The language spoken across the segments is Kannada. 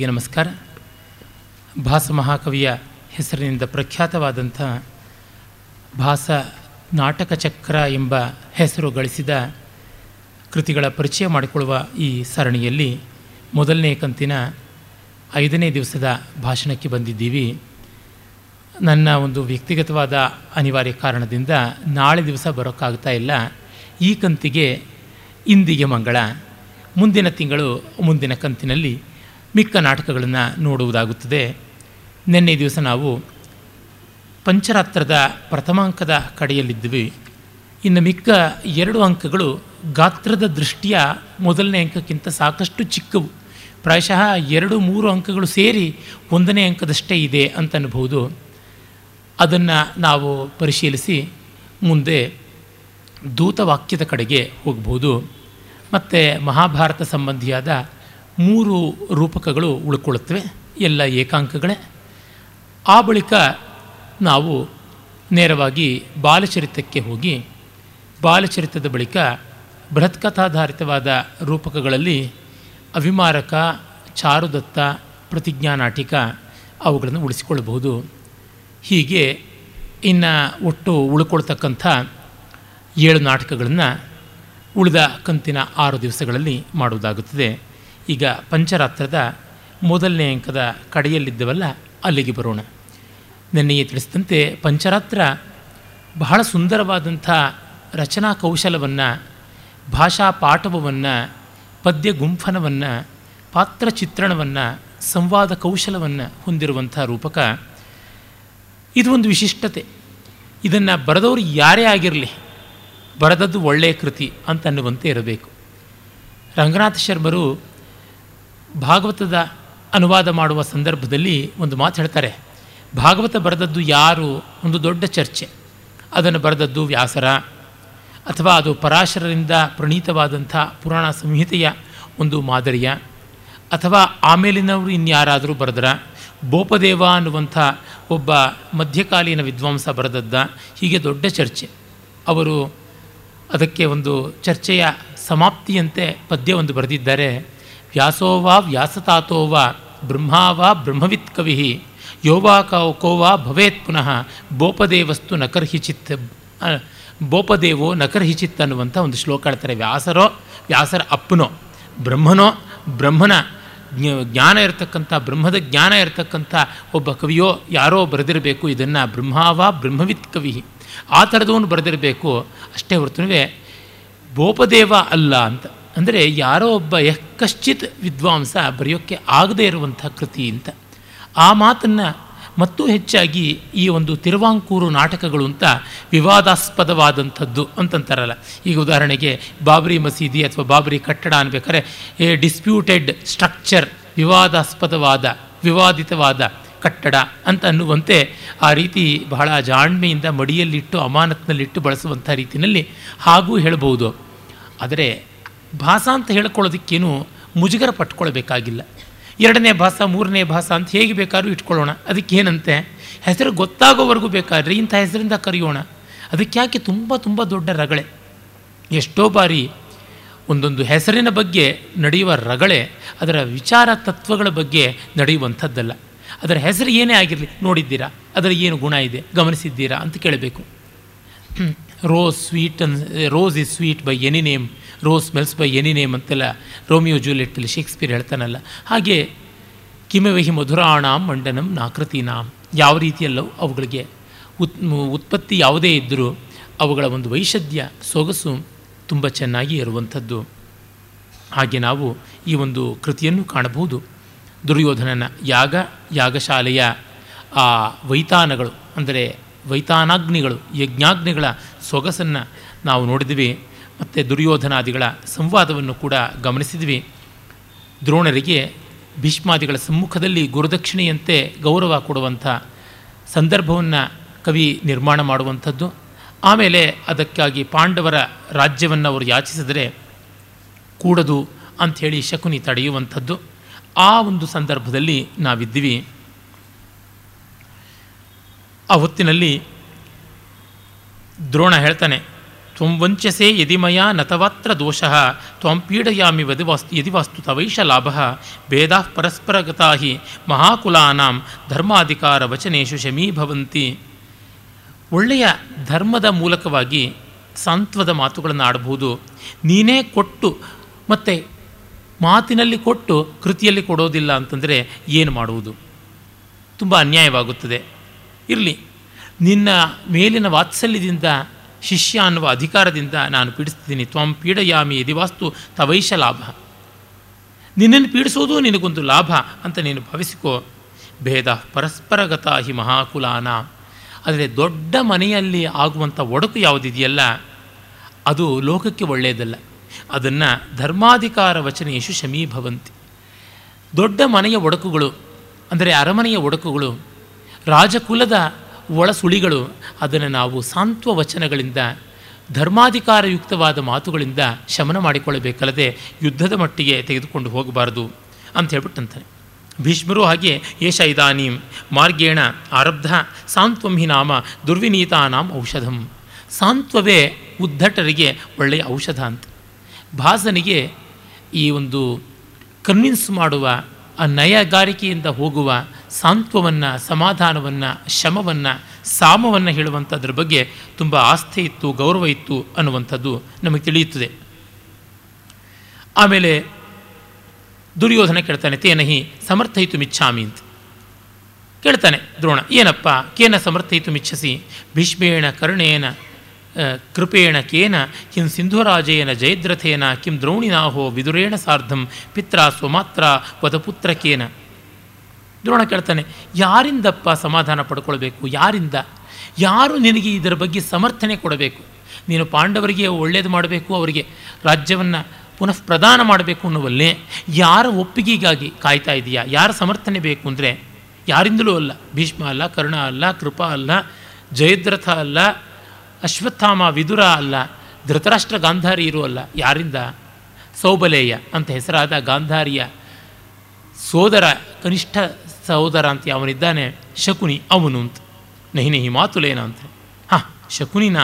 ನಮಸ್ಕಾರ. ಭಾಸ ಮಹಾಕವಿಯ ಹೆಸರಿನಿಂದ ಪ್ರಖ್ಯಾತವಾದಂಥ ಭಾಸ ನಾಟಕ ಚಕ್ರ ಎಂಬ ಹೆಸರು ಗಳಿಸಿದ ಕೃತಿಗಳ ಪರಿಚಯ ಮಾಡಿಕೊಳ್ಳುವ ಈ ಸರಣಿಯಲ್ಲಿ ಮೊದಲನೇ ಕಂತಿನ ಐದನೇ ದಿವಸದ ಭಾಷಣಕ್ಕೆ ಬಂದಿದ್ದೀವಿ. ನನ್ನ ಒಂದು ವ್ಯಕ್ತಿಗತವಾದ ಅನಿವಾರ್ಯ ಕಾರಣದಿಂದ ನಾಳೆ ದಿವಸ ಬರೋಕ್ಕಾಗ್ತಾ ಇಲ್ಲ. ಈ ಕಂತಿಗೆ ಇಂದಿಗೆ ಮಂಗಳ. ಮುಂದಿನ ತಿಂಗಳು ಮುಂದಿನ ಕಂತಿನಲ್ಲಿ ಮಿಕ್ಕ ನಾಟಕಗಳನ್ನು ನೋಡುವುದಾಗುತ್ತದೆ. ನಿನ್ನೆ ದಿವಸ ನಾವು ಪಂಚರಾತ್ರದ ಪ್ರಥಮಾಂಕದ ಕಡೆಯಲ್ಲಿದ್ದೀವಿ. ಇನ್ನು ಮಿಕ್ಕ ಎರಡು ಅಂಕಗಳು ಗಾತ್ರದ ದೃಷ್ಟಿಯ ಮೊದಲನೇ ಅಂಕಕ್ಕಿಂತ ಸಾಕಷ್ಟು ಚಿಕ್ಕವು. ಪ್ರಾಯಶಃ ಎರಡು ಮೂರು ಅಂಕಗಳು ಸೇರಿ ಒಂದನೇ ಅಂಕದಷ್ಟೇ ಇದೆ ಅಂತ ಅನ್ಬೋದು ಅದನ್ನು ನಾವು ಪರಿಶೀಲಿಸಿ ಮುಂದೆ ದೂತವಾಕ್ಯದ ಕಡೆಗೆ ಹೋಗ್ಬೋದು ಮತ್ತು ಮಹಾಭಾರತ ಸಂಬಂಧಿಯಾದ ಮೂರು ರೂಪಕಗಳು ಉಳ್ಕೊಳ್ಳುತ್ತವೆ, ಎಲ್ಲ ಏಕಾಂಕಗಳೇ. ಆ ಬಳಿಕ ನಾವು ನೇರವಾಗಿ ಬಾಲಚರಿತಕ್ಕೆ ಹೋಗಿ, ಬಾಲಚರಿತದ ಬಳಿಕ ಬೃಹತ್ಕಥಾಧಾರಿತವಾದ ರೂಪಕಗಳಲ್ಲಿ ಅಭಿಮಾರಕ, ಚಾರುದತ್ತ ಪ್ರತಿಜ್ಞಾ ನಾಟಿಕ ಅವುಗಳನ್ನು ಉಳಿಸಿಕೊಳ್ಳಬಹುದು. ಹೀಗೆ ಇನ್ನು ಒಟ್ಟು ಉಳ್ಕೊಳ್ತಕ್ಕಂಥ ಏಳು ನಾಟಕಗಳನ್ನು ಉಳಿದ ಕಂತಿನ ಆರು ದಿವಸಗಳಲ್ಲಿ ಮಾಡುವುದಾಗುತ್ತದೆ. ಈಗ ಪಂಚರಾತ್ರದ ಮೊದಲನೇ ಅಂಕದ ಕಡೆಯಲ್ಲಿದ್ದವಲ್ಲ, ಅಲ್ಲಿಗೆ ಬರೋಣ. ನೆನ್ನೆಯೇ ತಿಳಿಸಿದಂತೆ ಪಂಚರಾತ್ರ ಬಹಳ ಸುಂದರವಾದಂಥ ರಚನಾ ಕೌಶಲವನ್ನು, ಭಾಷಾ ಪಾಠವವನ್ನು ಪದ್ಯ ಗುಂಫನವನ್ನು, ಪಾತ್ರ ಚಿತ್ರಣವನ್ನು, ಸಂವಾದ ಕೌಶಲವನ್ನು ಹೊಂದಿರುವಂಥ ರೂಪಕ. ಇದು ಒಂದು ವಿಶಿಷ್ಟತೆ. ಇದನ್ನು ಬರೆದವರು ಯಾರೇ ಆಗಿರಲಿ, ಬರೆದದ್ದು ಒಳ್ಳೆಯ ಕೃತಿ ಅಂತನ್ನುವಂತೆ ಇರಬೇಕು. ರಂಗನಾಥ ಶರ್ಮರು ಭಾಗವತದ ಅನುವಾದ ಮಾಡುವ ಸಂದರ್ಭದಲ್ಲಿ ಒಂದು ಮಾತು ಹೇಳ್ತಾರೆ. ಭಾಗವತ ಬರೆದದ್ದು ಯಾರು? ಒಂದು ದೊಡ್ಡ ಚರ್ಚೆ. ಅದನ್ನು ಬರೆದದ್ದು ವ್ಯಾಸರ. ಅಥವಾ ಅದು ಪರಾಶರರಿಂದ ಪ್ರಣೀತವಾದಂಥ ಪುರಾಣ ಸಂಹಿತೆಯ ಒಂದು ಮಾದರಿಯ. ಅಥವಾ ಆಮೇಲಿನವರು ಇನ್ಯಾರಾದರೂ ಬರೆದ್ರ. ಬೋಪದೇವ ಅನ್ನುವಂಥ ಒಬ್ಬ ಮಧ್ಯಕಾಲೀನ ವಿದ್ವಾಂಸ ಬರೆದದ್ದ ಹೀಗೆ ದೊಡ್ಡ ಚರ್ಚೆ. ಅವರು ಅದಕ್ಕೆ ಒಂದು ಚರ್ಚೆಯ ಸಮಾಪ್ತಿಯಂತೆ ಪದ್ಯ ಒಂದು ಬರೆದಿದ್ದಾರೆ. ವ್ಯಾಸೋವಾ ವ್ಯಾಸತಾತೋವಾ ಬ್ರಹ್ಮಾವಾ ಬ್ರಹ್ಮವಿತ್ ಕವಿ ಯೋವಾ ಕೋವಾ ಭವೇತ್ ಪುನಃ ಬೋಪದೇವಸ್ತು ನಕರ್ಹಿಚಿತ್ ಬೋಪದೇವೋ ನಕರ್ಹಿಚಿತ್ ಅನ್ನುವಂಥ ಒಂದು ಶ್ಲೋಕ ಹೇಳ್ತಾರೆ. ವ್ಯಾಸರೋ ವ್ಯಾಸರ ಅಪ್ಪನೋ, ಬ್ರಹ್ಮನೋ ಬ್ರಹ್ಮನ ಜ್ಞಾನ ಇರತಕ್ಕಂಥ, ಬ್ರಹ್ಮದ ಜ್ಞಾನ ಇರತಕ್ಕಂಥ ಒಬ್ಬ ಕವಿಯೋ ಯಾರೋ ಬರೆದಿರಬೇಕು, ಇದನ್ನು ಬ್ರಹ್ಮಾವ ಬ್ರಹ್ಮವಿತ್ ಕವಿ. ಆ ಥರದವನು ಬರೆದಿರಬೇಕು, ಅಷ್ಟೇ ಹೊರತುನುವೆ ಬೋಪದೇವ ಅಲ್ಲ ಅಂತ. ಅಂದರೆ ಯಾರೋ ಒಬ್ಬ ಯಶ್ಚಿತ್ ವಿದ್ವಾಂಸ ಬರೆಯೋಕ್ಕೆ ಆಗದೇ ಇರುವಂಥ ಕೃತಿ ಅಂತ. ಆ ಮಾತನ್ನು ಮತ್ತೂ ಹೆಚ್ಚಾಗಿ ಈ ಒಂದು ತಿರುವಾಂಕೂರು ನಾಟಕಗಳು ಅಂತ ವಿವಾದಾಸ್ಪದವಾದಂಥದ್ದು ಅಂತಂತಾರಲ್ಲ. ಈಗ ಉದಾಹರಣೆಗೆ ಬಾಬರಿ ಮಸೀದಿ ಅಥವಾ ಬಾಬರಿ ಕಟ್ಟಡ ಅನ್ಬೇಕಾದ್ರೆ ಎ ಡಿಸ್ಪ್ಯೂಟೆಡ್ ಸ್ಟ್ರಕ್ಚರ್, ವಿವಾದಾಸ್ಪದವಾದ, ವಿವಾದಿತವಾದ ಕಟ್ಟಡ ಅಂತ ಅನ್ನುವಂತೆ ಆ ರೀತಿ ಬಹಳ ಜಾಣ್ಮೆಯಿಂದ ಮಡಿಯಲ್ಲಿಟ್ಟು, ಅಮಾನತ್ನಲ್ಲಿಟ್ಟು ಬಳಸುವಂಥ ರೀತಿಯಲ್ಲಿ ಹಾಗೂ ಹೇಳಬಹುದು ಆದರೆ ಭಾಷ ಅಂತ ಹೇಳ್ಕೊಳ್ಳೋದಕ್ಕೇನು ಮುಜುಗರ ಪಟ್ಕೊಳ್ಬೇಕಾಗಿಲ್ಲ. ಎರಡನೇ ಭಾಸ ಮೂರನೇ ಭಾಸ ಅಂತ ಹೇಗೆ ಬೇಕಾದ್ರೂ ಇಟ್ಕೊಳ್ಳೋಣ. ಅದಕ್ಕೇನಂತೆ ಹೆಸರು ಗೊತ್ತಾಗೋವರೆಗೂ ಬೇಕಾದ್ರೆ ಇಂಥ ಹೆಸರಿಂದ ಕರೆಯೋಣ. ಅದಕ್ಕೆ ಯಾಕೆ ತುಂಬ ತುಂಬ ದೊಡ್ಡ ರಗಳೆ? ಎಷ್ಟೋ ಬಾರಿ ಒಂದೊಂದು ಹೆಸರಿನ ಬಗ್ಗೆ ನಡೆಯುವ ರಗಳೆ ಅದರ ವಿಚಾರ ತತ್ವಗಳ ಬಗ್ಗೆ ನಡೆಯುವಂಥದ್ದಲ್ಲ. ಅದರ ಹೆಸರು ಏನೇ ಆಗಿರಲಿ ನೋಡಿದ್ದೀರಾ? ಅದರ ಏನು ಗುಣ ಇದೆ? ಗಮನಿಸಿದ್ದೀರಾ? ಅಂತ ಕೇಳಬೇಕು. Rose sweet an rose is sweet by any name rose smells by any name ಅಂತೆಲ್ಲ ರೋಮಿಯೋ ಜೂಲಿಯೆಟ್ಟಲ್ಲಿ ಶೇಕ್ಸ್ಪಿಯರ್ ಹೇಳ್ತಾನಲ್ಲ. ಹಾಗೆ ಕಿಮವೆಹಿ ಮಧುರಾಣಾಂ ಮಂಡನಂ ನಾಕೃತೀನಾಂ. ಯಾವ ರೀತಿಯಲ್ಲೋ ಅವುಗಳಿಗೆ ಉತ್, ಉತ್ಪತ್ತಿ ಯಾವುದೇ ಇದ್ದರೂ ಅವುಗಳ ಒಂದು ವೈಷಧ್ಯ ಸೊಗಸು ತುಂಬ ಚೆನ್ನಾಗಿ ಇರುವಂಥದ್ದು. ಹಾಗೆ ನಾವು ಈ ಒಂದು ಕೃತಿಯನ್ನು ಕಾಣಬಹುದು. ದುರ್ಯೋಧನನ ಯಾಗ, ಯಾಗಶಾಲೆಯ ಆ ವೈತಾನಗಳು, ಅಂದರೆ ವೈತಾನಾಗ್ನಿಗಳು, ಯಜ್ಞಾಗ್ನಿಗಳ ಸೊಗಸನ್ನು ನಾವು ನೋಡಿದ್ವಿ, ಮತ್ತು ದುರ್ಯೋಧನಾದಿಗಳ ಸಂವಾದವನ್ನು ಕೂಡ ಗಮನಿಸಿದ್ವಿ. ದ್ರೋಣರಿಗೆ ಭೀಷ್ಮಾದಿಗಳ ಸಮ್ಮುಖದಲ್ಲಿ ಗುರುದಕ್ಷಿಣೆಯಂತೆ ಗೌರವ ಕೊಡುವಂಥ ಸಂದರ್ಭವನ್ನು ಕವಿ ನಿರ್ಮಾಣ ಮಾಡುವಂಥದ್ದು. ಆಮೇಲೆ ಅದಕ್ಕಾಗಿ ಪಾಂಡವರ ರಾಜ್ಯವನ್ನು ಅವರು ಯಾಚಿಸಿದರೆ ಕೂಡದು ಅಂಥೇಳಿ ಶಕುನಿ ತಡೆಯುವಂಥದ್ದು. ಆ ಒಂದು ಸಂದರ್ಭದಲ್ಲಿ ನಾವಿದ್ದೀವಿ. ಆ ಹೊತ್ತಿನಲ್ಲಿ ದ್ರೋಣ ಹೇಳ್ತಾನೆ, ತ್ವಂ ವಂಚಸೆ ಯದಿಮಯ ನತವಾತ್ರ ದೋಷಃ, ತ್ವಂ ಪೀಡಯಾಮಿ ಯದಿ ವಾಸ್ತು ತವೈಷ ಲಾಭ, ಭೇದಾ ಪರಸ್ಪರಗತಾ ಹಿ ಮಹಾಕುಲಾನಾಂ ಧರ್ಮಾಧಿಕಾರ ವಚನೇಶು ಶಮೀಭವಂತಿ ಒಳ್ಳೆಯ ಧರ್ಮದ ಮೂಲಕವಾಗಿ ಸಾಂತ್ವದ ಮಾತುಗಳನ್ನು ಆಡಬಹುದು. ನೀನೇ ಕೊಟ್ಟು, ಮತ್ತು ಮಾತಿನಲ್ಲಿ ಕೊಟ್ಟು ಕೃತಿಯಲ್ಲಿ ಕೊಡೋದಿಲ್ಲ ಅಂತಂದರೆ ಏನು ಮಾಡುವುದು? ತುಂಬ ಅನ್ಯಾಯವಾಗುತ್ತದೆ. ಇರಲಿ ನಿನ್ನ ಮೇಲಿನ ವಾತ್ಸಲ್ಯದಿಂದ, ಶಿಷ್ಯ ಅನ್ನುವ ಅಧಿಕಾರದಿಂದ ನಾನು ಪೀಡಿಸ್ತಿದ್ದೀನಿ. ತ್ವಂ ಪೀಡಯಾಮಿ ಯದಿವಾಸ್ತು ತವೈಷ ಲಾಭ. ನಿನ್ನನ್ನು ಪೀಡಿಸೋದು ನಿನಗೊಂದು ಲಾಭ ಅಂತ ನೀನು ಭಾವಿಸಿಕೋ. ಭೇದ ಪರಸ್ಪರಗತ ಹಿ ಮಹಾಕುಲಾನ. ಆದರೆ ದೊಡ್ಡ ಮನೆಯಲ್ಲಿ ಆಗುವಂಥ ಒಡಕು ಯಾವುದಿದೆಯಲ್ಲ, ಅದು ಲೋಕಕ್ಕೆ ಒಳ್ಳೆಯದಲ್ಲ. ಅದನ್ನು ಧರ್ಮಾಧಿಕಾರ ವಚನೇಶು ಶಮೀಭವಂತಿ ದೊಡ್ಡ ಮನೆಯ ಒಡಕುಗಳು, ಅಂದರೆ ಅರಮನೆಯ ಒಡಕುಗಳು, ರಾಜಕುಲದ ಒಳಸುಳಿಗಳು, ಅದನ್ನು ನಾವು ಸಾಂತ್ವ ವಚನಗಳಿಂದ, ಧರ್ಮಾಧಿಕಾರಯುಕ್ತವಾದ ಮಾತುಗಳಿಂದ ಶಮನ ಮಾಡಿಕೊಳ್ಳಬೇಕಲ್ಲದೆ ಯುದ್ಧದ ಮಟ್ಟಿಗೆ ತೆಗೆದುಕೊಂಡು ಹೋಗಬಾರದು ಅಂತ ಹೇಳ್ಬಿಟ್ಟಂತಾನೆ ಭೀಷ್ಮರು ಹಾಗೆ, ಏಷ ಇದಾನೀಂ, ಮಾರ್ಗೇಣ, ಆರಬ್ಧ, ಸಾಂತ್ವಂ ಹಿ ನಾಮ, ದುರ್ವಿನೀತಾನಾಂ ಔಷಧಂ. ಸಾಂತ್ವವೇ ಉದ್ಧಟರಿಗೆ ಒಳ್ಳೆಯ ಔಷಧ ಅಂತ. ಭಾಸನಿಗೆ ಈ ಒಂದು ಕನ್ವಿನ್ಸ್ ಮಾಡುವ ಆ ನಯಗಾರಿಕೆಯಿಂದ ಹೋಗುವ ಸಾಂತ್ವವನ್ನು, ಸಮಾಧಾನವನ್ನು ಶಮವನ್ನು ಸಾಮವನ್ನು ಹೇಳುವಂಥದ್ರ ಬಗ್ಗೆ ತುಂಬ ಆಸ್ಥೆ ಇತ್ತು, ಗೌರವ ಇತ್ತು ಅನ್ನುವಂಥದ್ದು ನಮಗೆ ತಿಳಿಯುತ್ತದೆ. ಆಮೇಲೆ ದುರ್ಯೋಧನ ಕೇಳ್ತಾನೆ, ತೇನಹಿ ಸಮರ್ಥಯಿತು ಮಿಚ್ಛಾಮಿ ಅಂತ. ಕೇಳ್ತಾನೆ ದ್ರೋಣ, ಏನಪ್ಪ, ಕೇನ ಸಮರ್ಥಯಿತು ಮಿಚ್ಛಸಿ, ಭೀಷ್ಮೇಣ ಕರ್ಣೇನ ಕೃಪೇಣ ಕೇನ, ಕಿಂ ಸಿಂಧುರಾಜೇನ ಜಯದ್ರಥೇನ, ಕಿಂ ದ್ರೋಣಿನಾಹೋ ವಿದುರೇಣ ಸಾರ್ಧಂ, ಪಿತ್ರ ಸ್ವಮಾತ್ರ ವದಪುತ್ರಕೇನ ದ್ರೋಣ ಕೇಳ್ತಾನೆ, ಯಾರಿಂದಪ್ಪ ಸಮಾಧಾನ ಪಡ್ಕೊಳ್ಬೇಕು? ಯಾರಿಂದ? ಯಾರು ನಿನಗೆ ಇದರ ಬಗ್ಗೆ ಸಮರ್ಥನೆ ಕೊಡಬೇಕು? ನೀನು ಪಾಂಡವರಿಗೆ ಒಳ್ಳೇದು ಮಾಡಬೇಕು, ಅವರಿಗೆ ರಾಜ್ಯವನ್ನು ಪುನಃ ಪ್ರದಾನ ಮಾಡಬೇಕು ಅನ್ನುವಲ್ಲೇ, ಯಾರ ಒಪ್ಪಿಗೆಗಾಗಿ ಕಾಯ್ತಾ ಇದೆಯಾ? ಯಾರ ಸಮರ್ಥನೆ ಬೇಕು ಅಂದರೆ, ಯಾರಿಂದಲೂ ಅಲ್ಲ. ಭೀಷ್ಮ ಅಲ್ಲ, ಕರುಣ ಅಲ್ಲ, ಕೃಪಾ ಅಲ್ಲ, ಜಯದ್ರಥ ಅಲ್ಲ ಅಶ್ವತ್ಥಾಮ ವಿದುರ ಅಲ್ಲ, ಧೃತರಾಷ್ಟ್ರ ಗಾಂಧಾರಿಯರು ಅಲ್ಲ, ಯಾರಿಂದ? ಸೌಬಲೇಯ ಅಂತ ಹೆಸರಾದ ಗಾಂಧಾರಿಯ ಸೋದರ, ಕನಿಷ್ಠ ಸಹೋದರ ಅಂತ ಅವನಿದ್ದಾನೆ ಶಕುನಿ ಅವನು ಅಂತ. ನಹಿ ನಹಿ ಮಾತುಲೇನ ಅಂತ. ಹಾಂ, ಶಕುನಿನ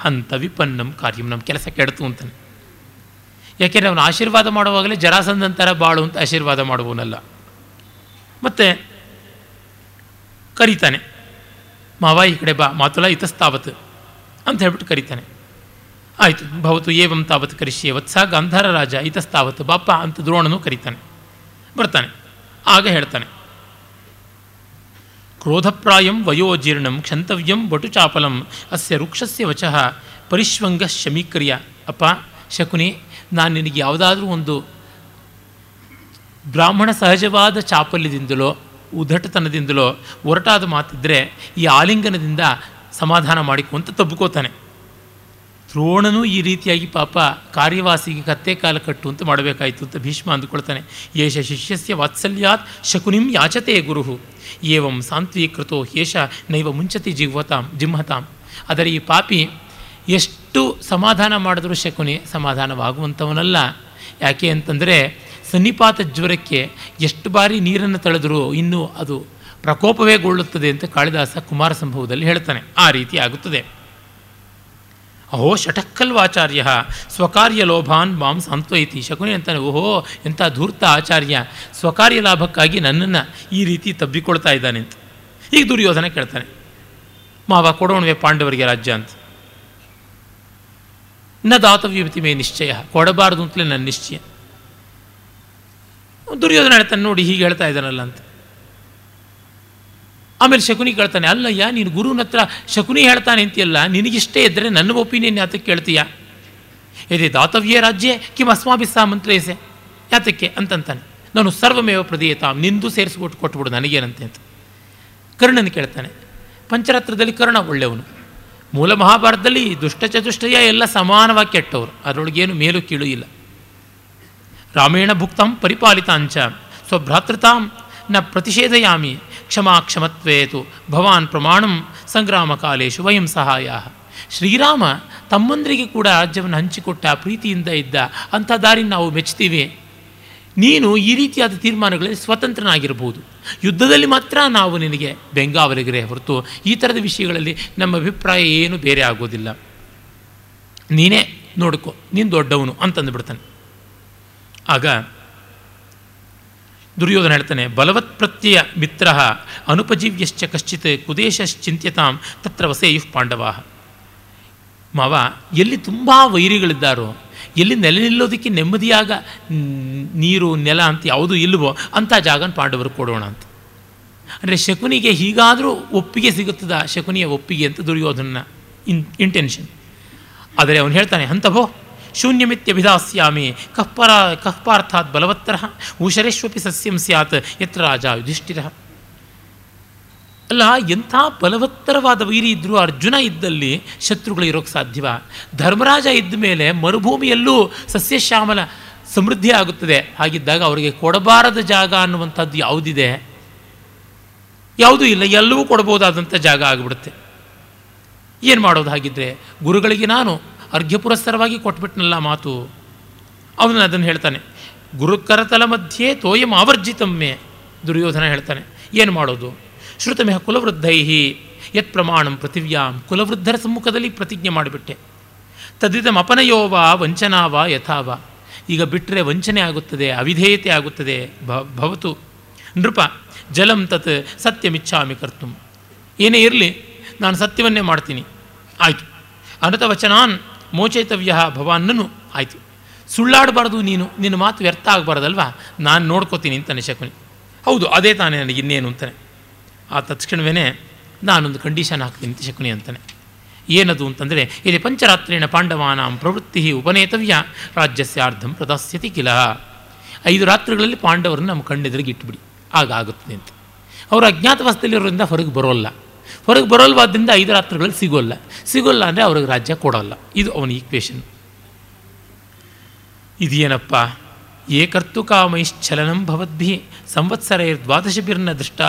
ಹಂತ ವಿಪನ್ನಂ ಕಾರ್ಯಂ ನಮ್ಮ ಕೆಲಸ ಕೆಡ್ತು ಅಂತಾನೆ. ಯಾಕೆಂದರೆ ಅವನು ಆಶೀರ್ವಾದ ಮಾಡುವಾಗಲೇ ಜರಾಸಂದಂತರ ಬಾಳು ಅಂತ ಆಶೀರ್ವಾದ ಮಾಡುವವನಲ್ಲ. ಮತ್ತು ಕರೀತಾನೆ, ಮಾವ ಈ ಕಡೆ ಬಾ, ಮಾತುಲ ಇತಸ್ತಾವತ್ ಅಂತ ಹೇಳ್ಬಿಟ್ಟು ಕರಿತಾನೆ. ಆಯಿತು, ಭವತು ಏವಂ ತಾವತ್ ಕರಿಷ್ಯೆ ವತ್ಸ, ಗಾಂಧಾರ ರಾಜ ಇತಸ್ತಾವತ್ ಬಾಪ ಅಂತ ದ್ರೋಣನು ಕರಿತಾನೆ. ಬರ್ತಾನೆ, ಆಗ ಹೇಳ್ತಾನೆ. ಕ್ರೋಧಪ್ರಾಯಂ ವಯೋಜೀರ್ಣಂ ಕ್ಷಂತವ್ಯಂ ಬಟುಚಾಪಲಂ ಅಸ್ಯ ವೃಕ್ಷಸ್ಯ ವಚಃ, ಪರಿಶ್ವಂಗ ಶಮೀಕ್ರಿಯ. ಅಪ್ಪ, ಶಕುನಿ, ನಾನು ನಿನಗೆ ಯಾವುದಾದ್ರೂ ಒಂದು ಬ್ರಾಹ್ಮಣ ಸಹಜವಾದ ಚಾಪಲ್ಯದಿಂದಲೋ, ಉದಟತನದಿಂದಲೋ ಒರಟಾದ ಮಾತಿದ್ದರೆ ಈ ಆಲಿಂಗನದಿಂದ ಸಮಾಧಾನ ಮಾಡಿಕೊ ಅಂತ ತಬ್ಕೋತಾನೆ. ದ್ರೋಣನೂ ಈ ರೀತಿಯಾಗಿ ಪಾಪ ಕಾರ್ಯವಾಸಿಗೆ ಕತ್ತೆ ಕಾಲ ಕಟ್ಟು ಅಂತ ಮಾಡಬೇಕಾಯಿತು ಅಂತ ಭೀಷ್ಮ ಅಂದುಕೊಳ್ತಾನೆ. ಯೇಷ ಶಿಷ್ಯಸ್ಯ ವಾತ್ಸಲ್ಯಾತ್ ಶಕುನಿಂ ಯಾಚತೆ ಗುರುಹು. ಏವಂ ಸಾಂತ್ವೀಕೃತೋ ಯೇಷ ನೈವ ಮುಂಚತಿ ಜಿಹ್ವತಾಂ ಜಿಂಹತಾಂ ಆದರೆ ಈ ಪಾಪಿ ಎಷ್ಟು ಸಮಾಧಾನ ಮಾಡಿದ್ರೂ ಶಕುನಿ ಸಮಾಧಾನವಾಗುವಂಥವನಲ್ಲ. ಯಾಕೆ ಅಂತಂದರೆ ಸನ್ನಿಪಾತ ಜ್ವರಕ್ಕೆ ಎಷ್ಟು ಬಾರಿ ನೀರನ್ನು ತಳೆದರೂ ಇನ್ನೂ ಅದು ಪ್ರಕೋಪವೇ ಗೊಳ್ಳುತ್ತದೆ ಅಂತ ಕಾಳಿದಾಸ ಕುಮಾರ ಸಂಭವದಲ್ಲಿ ಹೇಳ್ತಾನೆ. ಆ ರೀತಿ ಆಗುತ್ತದೆ. ಅಹೋ ಷಟಕ್ಕಲ್ವಾಚಾರ್ಯ ಸ್ವಕಾರ್ಯ ಲೋಭಾನ್ ಮಾಂ ಸಾಂತ್ವಯಿತಿ ಶಕುನಿ ಅಂತಾನೆ. ಓಹೋ, ಎಂಥ ಧೂರ್ತ ಆಚಾರ್ಯ. ಸ್ವಕಾರ್ಯ ಲಾಭಕ್ಕಾಗಿ ನನ್ನನ್ನು ಈ ರೀತಿ ತಬ್ಬಿಕೊಳ್ತಾ ಇದ್ದಾನೆ ಅಂತ. ಈಗ ದುರ್ಯೋಧನ ಕೇಳ್ತಾನೆ. ಮಾವ, ಕೊಡೋಣವೆ ಪಾಂಡವರಿಗೆ ರಾಜ್ಯ ಅಂತ. ನ ದಾತವ್ಯಮಿತಿ ಮೇ ನಿಶ್ಚಯ, ಕೊಡಬಾರದು ಅಂತಲೇ ನನ್ನ ನಿಶ್ಚಯ. ದುರ್ಯೋಧನ ಹೇಳ್ತಾನೆ, ನೋಡಿ ಹೀಗೆ ಹೇಳ್ತಾ ಇದ್ದಾನಲ್ಲ ಅಂತ. ಆಮೇಲೆ ಶಕುನಿ ಕೇಳ್ತಾನೆ, ಅಲ್ಲಯ್ಯ, ನೀನು ಗುರುವಿನ ಹತ್ರ ಶಕುನಿ ಹೇಳ್ತಾನೆ ಅಂತೀಯಲ್ಲ, ನಿನಗಿಷ್ಟೇ ಇದ್ದರೆ ನನ್ನ ಒಪಿನಿಯನ್ ಯಾತಕ್ಕೆ ಕೇಳ್ತೀಯ? ಇದೆ ದಾತವ್ಯ ರಾಜ್ಯ ಕಿಂ ಅಸ್ಮಾಭಿಸ್ಸಾ ಮಂತ್ರೈಸೆ. ಯಾತಕ್ಕೆ? ಅಂತಂತಾನೆ. ನಾನು ಸರ್ವಮೇವ ಪ್ರದೀಯತಾಂ, ನಿಂದು ಸೇರಿಸ್ಬಿಟ್ಟು ಕೊಟ್ಬಿಡು, ನನಗೇನಂತೆ ಅಂತ. ಕರ್ಣನ ಕೇಳ್ತಾನೆ, ಪಂಚರಾತ್ರದಲ್ಲಿ ಕರ್ಣ ಒಳ್ಳೆಯವನು. ಮೂಲ ಮಹಾಭಾರತದಲ್ಲಿ ದುಷ್ಟ ಚತುಷ್ಟಯ ಎಲ್ಲ ಸಮಾನವಾಗಿ ಕೆಟ್ಟವರು, ಅದರೊಳಗೇನು ಮೇಲು ಕೀಳು ಇಲ್ಲ. ರಾಮೇಣ ಭುಕ್ತಾಂ ಪರಿಪಾಲಿತಾಂಚ, ಸ್ವಭ್ರಾತೃತಾಂ ನ ಪ್ರತಿಷೇಧಯಾಮಿ ಕ್ಷಮಾ ಕ್ಷಮತ್ವೇತು ಭವಾನ್ ಪ್ರಮಾಣಂ ಸಂಗ್ರಾಮ ಕಾಲೇಶು ವಯಂ ಸಹಾಯ ಶ್ರೀರಾಮ ತಮ್ಮಂದರಿಗೆ ಕೂಡ ರಾಜ್ಯವನ್ನು ಹಂಚಿಕೊಟ್ಟ ಪ್ರೀತಿಯಿಂದ ಇದ್ದ ಅಂಥ ದಾರಿ ನಾವು ಮೆಚ್ಚುತ್ತೀವಿ ನೀನು ಈ ರೀತಿಯಾದ ತೀರ್ಮಾನಗಳಲ್ಲಿ ಸ್ವತಂತ್ರನಾಗಿರಬಹುದು ಯುದ್ಧದಲ್ಲಿ ಮಾತ್ರ ನಾವು ನಿನಗೆ ಬೆಂಗಾವಲಿಗರೇ ಹೊರತು ಈ ಥರದ ವಿಷಯಗಳಲ್ಲಿ ನಮ್ಮ ಅಭಿಪ್ರಾಯ ಏನು ಬೇರೆ ಆಗೋದಿಲ್ಲ. ನೀನೇ ನೋಡ್ಕೋ, ನೀನು ದೊಡ್ಡವನು ಅಂತಂದು ಬಿಡ್ತಾನೆ ಆಗ ದುರ್ಯೋಧನ ಹೇಳ್ತಾನೆ ಬಲವತ್ ಪ್ರತ್ಯಯ ಮಿತ್ರ ಅನುಪಜೀವ್ಯಶ್ಚ ಕಶ್ಚಿತ್ ಕುದೇಶಶ್ಚಿಂತ್ಯತಾಂ ತತ್ರ ವಸೇಯುಃ ಪಾಂಡವಾ. ಮಾವ, ಎಲ್ಲಿ ತುಂಬ ವೈರಿಗಳಿದ್ದಾರೋ, ಎಲ್ಲಿ ನೆಲೆ ನಿಲ್ಲೋದಕ್ಕೆ ನೆಮ್ಮದಿಯಾಗ ನೀರು, ನೆಲ ಅಂತ ಯಾವುದೂ ಇಲ್ಲವೋ ಅಂಥ ಜಾಗನ ಪಾಂಡವರು ಕೊಡೋಣ ಅಂತ. ಅಂದರೆ ಶಕುನಿಗೆ ಹೀಗಾದರೂ ಒಪ್ಪಿಗೆ ಸಿಗುತ್ತದ, ಶಕುನಿಯ ಒಪ್ಪಿಗೆ ಅಂತ ದುರ್ಯೋಧನ ಇನ್ ಇಂಟೆನ್ಷನ್ ಆದರೆ ಅವನು ಹೇಳ್ತಾನೆ, ಹಂತಭೋ ಶೂನ್ಯಮಿತ್ಯಭಿಧಾಸ್ಯಾಮಿ ಕಹ್ಪರ ಕಹ್ಪಾರ್ಥಾತ್ ಬಲವತ್ತರ ಊಷರೇಶ್ವಪಿ ಸಸ್ಯಂ ಸ್ಯಾತ್ ಯತ್ರ ರಾಜ ಯುಧಿಷ್ಠಿರ ಅಲ್ಲ ಎಂಥ ಬಲವತ್ತರವಾದ ವೈರಿ ಇದ್ದರೂ ಅರ್ಜುನ ಇದ್ದಲ್ಲಿ ಶತ್ರುಗಳು ಇರೋಕ್ಕೆ ಸಾಧ್ಯವ ಧರ್ಮರಾಜ ಇದ್ದ ಮೇಲೆ ಮರುಭೂಮಿಯಲ್ಲೂ ಸಸ್ಯಶ್ಯಾಮಲ ಸಮೃದ್ಧಿ ಆಗುತ್ತದೆ। ಹಾಗಿದ್ದಾಗ ಅವರಿಗೆ ಕೊಡಬಾರದ ಜಾಗ ಅನ್ನುವಂಥದ್ದು ಯಾವುದಿದೆ? ಯಾವುದೂ ಇಲ್ಲ, ಎಲ್ಲವೂ ಕೊಡ್ಬೋದಾದಂಥ ಜಾಗ ಆಗಿಬಿಡುತ್ತೆ। ಏನು ಮಾಡೋದು ಹಾಗಿದ್ರೆ, ಗುರುಗಳಿಗೆ ನಾನು ಅರ್ಘ್ಯ ಪುರಸ್ಸರವಾಗಿ ಕೊಟ್ಬಿಟ್ನಲ್ಲ ಮಾತು. ಅವನು ಅದನ್ನು ಹೇಳ್ತಾನೆ, ಗುರುಕರತಲ ಮಧ್ಯೆ ತೋಯಂ ಆವರ್ಜಿತಮ್ಮೆ ದುರ್ಯೋಧನ ಹೇಳ್ತಾನೆ, ಏನು ಮಾಡೋದು? ಶ್ರುತಮೇಹ ಕುಲವೃದ್ಧೈ ಯತ್ ಪ್ರಮಾಣಂ ಪೃಥಿವ್ಯಾಂ ಕುಲವೃದ್ಧರ ಸಮ್ಮುಖದಲ್ಲಿ ಪ್ರತಿಜ್ಞೆ ಮಾಡಿಬಿಟ್ಟೆ. ತದ್ವಿಧಂ ಅಪನಯೋವ ವಂಚನಾವ ಯಥಾವ. ಈಗ ಬಿಟ್ಟರೆ ವಂಚನೆ ಆಗುತ್ತದೆ, ಅವಿಧೇಯತೆ ಆಗುತ್ತದೆ ಭವತು. ನೃಪ, ಜಲಂ ತತ್ ಸತ್ಯಮಿಚ್ಛಾಮಿ ಕರ್ತು. ಏನೇ ಇರಲಿ, ನಾನು ಸತ್ಯವನ್ನೇ ಮಾಡ್ತೀನಿ. ಆಯಿತು. ಅನತವಚನಾನ್ ಮೋಚೇತವ್ಯ ಭವಾನ್ನನು ಆಯಿತು. ಸುಳ್ಳಾಡಬಾರ್ದು ನೀನು, ನಿನ್ನ ಮಾತು ವ್ಯರ್ಥ ಆಗಬಾರ್ದಲ್ವ? ನಾನು ನೋಡ್ಕೋತೀನಿ ಅಂತಾನೆ ಶಕುನಿ. ಹೌದು, ಅದೇ ತಾನೇ ನನಗೆ ಇನ್ನೇನು ಅಂತಾನೆ. ಆ ತತ್ಕ್ಷಣವೇ ನಾನೊಂದು ಕಂಡೀಷನ್ ಹಾಕ್ತೀನಿ ಅಂತ ಶಕುನಿ ಅಂತಾನೆ. ಏನದು ಅಂತಂದರೆ, ಇಲ್ಲಿ ಪಂಚರಾತ್ರೇಣ ಪಾಂಡವಾನಾಂ ಪ್ರವೃತ್ತಿ ಉಪನೇತವ್ಯ ರಾಜ್ಯಸ್ಯಾರ್ಧಂ ಪ್ರದಾಸ್ಯತಿ ಕಿಲ. ಐದು ರಾತ್ರಿಗಳಲ್ಲಿ ಪಾಂಡವರನ್ನು ನಮ್ಮ ಕಣ್ಣೆದುರಿಗೆ ಇಟ್ಟುಬಿಡಿ ಆಗ ಆಗುತ್ತದೆ ಅಂತ. ಅವರು ಅಜ್ಞಾತವಾಸದಲ್ಲಿರೋದ್ರಿಂದ ಹೊರಗೆ ಬರೋಲ್ಲ. ಹೊರಗೆ ಬರೋಲ್ವಾದ್ರಿಂದ ಐದು ರಾತ್ರಿಗಳಲ್ಲಿ ಸಿಗೋಲ್ಲ. ಸಿಗೋಲ್ಲ ಅಂದರೆ ಅವ್ರಿಗೆ ರಾಜ್ಯ ಕೊಡೋಲ್ಲ. ಇದು ಅವನ ಈಕ್ವೇಷನ್ ಇದೇನಪ್ಪ? ಏಕರ್ತು ಕಾಮೈಶ್ಚಲನಂ ಭವದ್ಭಿ ಸಂವತ್ಸರೈರ್ದ್ವಾದಶಭಿರ್ನ ದೃಷ್ಟಾ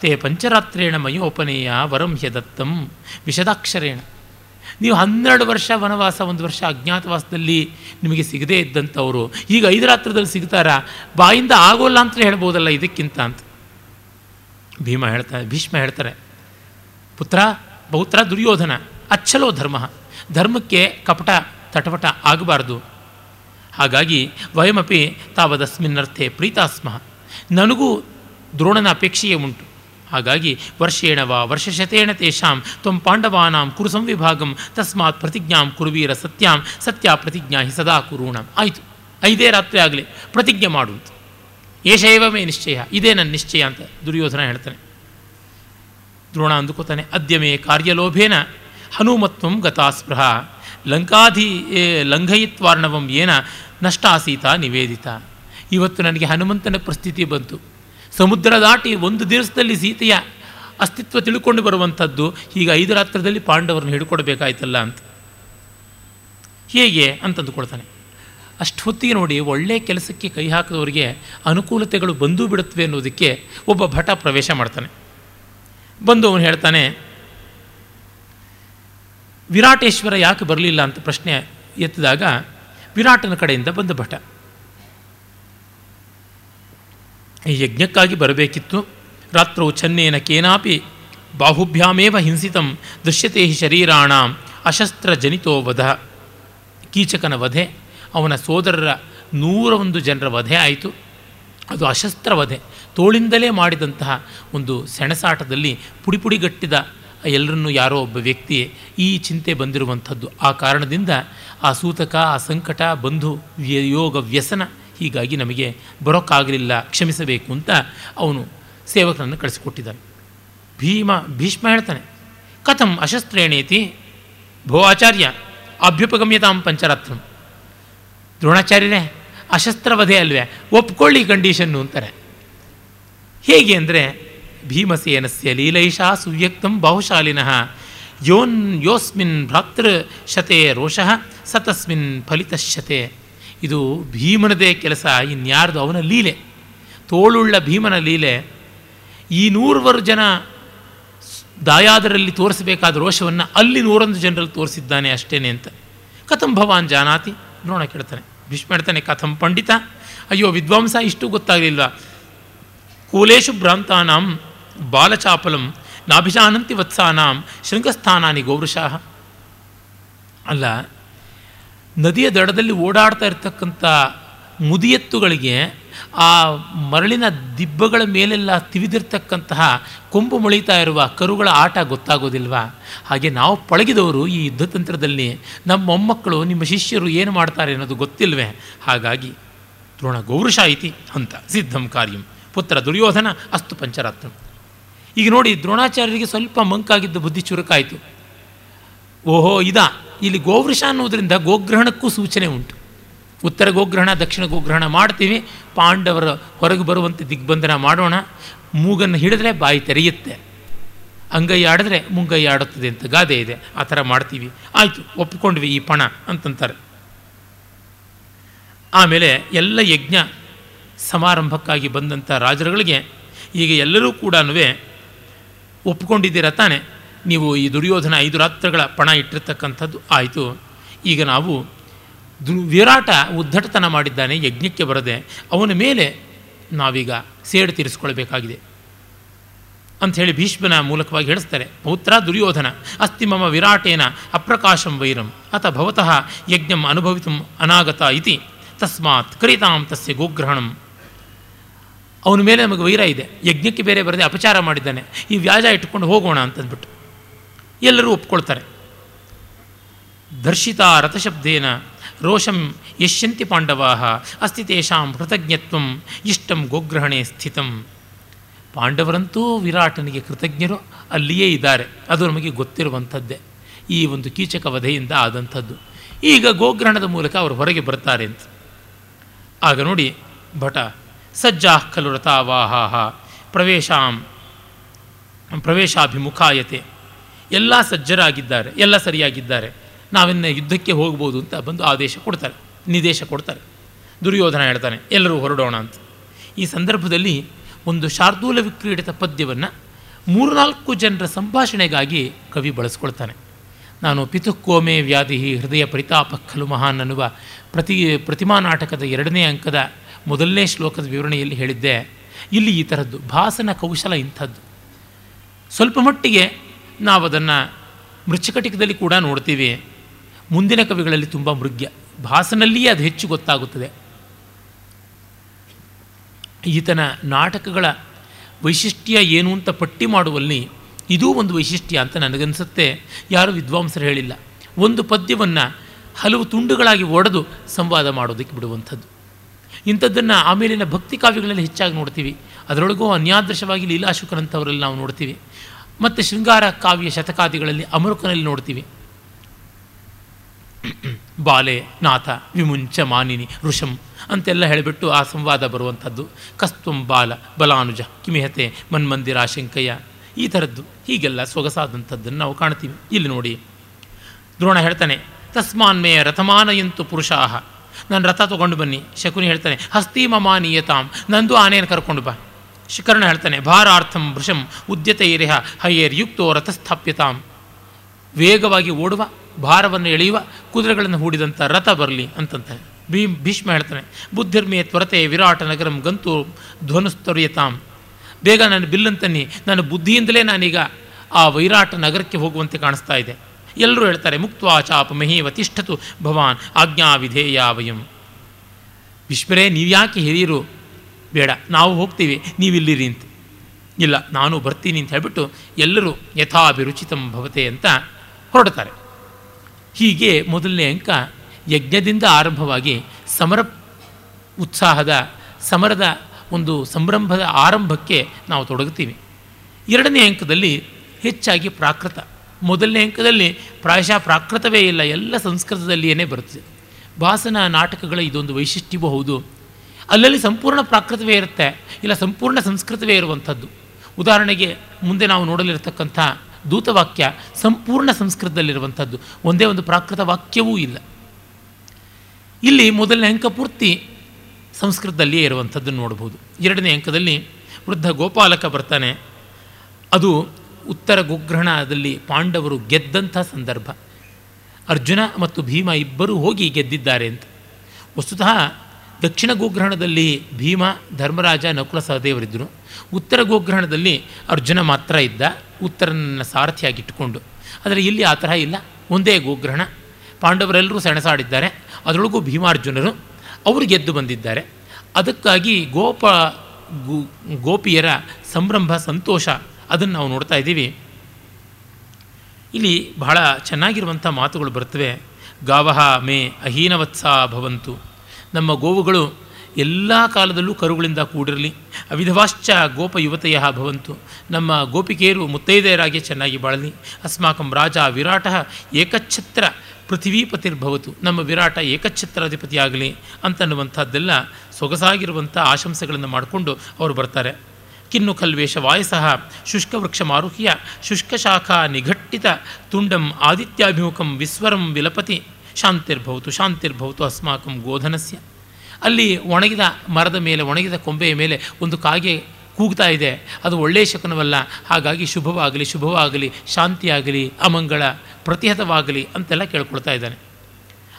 ತೇ ಪಂಚರಾತ್ರೇಣ ಮಯೋಪನೇಯ ವರಂ ಹ್ಯದತ್ತಂ ವಿಷದಾಕ್ಷರೇಣ. ನೀವು ಹನ್ನೆರಡು ವರ್ಷ ವನವಾಸ, ಒಂದು ವರ್ಷ ಅಜ್ಞಾತವಾಸದಲ್ಲಿ ನಿಮಗೆ ಸಿಗದೇ ಇದ್ದಂಥವರು, ಈಗ ಐದು ರಾತ್ರದಲ್ಲಿ ಸಿಗ್ತಾರಾ? ಬಾಯಿಂದ ಆಗೋಲ್ಲ ಅಂತ ಹೇಳ್ಬೋದಲ್ಲ ಇದಕ್ಕಿಂತ ಅಂತ. ಭೀಮ ಹೇಳ್ತಾರೆ ಭೀಷ್ಮ ಹೇಳ್ತಾರೆ ಪುತ್ರ ಬಹುತ್ರ ದುರ್ಯೋಧನ, ಅಚ್ಚಲೋ ಧರ್ಮ. ಧರ್ಮಕ್ಕೆ ಕಪಟ ತಟಪಟ ಆಗಬಾರ್ದು. ಹಾಗಾಗಿ ವಯಮಪಿ ತಾವದಸ್ಮಿನ್ನರ್ಥೆ ಪ್ರೀತಾಸ್ಮ. ನನಗೂ ದ್ರೋಣನ ಅಪೇಕ್ಷೆಯೇ ಉಂಟು. ಹಾಗಾಗಿ ವರ್ಷೇಣ ವಾ ವರ್ಷಶತೇಣ ತೇಷಾಂ ತ್ವಂ ಪಾಂಡವಾನಾಂ ಕುರು ಸಂವಿಭಾಗಂ ತಸ್ಮಾತ್ ಪ್ರತಿಜ್ಞಾಂ ಕುರುವೀರ ಸತ್ಯಾಂ ಸತ್ಯ ಪ್ರತಿಜ್ಞಾ ಹಿ ಸದಾ ಕುರೂಣಂ. ಆಯಿತು. ಐದೇ ರಾತ್ರಿ ಆಗಲಿ. ಪ್ರತಿಜ್ಞೆ ಮಾಡುವುದು. ಏಷ ಮೇ ನಿಶ್ಚಯ. ಇದೇ ನನ್ನ ನಿಶ್ಚಯ ಅಂತ ದುರ್ಯೋಧನ ಹೇಳ್ತಾನೆ. ದ್ರೋಣ ಅಂದುಕೋತಾನೆ. ಅದ್ಯಮೇ ಕಾರ್ಯಲೋಭೇನ ಹನುಮತ್ವಂ ಗತಾಸ್ಪೃಹ. ಲಂಕಾಧಿ ಲಂಘಯಿತ್ವಾರ್ಣವಂ ಏನ ನಷ್ಟ ಆಸೀತ ನಿವೇದಿತ. ಇವತ್ತು ನನಗೆ ಹನುಮಂತನ ಪರಿಸ್ಥಿತಿ ಬಂತು. ಸಮುದ್ರ ದಾಟಿ ಒಂದು ದಿವಸದಲ್ಲಿ ಸೀತೆಯ ಅಸ್ತಿತ್ವ ತಿಳ್ಕೊಂಡು ಬರುವಂಥದ್ದು ಈಗ ಐದು ರಾತ್ರದಲ್ಲಿ ಪಾಂಡವರನ್ನು ಹಿಡ್ಕೊಡ್ಬೇಕಾಯ್ತಲ್ಲ ಅಂತ. ಹೇಗೆ ಅಂತಂದುಕೊಳ್ತಾನೆ ಅಷ್ಟು ಹೊತ್ತಿಗೆ ನೋಡಿ ಒಳ್ಳೆಯ ಕೆಲಸಕ್ಕೆ ಕೈ ಹಾಕಿದವರಿಗೆ ಅನುಕೂಲತೆಗಳು ಬಂದೂ ಬಿಡುತ್ತವೆ ಅನ್ನೋದಕ್ಕೆ ಒಬ್ಬ ಭಟ ಪ್ರವೇಶ ಮಾಡ್ತಾನೆ. ಬಂದು ಅವನು ಹೇಳ್ತಾನೆ, ವಿರಾಟೇಶ್ವರ ಯಾಕೆ ಬರಲಿಲ್ಲ ಅಂತ ಪ್ರಶ್ನೆ ಎತ್ತಿದಾಗ, ವಿರಾಟನ ಕಡೆಯಿಂದ ಬಂದ ಭಟ. ಈ ಯಜ್ಞಕ್ಕಾಗಿ ಬರಬೇಕಿತ್ತು. ರಾತ್ರೌ ಛನ್ನೇನ ಕೇನಾಪಿ ಬಾಹುಭ್ಯಾಮೇವ ಹಿಂಸಿತಂ ದೃಶ್ಯತೆ ಹಿ ಅಶಸ್ತ್ರ ಜನಿತೋ ವಧ. ಕೀಚಕನ ವಧೆ, ಅವನ ಸೋದರರ ನೂರ ಒಂದು ಜನರ ವಧೆ ಆಯಿತು. ಅದು ಅಶಸ್ತ್ರ ವಧೆ. ತೋಳಿಂದಲೇ ಮಾಡಿದಂತಹ ಒಂದು ಸೆಣಸಾಟದಲ್ಲಿ ಪುಡಿ ಪುಡಿಗಟ್ಟಿದ ಎಲ್ಲರನ್ನೂ ಯಾರೋ ಒಬ್ಬ ವ್ಯಕ್ತಿ ಈ ಚಿಂತೆ ಬಂದಿರುವಂಥದ್ದು. ಆ ಕಾರಣದಿಂದ ಆ ಸೂತಕ, ಆ ಸಂಕಟ, ಬಂಧು ಯೋಗ ವ್ಯಸನ ಹೀಗಾಗಿ ನಮಗೆ ಬರೋಕ್ಕಾಗಲಿಲ್ಲ. ಕ್ಷಮಿಸಬೇಕು ಅಂತ ಅವನು ಸೇವಕರನ್ನು ಕಳಿಸಿಕೊಟ್ಟಿದ್ದಾನೆ. ಭೀಮ, ಭೀಷ್ಮ ಹೇಳ್ತಾನೆ, ಕಥಂ ಅಶಸ್ತ್ರೇಣೇತಿ ಭೋ ಆಚಾರ್ಯ ಅಭ್ಯುಪಗಮ್ಯತಾಂ ಪಂಚರಾತ್ರಂ ದ್ರೋಣಾಚಾರ್ಯರೇ, ಅಶಸ್ತ್ರವಧೆ ಅಲ್ವೇ, ಒಪ್ಕೊಳ್ಳಿ ಕಂಡೀಷನ್ನು ಅಂತಾರೆ. ಹೇಗೆ ಅಂದರೆ, ಭೀಮಸೇನಸ್ಯ ಲೀಲೈಷಾ ಸುವ್ಯಕ್ತಂ ಬಾಹುಶಾಲಿನಃ, ಯೋನ್ ಯೋಸ್ಮಿನ್ ಭ್ರಾತೃ ಶತೆ ರೋಷಃ ಸತಸ್ಮಿನ್ ಫಲಿತಶತೆ ಇದು ಭೀಮನದೇ ಕೆಲಸ, ಇನ್ಯಾರ್ದು ಅವನ ಲೀಲೆ. ತೋಳುಳ್ಳ ಭೀಮನ ಲೀಲೆ. ಈ ನೂರ್ವರು ಜನ ದಾಯಾದರಲ್ಲಿ ತೋರಿಸಬೇಕಾದ ರೋಷವನ್ನು ಅಲ್ಲಿ ನೂರೊಂದು ಜನರಲ್ಲಿ ತೋರಿಸಿದ್ದಾನೆ ಅಷ್ಟೇನೆ ಅಂತ. ಕಥಂ ಭವಾನ್ ಜಾನಾತಿ ದ್ರೋಣ ಕೇಳ್ತಾನೆ. ಭೀಷ್ಮ ಹೇಳ್ತಾನೆ, ಕಥಂ ಪಂಡಿತ. ಅಯ್ಯೋ, ವಿದ್ವಾಂಸ ಇಷ್ಟು ಗೊತ್ತಾಗಲಿಲ್ವಾ? ಕೂಲೇಶು ಭ್ರಾಂತಾನಾಂ ಬಾಲಚಾಪಲಂ ನಾಭಿಜಾನಂತಿ ವತ್ಸಾನಾಂ ಶೃಂಗಸ್ಥಾನಾನಿ ಗೌರುಷಾಹ ಅಲ್ಲ, ನದಿಯ ದಡದಲ್ಲಿ ಓಡಾಡ್ತಾ ಇರ್ತಕ್ಕಂಥ ಮುದಿಯತ್ತುಗಳಿಗೆ ಆ ಮರಳಿನ ದಿಬ್ಬಗಳ ಮೇಲೆಲ್ಲ ತಿವಿದಿರ್ತಕ್ಕಂತಹ ಕೊಂಬು ಮೊಳಿತಾ ಇರುವ ಕರುಗಳ ಆಟ ಗೊತ್ತಾಗೋದಿಲ್ವಾ? ಹಾಗೆ ನಾವು ಪಳಗಿದವರು ಈ ಯುದ್ಧತಂತ್ರದಲ್ಲಿ ನಮ್ಮ ಮೊಮ್ಮಕ್ಕಳು, ನಿಮ್ಮ ಶಿಷ್ಯರು ಏನು ಮಾಡ್ತಾರೆ ಅನ್ನೋದು ಗೊತ್ತಿಲ್ವೇ? ಹಾಗಾಗಿ ದ್ರೋಣ ಗೌರುಷ ಇತಿ ಅಂತ ಸಿದ್ಧಂ ಕಾರ್ಯಂ. ಪುತ್ರ ದುರ್ಯೋಧನ ಅಸ್ತು ಪಂಚರತ್ನ. ಈಗ ನೋಡಿ ದ್ರೋಣಾಚಾರ್ಯರಿಗೆ ಸ್ವಲ್ಪ ಮಂಕಾಗಿದ್ದ ಬುದ್ಧಿ ಚುರುಕಾಯಿತು. ಓಹೋ, ಇದಾ. ಇಲ್ಲಿ ಗೋವೃಷ ಅನ್ನೋದರಿಂದ ಗೋಗ್ರಹಣಕ್ಕೂ ಸೂಚನೆ ಉಂಟು. ಉತ್ತರ ಗೋಗ್ರಹಣ, ದಕ್ಷಿಣ ಗೋಗ್ರಹಣ ಮಾಡ್ತೀವಿ. ಪಾಂಡವರ ಹೊರಗೆ ಬರುವಂತೆ ದಿಗ್ಬಂಧನ ಮಾಡೋಣ. ಮೂಗನ್ನು ಹಿಡಿದ್ರೆ ಬಾಯಿ ತೆರೆಯುತ್ತೆ. ಅಂಗೈ ಆಡಿದ್ರೆ ಮುಂಗೈ ಆಡುತ್ತದೆ ಅಂತ ಗಾದೆ ಇದೆ. ಆ ಥರ ಮಾಡ್ತೀವಿ. ಆಯಿತು, ಒಪ್ಪಿಕೊಂಡ್ವಿ ಈ ಪಣ ಅಂತಂತಾರೆ. ಆಮೇಲೆ ಎಲ್ಲ ಯಜ್ಞ ಸಮಾರಂಭಕ್ಕಾಗಿ ಬಂದಂಥ ರಾಜರುಗಳಿಗೆ ಈಗ ಎಲ್ಲರೂ ಕೂಡ ಒಪ್ಪಿಕೊಂಡಿದ್ದೀರ ತಾನೆ? ನೀವು ಈ ದುರ್ಯೋಧನ ಐದು ರಾತ್ರಗಳ ಪಣ ಇಟ್ಟಿರ್ತಕ್ಕಂಥದ್ದು ಆಯಿತು. ಈಗ ನಾವು ದು ವಿರಾಟ ಉದ್ದಟತನ ಮಾಡಿದ್ದಾನೆ, ಯಜ್ಞಕ್ಕೆ ಬರದೆ. ಅವನ ಮೇಲೆ ನಾವೀಗ ಸೇಡು ತೀರಿಸ್ಕೊಳ್ಬೇಕಾಗಿದೆ ಅಂಥೇಳಿ ಭೀಷ್ಮನ ಮೂಲಕವಾಗಿ ಹೇಳಿಸ್ತಾರೆ. ಪೌತ್ರ ದುರ್ಯೋಧನ, ಅಸ್ತಿ ಮಮ ವಿರಾಟೇನ ಅಪ್ರಕಾಶಂ ವೈರಂ ಅಥ ಭವತಃ ಯಜ್ಞಂ ಅನುಭವಿತು ಅನಾಗತ ಇತಿ, ತಸ್ಮಾತ್ ಕರಿತಾಂ ತಸ್ಯ ಗೋಗ್ರಹಣಂ. ಅವನ ಮೇಲೆ ನಮಗೆ ವೈರ ಇದೆ. ಯಜ್ಞಕ್ಕೆ ಬೇರೆ ಬರದೆ ಅಪಚಾರ ಮಾಡಿದ್ದಾನೆ. ಈ ವ್ಯಾಜ ಇಟ್ಕೊಂಡು ಹೋಗೋಣ ಅಂತಂದ್ಬಿಟ್ಟು ಎಲ್ಲರೂ ಒಪ್ಕೊಳ್ತಾರೆ. ದರ್ಶಿತ ರಥಶಬ್ದೇನ ರೋಷಂ ಯಶ್ಯಂತಿ ಪಾಂಡವಾ ಅಸ್ತಿ ತೇಷಾಂ ಕೃತಜ್ಞತ್ವಂ ಇಷ್ಟಂ ಗೋಗ್ರಹಣೆ ಸ್ಥಿತಂ. ಪಾಂಡವರಂತೂ ವಿರಾಟನಿಗೆ ಕೃತಜ್ಞರು ಅಲ್ಲಿಯೇ ಇದ್ದಾರೆ. ಅದು ನಮಗೆ ಗೊತ್ತಿರುವಂಥದ್ದೇ. ಈ ಒಂದು ಕೀಚಕ ವಧೆಯಿಂದ ಆದಂಥದ್ದು. ಈಗ ಗೋಗ್ರಹಣದ ಮೂಲಕ ಅವರು ಹೊರಗೆ ಬರ್ತಾರೆ ಅಂತ. ಆಗ ನೋಡಿ ಭಟ ಸಜ್ಜಾ ಖಲು ರಥಾವಾಹ ಪ್ರವೇಶಾಂ, ಪ್ರವೇಶಾಭಿಮುಖಾಯತೆ. ಎಲ್ಲ ಸಜ್ಜರಾಗಿದ್ದಾರೆ, ಎಲ್ಲ ಸರಿಯಾಗಿದ್ದಾರೆ. ನಾವಿನ್ನು ಯುದ್ಧಕ್ಕೆ ಹೋಗ್ಬೋದು ಅಂತ ಬಂದು ಆದೇಶ ಕೊಡ್ತಾರೆ, ನಿದೇಶ ಕೊಡ್ತಾರೆ. ದುರ್ಯೋಧನ ಹೇಳ್ತಾನೆ, ಎಲ್ಲರೂ ಹೊರಡೋಣ ಅಂತ. ಈ ಸಂದರ್ಭದಲ್ಲಿ ಒಂದು ಶಾರ್ದೂಲ ವಿಕ್ರೀಡಿತ ಪದ್ಯವನ್ನು ಮೂರ್ನಾಲ್ಕು ಜನರ ಸಂಭಾಷಣೆಗಾಗಿ ಕವಿ ಬಳಸ್ಕೊಳ್ತಾನೆ. ನಾನು ಪಿತುಕೋಮೆ ವ್ಯಾಧಿ ಹೃದಯ ಪರಿತಾಪ ಖಲು ಮಹಾನ್ ಅನ್ನುವ ಪ್ರತಿ, ಪ್ರತಿಮಾ ನಾಟಕದ ಎರಡನೇ ಅಂಕದ ಮೊದಲನೇ ಶ್ಲೋಕದ ವಿವರಣೆಯಲ್ಲಿ ಹೇಳಿದ್ದೆ, ಇಲ್ಲಿ ಈ ಥರದ್ದು ಭಾಸನ ಕೌಶಲ ಇಂಥದ್ದು. ಸ್ವಲ್ಪ ಮಟ್ಟಿಗೆ ನಾವು ಅದನ್ನು ಮೃಚ್ಛಕಟಿಕದಲ್ಲಿ ಕೂಡ ನೋಡ್ತೀವಿ. ಮುಂದಿನ ಕವಿಗಳಲ್ಲಿ ತುಂಬ ಮೃಗ್ಯ. ಭಾಸನಲ್ಲಿಯೇ ಅದು ಹೆಚ್ಚು ಗೊತ್ತಾಗುತ್ತದೆ. ಈತನ ನಾಟಕಗಳ ವೈಶಿಷ್ಟ್ಯ ಏನು ಅಂತ ಪಟ್ಟಿ ಮಾಡುವಲ್ಲಿ ಇದೂ ಒಂದು ವೈಶಿಷ್ಟ್ಯ ಅಂತ ನನಗನ್ಸುತ್ತೆ. ಯಾರು ವಿದ್ವಾಂಸರು ಹೇಳಿಲ್ಲ. ಒಂದು ಪದ್ಯವನ್ನು ಹಲವು ತುಂಡುಗಳಾಗಿ ಒಡೆದು ಸಂವಾದ ಮಾಡೋದಕ್ಕೆ ಬಿಡುವಂಥದ್ದು. ಇಂಥದ್ದನ್ನು ಆಮೇಲಿನ ಭಕ್ತಿ ಕಾವ್ಯಗಳಲ್ಲಿ ಹೆಚ್ಚಾಗಿ ನೋಡ್ತೀವಿ. ಅದರೊಳಗೂ ಅನ್ಯಾದೃಶವಾಗಿ ಲೀಲಾಶುಕರಂಥವರಲ್ಲಿ ನಾವು ನೋಡ್ತೀವಿ. ಮತ್ತು ಶೃಂಗಾರ ಕಾವ್ಯ ಶತಕಾದಿಗಳಲ್ಲಿ ಅಮರುಕನಲ್ಲಿ ನೋಡ್ತೀವಿ. ಬಾಲೆ, ನಾಥ, ವಿಮುಂಚ, ಮಾನಿನಿ, ಋಷಂ ಅಂತೆಲ್ಲ ಹೇಳಿಬಿಟ್ಟು ಆ ಸಂವಾದ ಬರುವಂಥದ್ದು. ಕಸ್ತುಂ ಬಾಲ, ಬಲಾನುಜ, ಕಿಮಿಹತೆ, ಮನ್ಮಂದಿರ, ಶಂಕಯ್ಯ ಈ ಥರದ್ದು ಹೀಗೆಲ್ಲ ಸೊಗಸಾದಂಥದ್ದನ್ನು ನಾವು ಕಾಣ್ತೀವಿ. ಇಲ್ಲಿ ನೋಡಿ ದ್ರೋಣ ಹೇಳ್ತಾನೆ ತಸ್ಮಾನ್ಮೇಯ ರಥಮಾನಯಂತು ಪುರುಷಾಹ. ನಾನು ರಥ ತೊಗೊಂಡು ಬನ್ನಿ. ಶಕುನಿ ಹೇಳ್ತಾನೆ, ಹಸ್ತಿ ಮಮಾನೀಯತಾಂ ನಂದು ಆನೆಯನ್ನು ಕರ್ಕೊಂಡು ಬಾ. ಶಿಕರ್ಣ ಹೇಳ್ತಾನೆ, ಭಾರಾರ್ಥಂ ಭೃಶಂ ಉದ್ಯತೆ ಇರಿಹ, ಹೈಯರ್ ಯುಕ್ತೋ ರಥಸ್ಥಾಪ್ಯತಾಂ. ವೇಗವಾಗಿ ಓಡುವ, ಭಾರವನ್ನು ಎಳೆಯುವ, ಕುದುರೆಗಳನ್ನು ಹೂಡಿದಂಥ ರಥ ಬರಲಿ ಅಂತಂತ. ಭೀಮ್, ಭೀಷ್ಮ ಹೇಳ್ತಾನೆ, ಬುದ್ಧಿರ್ಮೆ ತ್ವರತೆ ವಿರಾಟ ನಗರಂ ಗಂತು ಧ್ವನುಸ್ತೊರೆಯತಾಂ. ಬೇಗ ನನ್ನ ಬಿಲ್ಲಂತನ್ನಿ ನನ್ನ ಬುದ್ಧಿಯಿಂದಲೇ ನಾನೀಗ ಆ ವೈರಾಟ ನಗರಕ್ಕೆ ಹೋಗುವಂತೆ ಕಾಣಿಸ್ತಾ ಇದೆ. ಎಲ್ಲರೂ ಹೇಳ್ತಾರೆ ಮುಕ್ತ್ವಾಚಾಪ ಚಾಪ ಮಹೀವ ತಿಷ್ಠತು ಭವಾನ್, ಆಜ್ಞಾ ವಿಧೇಯ ವಯಂ. ನೀವು ಯಾಕೆ ಹಿರಿಯರು ಬೇಡ, ನಾವು ಹೋಗ್ತೀವಿ ನೀವಿಲ್ಲಿರಿ ಅಂತ. ಇಲ್ಲ, ನಾನು ಬರ್ತೀನಿ ಅಂತ ಹೇಳ್ಬಿಟ್ಟು ಎಲ್ಲರೂ ಯಥಾಭಿರುಚಿತಂ ಭವತೆ ಅಂತ ಹೊರಡ್ತಾರೆ. ಹೀಗೆ ಮೊದಲನೇ ಅಂಕ ಯಜ್ಞದಿಂದ ಆರಂಭವಾಗಿ ಸಮರ ಉತ್ಸಾಹದ, ಸಮರದ ಒಂದು ಸಂರಂಭದ ಆರಂಭಕ್ಕೆ ನಾವು ತೊಡಗುತ್ತೀವಿ. ಎರಡನೇ ಅಂಕದಲ್ಲಿ ಹೆಚ್ಚಾಗಿ ಪ್ರಾಕೃತ. ಮೊದಲನೇ ಅಂಕದಲ್ಲಿ ಪ್ರಾಯಶಃ ಪ್ರಾಕೃತವೇ ಇಲ್ಲ, ಎಲ್ಲ ಸಂಸ್ಕೃತದಲ್ಲಿಯೇ ಬರುತ್ತದೆ ಭಾಸನ ನಾಟಕಗಳ ಇದೊಂದು ವೈಶಿಷ್ಟ್ಯವೂ ಹೌದು. ಅಲ್ಲಲ್ಲಿ ಸಂಪೂರ್ಣ ಪ್ರಾಕೃತವೇ ಇರುತ್ತೆ, ಇಲ್ಲ ಸಂಪೂರ್ಣ ಸಂಸ್ಕೃತವೇ ಇರುವಂಥದ್ದು. ಉದಾಹರಣೆಗೆ ಮುಂದೆ ನಾವು ನೋಡಲಿರತಕ್ಕಂಥ ದೂತವಾಕ್ಯ ಸಂಪೂರ್ಣ ಸಂಸ್ಕೃತದಲ್ಲಿರುವಂಥದ್ದು, ಒಂದೇ ಒಂದು ಪ್ರಾಕೃತ ವಾಕ್ಯವೂ ಇಲ್ಲ. ಇಲ್ಲಿ ಮೊದಲನೇ ಅಂಕ ಪೂರ್ತಿ ಸಂಸ್ಕೃತದಲ್ಲಿಯೇ ಇರುವಂಥದ್ದನ್ನು ನೋಡ್ಬೋದು. ಎರಡನೇ ಅಂಕದಲ್ಲಿ ವೃದ್ಧ ಗೋಪಾಲಕ ಬರ್ತಾನೆ, ಅದು ಉತ್ತರ ಗೋಗ್ರಹಣದಲ್ಲಿ ಪಾಂಡವರು ಗೆದ್ದಂಥ ಸಂದರ್ಭ. ಅರ್ಜುನ ಮತ್ತು ಭೀಮ ಇಬ್ಬರೂ ಹೋಗಿ ಗೆದ್ದಿದ್ದಾರೆ ಅಂತ. ವಸ್ತುತಃ ದಕ್ಷಿಣ ಗೋಗ್ರಹಣದಲ್ಲಿ ಭೀಮ, ಧರ್ಮರಾಜ ನಕುಲ ಸಹದೇವರಿದ್ದರು ಉತ್ತರ ಗೋಗ್ರಹಣದಲ್ಲಿ ಅರ್ಜುನ ಮಾತ್ರ ಇದ್ದ, ಉತ್ತರನನ್ನು ಸಾರಥಿಯಾಗಿಟ್ಟುಕೊಂಡು ಆದರೆ ಇಲ್ಲಿ ಆ ತರಹ ಇಲ್ಲ. ಒಂದೇ ಗೋಗ್ರಹಣ. ಪಾಂಡವರೆಲ್ಲರೂ ಸೆಣಸಾಡಿದ್ದಾರೆ. ಅದರೊಳಗೂ ಭೀಮಾರ್ಜುನರು, ಅವರು ಗೆದ್ದು ಬಂದಿದ್ದಾರೆ. ಅದಕ್ಕಾಗಿ ಗೋಪ ಗೋಪಿಯರ ಸಂಭ್ರಮ, ಸಂತೋಷ ಅದನ್ನು ನಾವು ನೋಡ್ತಾ ಇದ್ದೀವಿ. ಇಲ್ಲಿ ಬಹಳ ಚೆನ್ನಾಗಿರುವಂಥ ಮಾತುಗಳು ಬರ್ತವೆ ಗಾವಹ ಮೇ ಅಹೀನವತ್ಸ ಭವಂತು. ನಮ್ಮ ಗೋವುಗಳು ಎಲ್ಲ ಕಾಲದಲ್ಲೂ ಕರುಗಳಿಂದ ಕೂಡಿರಲಿ. ಅವಿಧವಾಶ್ಚ ಗೋಪ ಯುವತೆಯ ಭವಂತು. ನಮ್ಮ ಗೋಪಿಕೆಯರು ಮುತ್ತೈದೆಯರಾಗಿ ಚೆನ್ನಾಗಿ ಬಾಳಲಿ. ಅಸ್ಮಾಕಂ ರಾಜ ವಿರಾಟ ಏಕಛತ್ರ ಪೃಥ್ವೀಪತಿರ್ಭವತು. ನಮ್ಮ ವಿರಾಟ ಏಕಛತ್ರಾಧಿಪತಿಯಾಗಲಿ ಅಂತನ್ನುವಂಥದ್ದೆಲ್ಲ ಸೊಗಸಾಗಿರುವಂಥ ಆಶಂಸೆಗಳನ್ನು ಮಾಡಿಕೊಂಡು ಅವರು ಬರ್ತಾರೆ. ಕಿನ್ನು ಕಲ್ವೇಶ ವಾಯಸಃ ಶುಷ್ಕವೃಕ್ಷ ಮಾರುಹ್ಯ, ಶುಷ್ಕಶಾಖಾ ನಿಘಟ್ಟಿತ ತುಂಡಂ ಆದಿತ್ಯಾಭಿಮುಖಂ ವಿಸ್ವರಂ ವಿಲಪತಿ, ಶಾಂತಿರ್ಭವತು ಶಾಂತಿರ್ಭವತು ಅಸ್ಮಾಕಂ ಗೋಧನಸ್ಯ. ಅಲ್ಲಿ ಒಣಗಿದ ಮರದ ಮೇಲೆ, ಒಣಗಿದ ಕೊಂಬೆಯ ಮೇಲೆ ಒಂದು ಕಾಗೆ ಕೂಗ್ತಾ ಇದೆ. ಅದು ಒಳ್ಳೆಯ ಶಕುನವಲ್ಲ. ಹಾಗಾಗಿ ಶುಭವಾಗಲಿ ಶುಭವಾಗಲಿ, ಶಾಂತಿಯಾಗಲಿ, ಅಮಂಗಳ, ಪ್ರತಿಹತವಾಗಲಿ ಅಂತೆಲ್ಲ ಕೇಳ್ಕೊಳ್ತಾ ಇದ್ದಾನೆ.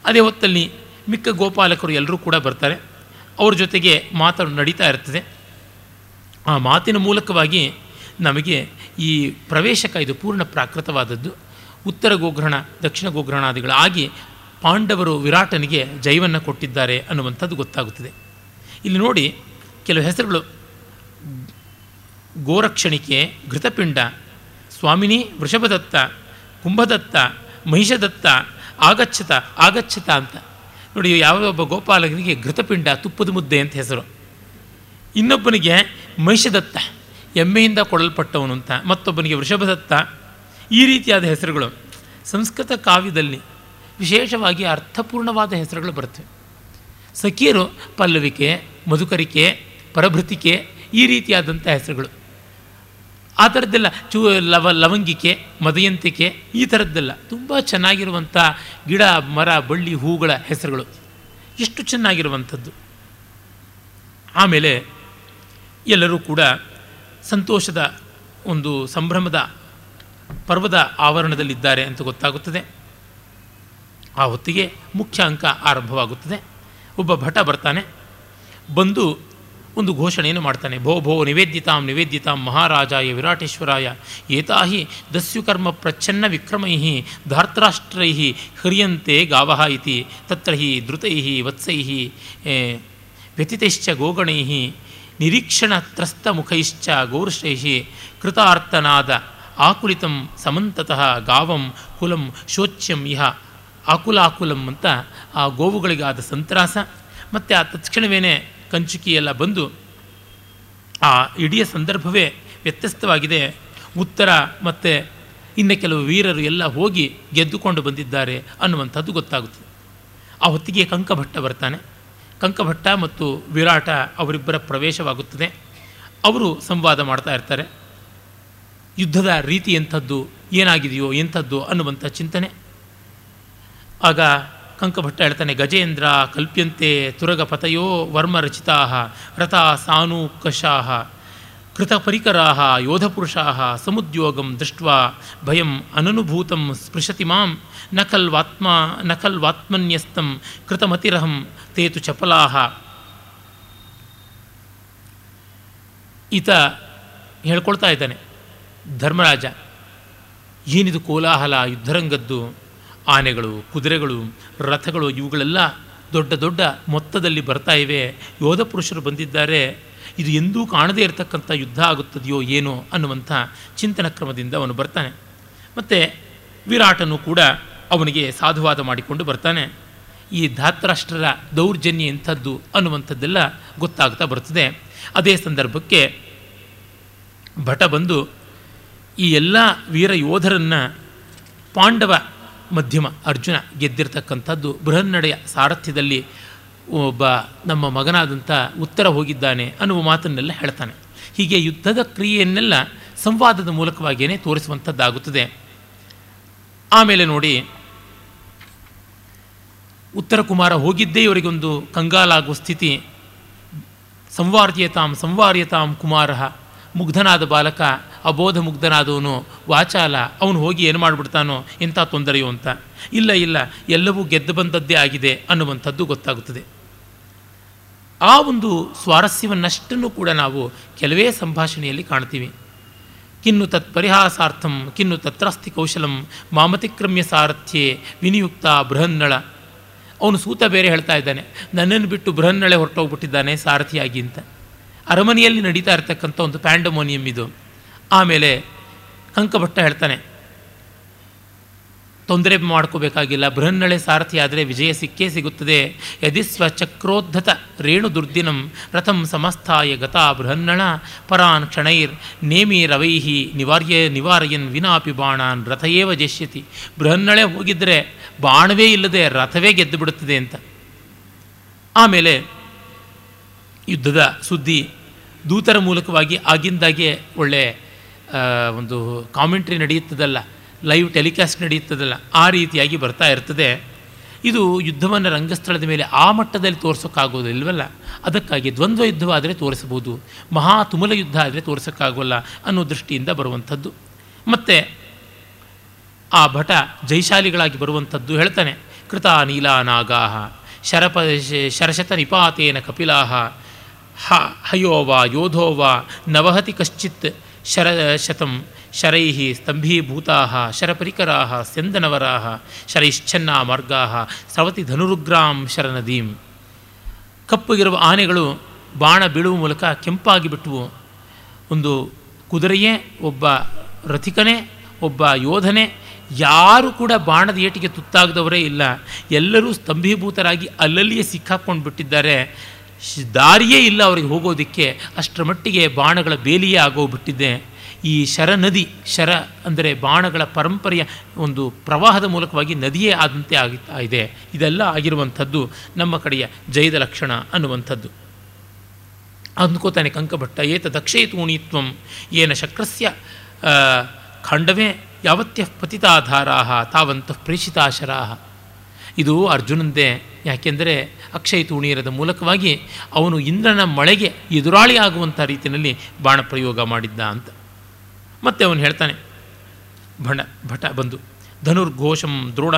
ಅದೇ ಹೊತ್ತಲ್ಲಿ ಮಿಕ್ಕ ಗೋಪಾಲಕರು ಎಲ್ಲರೂ ಕೂಡ ಬರ್ತಾರೆ. ಅವ್ರ ಜೊತೆಗೆ ಮಾತಾಡು ನಡೀತಾ ಇರ್ತದೆ. ಆ ಮಾತಿನ ಮೂಲಕವಾಗಿ ನಮಗೆ ಈ ಪ್ರವೇಶಕ ಇದು ಪೂರ್ಣ ಪ್ರಾಕೃತವಾದದ್ದು. ಉತ್ತರ ಗೋಗ್ರಹಣ, ದಕ್ಷಿಣ ಗೋಗ್ರಹಣಾದಿಗಳಾಗಿ ಪಾಂಡವರು ವಿರಾಟನಿಗೆ ಜೈವನ್ನು ಕೊಟ್ಟಿದ್ದಾರೆ ಅನ್ನುವಂಥದ್ದು ಗೊತ್ತಾಗುತ್ತದೆ. ಇಲ್ಲಿ ನೋಡಿ ಕೆಲವು ಹೆಸರುಗಳು. ಗೋರಕ್ಷಣಿಕೆ, ಘೃತಪಿಂಡ, ಸ್ವಾಮಿನಿ, ವೃಷಭದತ್ತ, ಕುಂಭದತ್ತ, ಮಹಿಷದತ್ತ, ಆಗಚ್ಛತ ಆಗಚ್ಛತ ಅಂತ. ನೋಡಿ ಯಾವೊಬ್ಬ ಗೋಪಾಲಕನಿಗೆ ಘೃತಪಿಂಡ ತುಪ್ಪದ ಮುದ್ದೆ ಅಂತ ಹೆಸರು. ಇನ್ನೊಬ್ಬನಿಗೆ ಮಹಿಷದತ್ತ ಎಮ್ಮೆಯಿಂದ ಕೊಡಲ್ಪಟ್ಟವನು ಅಂತ. ಮತ್ತೊಬ್ಬನಿಗೆ ವೃಷಭದತ್ತ, ಈ ರೀತಿಯಾದ ಹೆಸರುಗಳು. ಸಂಸ್ಕೃತ ಕಾವ್ಯದಲ್ಲಿ ವಿಶೇಷವಾಗಿ ಅರ್ಥಪೂರ್ಣವಾದ ಹೆಸರುಗಳು ಬರ್ತವೆ ಸಖಿಯರು ಪಲ್ಲವಿಕೆ, ಮಧುಕರಿಕೆ, ಪರಭೃತಿಕೆ, ಈ ರೀತಿಯಾದಂಥ ಹೆಸರುಗಳು. ಆ ಥರದ್ದೆಲ್ಲ ಚೂ, ಲವ, ಲವಂಗಿಕೆ, ಮದಯಂತಿಕೆ, ಈ ಥರದ್ದೆಲ್ಲ ತುಂಬ ಚೆನ್ನಾಗಿರುವಂಥ ಗಿಡ, ಮರ, ಬಳ್ಳಿ, ಹೂಗಳ ಹೆಸರುಗಳು. ಎಷ್ಟು ಚೆನ್ನಾಗಿರುವಂಥದ್ದು. ಆಮೇಲೆ ಎಲ್ಲರೂ ಕೂಡ ಸಂತೋಷದ ಒಂದು ಸಂಭ್ರಮದ ಪರ್ವದ ಆವರಣದಲ್ಲಿದ್ದಾರೆ ಅಂತ ಗೊತ್ತಾಗುತ್ತದೆ. ಆ ಹೊತ್ತಿಗೆ ಮುಖ್ಯ ಅಂಕ ಆರಂಭವಾಗುತ್ತದೆ. ಒಬ್ಬ ಭಟ ಬರ್ತಾನೆ. ಬಂದು ಒಂದು ಘೋಷಣೆಯನ್ನು ಮಾಡ್ತಾನೆ. ಭೋ ಭೋ ನಿವೇದ್ಯತಾಂ ನಿವೇದ್ಯತಾಂ ಮಹಾರಾಜಾಯ ವಿರಾಟೇಶ್ವರಾಯ ಏತಾಹಿ ದಸ್ಯುಕರ್ಮ ಪ್ರಚ್ಛನ್ನ ವಿಕ್ರಮೈ ಧಾರ್ತ್ರಾಷ್ಟ್ರೈ ಹ್ರಿಯಂತೆ ಗಾವಹ ಇತಿ ತತ್ರ ಹಿ ಧೃತೈ ವತ್ಸೈ ವ್ಯತಿತೈಶ್ಚ ಗೋಗಣೈ ನಿರೀಕ್ಷಣತ್ರಸ್ತಮುಖೈಶ್ಚ ಗೌರ್ಷೈಹಿ ಕೃತಾರ್ತನಾದ ಆಕುಲಿತಂ ಸಮಂತತಃ ಗಾವಂ ಕುಲಂ ಶೋಚ್ಯಂ ಇಹ. ಆಕುಲಾಕುಲಂ ಅಂತ ಆ ಗೋವುಗಳಿಗಾದ ಸಂತ್ರಾಸ. ಮತ್ತು ಆ ತತ್ಕ್ಷಣವೇ ಕಂಚುಕಿ ಎಲ್ಲ ಬಂದು ಆ ಇಡೀ ಸಂದರ್ಭವೇ ವ್ಯತ್ಯಸ್ತವಾಗಿದೆ. ಉತ್ತರ ಮತ್ತು ಇನ್ನು ಕೆಲವು ವೀರರು ಎಲ್ಲ ಹೋಗಿ ಗೆದ್ದುಕೊಂಡು ಬಂದಿದ್ದಾರೆ ಅನ್ನುವಂಥದ್ದು ಗೊತ್ತಾಗುತ್ತದೆ. ಆ ಹೊತ್ತಿಗೆ ಕಂಕಭಟ್ಟ ಬರ್ತಾನೆ. ಕಂಕಭಟ್ಟ ಮತ್ತು ವಿರಾಟ ಅವರಿಬ್ಬರ ಪ್ರವೇಶವಾಗುತ್ತದೆ. ಅವರು ಸಂವಾದ ಮಾಡ್ತಾ ಇರ್ತಾರೆ. ಯುದ್ಧದ ರೀತಿ ಎಂಥದ್ದು, ಏನಾಗಿದೆಯೋ ಎಂಥದ್ದು ಅನ್ನುವಂಥ ಚಿಂತನೆ. ಆಗ ಕಂಕಭಟ್ಟ ಹೇಳ್ತಾನೆ, ಗಜೇಂದ್ರ ಕಲ್ಪ್ಯಂತೆ ತುರಗಪತಯೋ ವರ್ಮರಚಿತಾ ರಥ ಸಾನೂಕಷಾ ಕೃತಪರಿಕರಾ ಯೋಧಪುರುಷಾ ಸಮುದ್ಯೋಗಂ ದೃಷ್ಟ್ವಾ ಭಯಂ ಅನನುಭೂತಂ ಸ್ಪೃಶತಿ ಮಾಂ ನಕಲ್ವಾತ್ಮ ನಕಲ್ವಾತ್ಮನ್ಯಸ್ತಂ ನ ತೇತು ಚಪಲಾಹ. ಈತ ಹೇಳ್ಕೊಳ್ತಾ ಇದ್ದಾನೆ, ಧರ್ಮರಾಜ, ಏನಿದು ಕೋಲಾಹಲ, ಯುದ್ಧರಂಗದ್ದು, ಆನೆಗಳು, ಕುದುರೆಗಳು, ರಥಗಳು, ಇವುಗಳೆಲ್ಲ ದೊಡ್ಡ ದೊಡ್ಡ ಮೊತ್ತದಲ್ಲಿ ಬರ್ತಾ ಇವೆ. ಯೋಧ ಪುರುಷರು ಬಂದಿದ್ದಾರೆ. ಇದು ಎಂದೂ ಕಾಣದೇ ಇರತಕ್ಕಂಥ ಯುದ್ಧ ಆಗುತ್ತದೆಯೋ ಏನೋ ಅನ್ನುವಂಥ ಚಿಂತನ ಕ್ರಮದಿಂದ ಅವನು ಬರ್ತಾನೆ. ಮತ್ತು ವಿರಾಟನು ಕೂಡ ಅವನಿಗೆ ಸಾಧುವಾದ ಮಾಡಿಕೊಂಡು ಬರ್ತಾನೆ. ಈ ಧಾತ್ರಾಷ್ಟ್ರರ ದೌರ್ಜನ್ಯ ಎಂಥದ್ದು ಅನ್ನುವಂಥದ್ದೆಲ್ಲ ಗೊತ್ತಾಗ್ತಾ ಬರ್ತದೆ ಅದೇ ಸಂದರ್ಭಕ್ಕೆ ಭಟ ಬಂದು, ಈ ಎಲ್ಲ ವೀರ ಯೋಧರನ್ನು ಪಾಂಡವ ಮಧ್ಯಮ ಅರ್ಜುನ ಗೆದ್ದಿರ್ತಕ್ಕಂಥದ್ದು ಬೃಹನ್ನಡೆಯ ಸಾರಥ್ಯದಲ್ಲಿ ಒಬ್ಬ ನಮ್ಮ ಮಗನಾದಂಥ ಉತ್ತರ ಹೋಗಿದ್ದಾನೆ ಅನ್ನುವ ಮಾತನ್ನೆಲ್ಲ ಹೇಳ್ತಾನೆ. ಹೀಗೆ ಯುದ್ಧದ ಕ್ರಿಯೆಯನ್ನೆಲ್ಲ ಸಂವಾದದ ಮೂಲಕವಾಗಿಯೇ ತೋರಿಸುವಂಥದ್ದಾಗುತ್ತದೆ. ಆಮೇಲೆ ನೋಡಿ ಉತ್ತರ ಕುಮಾರ ಹೋಗಿದ್ದೇ ಇವರಿಗೊಂದು ಕಂಗಾಲಾಗುವ ಸ್ಥಿತಿ. ಸಂವಾರ್ಯತಾಂ ಸಂವಾರ್ಯತಾಂ ಕುಮಾರ. ಮುಗ್ಧನಾದ ಬಾಲಕ, ಅಬೋಧ ಮುಗ್ಧನಾದವನು ವಾಚಾಲ, ಅವನು ಹೋಗಿ ಏನು ಮಾಡಿಬಿಡ್ತಾನೋ ಇಂಥ ತೊಂದರೆಯೋ ಅಂತ. ಇಲ್ಲ ಇಲ್ಲ, ಎಲ್ಲವೂ ಗೆದ್ದು ಬಂದದ್ದೇ ಆಗಿದೆ ಅನ್ನುವಂಥದ್ದು ಗೊತ್ತಾಗುತ್ತದೆ. ಆ ಒಂದು ಸ್ವಾರಸ್ಯವನ್ನಷ್ಟನ್ನು ಕೂಡ ನಾವು ಕೆಲವೇ ಸಂಭಾಷಣೆಯಲ್ಲಿ ಕಾಣ್ತೀವಿ. ಕಿನ್ನು ತತ್ ಪರಿಹಾಸಾರ್ಥಂ, ಕಿನ್ನು ತತ್ರಾಸ್ತಿ ಕೌಶಲಂ ಮಾಮತಿಕ್ರಮ್ಯ ಸಾರಥ್ಯೆ ವಿನಿಯುಕ್ತ ಬೃಹನ್ನಳ. ಅವನು ಸೂತ ಬೇರೆ ಹೇಳ್ತಾ ಇದ್ದಾನೆ, ನನ್ನನ್ನು ಬಿಟ್ಟು ಬೃಹನ್ನಳೆ ಹೊರಟೋಗ್ಬಿಟ್ಟಿದ್ದಾನೆ ಸಾರಥಿಯಾಗಿ ಅಂತ. ಅರಮನೆಯಲ್ಲಿ ನಡೀತಾ ಇರ್ತಕ್ಕಂಥ ಒಂದು ಪ್ಯಾಂಡಮೋನಿಯಂ ಇದು. ಆಮೇಲೆ ಕಂಕಭಟ್ಟ ಹೇಳ್ತಾನೆ ತೊಂದರೆ ಮಾಡ್ಕೋಬೇಕಾಗಿಲ್ಲ. ಬೃಹನ್ನಳೆ ಸಾರಥಿ ಆದರೆ ವಿಜಯ ಸಿಕ್ಕೇ ಸಿಗುತ್ತದೆ. ಯದಿಸ್ವ ಚಕ್ರೋದ್ಧತ ರೇಣು ದುರ್ದಿನಂ ರಥಂ ಸಮಸ್ಥಾಯ ಗತಾ ಬೃಹನ್ನಳ ಪರಾನ್ ಕ್ಷಣೈರ್ ನೇಮಿ ರವೈಹಿ ನಿವಾರ್ಯ ನಿವಾರಯನ್ ವಿನಾಪಿ ಬಾಣಾನ್ ರಥಯೇವ ಜಷ್ಯತಿ ಬೃಹನ್ನಳೆ ಹೋಗಿದ್ದರೆ ಬಾಣವೇ ಇಲ್ಲದೆ ರಥವೇ ಗೆದ್ದು ಬಿಡುತ್ತದೆ ಅಂತ. ಆಮೇಲೆ ಯುದ್ಧದ ಸುದ್ದಿ ದೂತರ ಮೂಲಕವಾಗಿ ಆಗಿಂದಾಗೆ ಒಳ್ಳೆ ಒಂದು ಕಾಮೆಂಟ್ರಿ ನಡೆಯುತ್ತದಲ್ಲ. ಲೈವ್ ಟೆಲಿಕಾಸ್ಟ್ ನಡೆಯುತ್ತದಲ್ಲ, ಆ ರೀತಿಯಾಗಿ ಬರ್ತಾ ಇರ್ತದೆ. ಇದು ಯುದ್ಧವನ್ನು ರಂಗಸ್ಥಳದ ಮೇಲೆ ಆ ಮಟ್ಟದಲ್ಲಿ ತೋರಿಸೋಕ್ಕಾಗೋದಿಲ್ವಲ್ಲ ಅದಕ್ಕಾಗಿ ದ್ವಂದ್ವ ಯುದ್ಧವಾದರೆ ತೋರಿಸಬಹುದು, ಮಹಾ ತುಮಲ ಯುದ್ಧ ಆದರೆ ತೋರಿಸೋಕ್ಕಾಗೋಲ್ಲ ಅನ್ನೋ ದೃಷ್ಟಿಯಿಂದ ಬರುವಂಥದ್ದು. ಮತ್ತು ಆ ಭಟ ಜೈಶಾಲಿಗಳಾಗಿ ಬರುವಂಥದ್ದು ಹೇಳ್ತಾನೆ, ಕೃತ ನೀಲಾ ನಾಗಾಹ ಶರಪ ಶರಶತ ನಿಪಾತೇನ ಕಪಿಲಾಹ ಹ ಹಯೋವಾ ಯೋಧೋವಾ, ನವಹತಿ ಕಶ್ಚಿತ್ ಶರಶತಂ ಶರೈ ಸ್ತಂಭೀಭೂತಾ, ಶರಪರಿಕರಾ, ಸ್ಯಂದನವರಾ ಶರೈಶ್ಚನ್ನ ಮಾರ್ಗಾ, ಸ್ರವತಿ ಧನುರುಗ್ರಾಂ ಶರನದೀಂ ಕಪ್ಪಗಿರುವ ಆನೆಗಳು ಬಾಣ ಬೀಳುವ ಮೂಲಕ ಕೆಂಪಾಗಿ ಬಿಟ್ಟವು. ಒಂದು ಕುದುರೆಯೇ, ಒಬ್ಬ ರಥಿಕನೇ, ಒಬ್ಬ ಯೋಧನೇ, ಯಾರು ಕೂಡ ಬಾಣದ ಏಟಿಗೆ ತುತ್ತಾಗದವರೇ ಇಲ್ಲ. ಎಲ್ಲರೂ ಸ್ತಂಭೀಭೂತರಾಗಿ ಅಲ್ಲಲ್ಲಿಯೇ ಸಿಕ್ಕಾಕ್ಕೊಂಡು ಬಿಟ್ಟಿದ್ದಾರೆ. ದಾರಿಯೇ ಇಲ್ಲ ಅವರಿಗೆ ಹೋಗೋದಕ್ಕೆ. ಅಷ್ಟರ ಮಟ್ಟಿಗೆ ಬಾಣಗಳ ಬೇಲಿಯೇ ಆಗೋಗ್ಬಿಟ್ಟಿದೆ. ಈ ಶರ ನದಿ, ಶರ ಅಂದರೆ ಬಾಣಗಳ ಪರಂಪರೆಯ ಒಂದು ಪ್ರವಾಹದ ಮೂಲಕವಾಗಿ ನದಿಯೇ ಆದಂತೆ ಆಗುತ್ತಾ ಇದೆ ಇದೆಲ್ಲ ಆಗಿರುವಂಥದ್ದು ನಮ್ಮ ಕಡೆಯ ಜಯದ ಲಕ್ಷಣ ಅನ್ನುವಂಥದ್ದು. ಅಂದ್ಕೋತಾನೆ ಕಂಕಭಟ್ಟ, ಏತ ಏನ ಶಕ್ರಸ್ಯ ಖಂಡವೇ ಯಾವತ್ಯ ಪತಿತಾಧಾರಾ ತಾವಂತ ಪ್ರೇಷಿತಾಶರಾ ಇದು ಅರ್ಜುನಂದೇ, ಯಾಕೆಂದರೆ ಅಕ್ಷಯ ತೂಣೀರದ ಮೂಲಕವಾಗಿ ಅವನು ಇಂದ್ರನ ಮಳೆಗೆ ಎದುರಾಳಿ ಆಗುವಂಥ ರೀತಿಯಲ್ಲಿ ಬಾಣ ಪ್ರಯೋಗ ಮಾಡಿದ್ದ ಅಂತ. ಮತ್ತೆ ಅವನು ಹೇಳ್ತಾನೆ, ಭಣ, ಭಟ ಬಂದು, ಧನುರ್ಘೋಷಂ ದ್ರೋಣ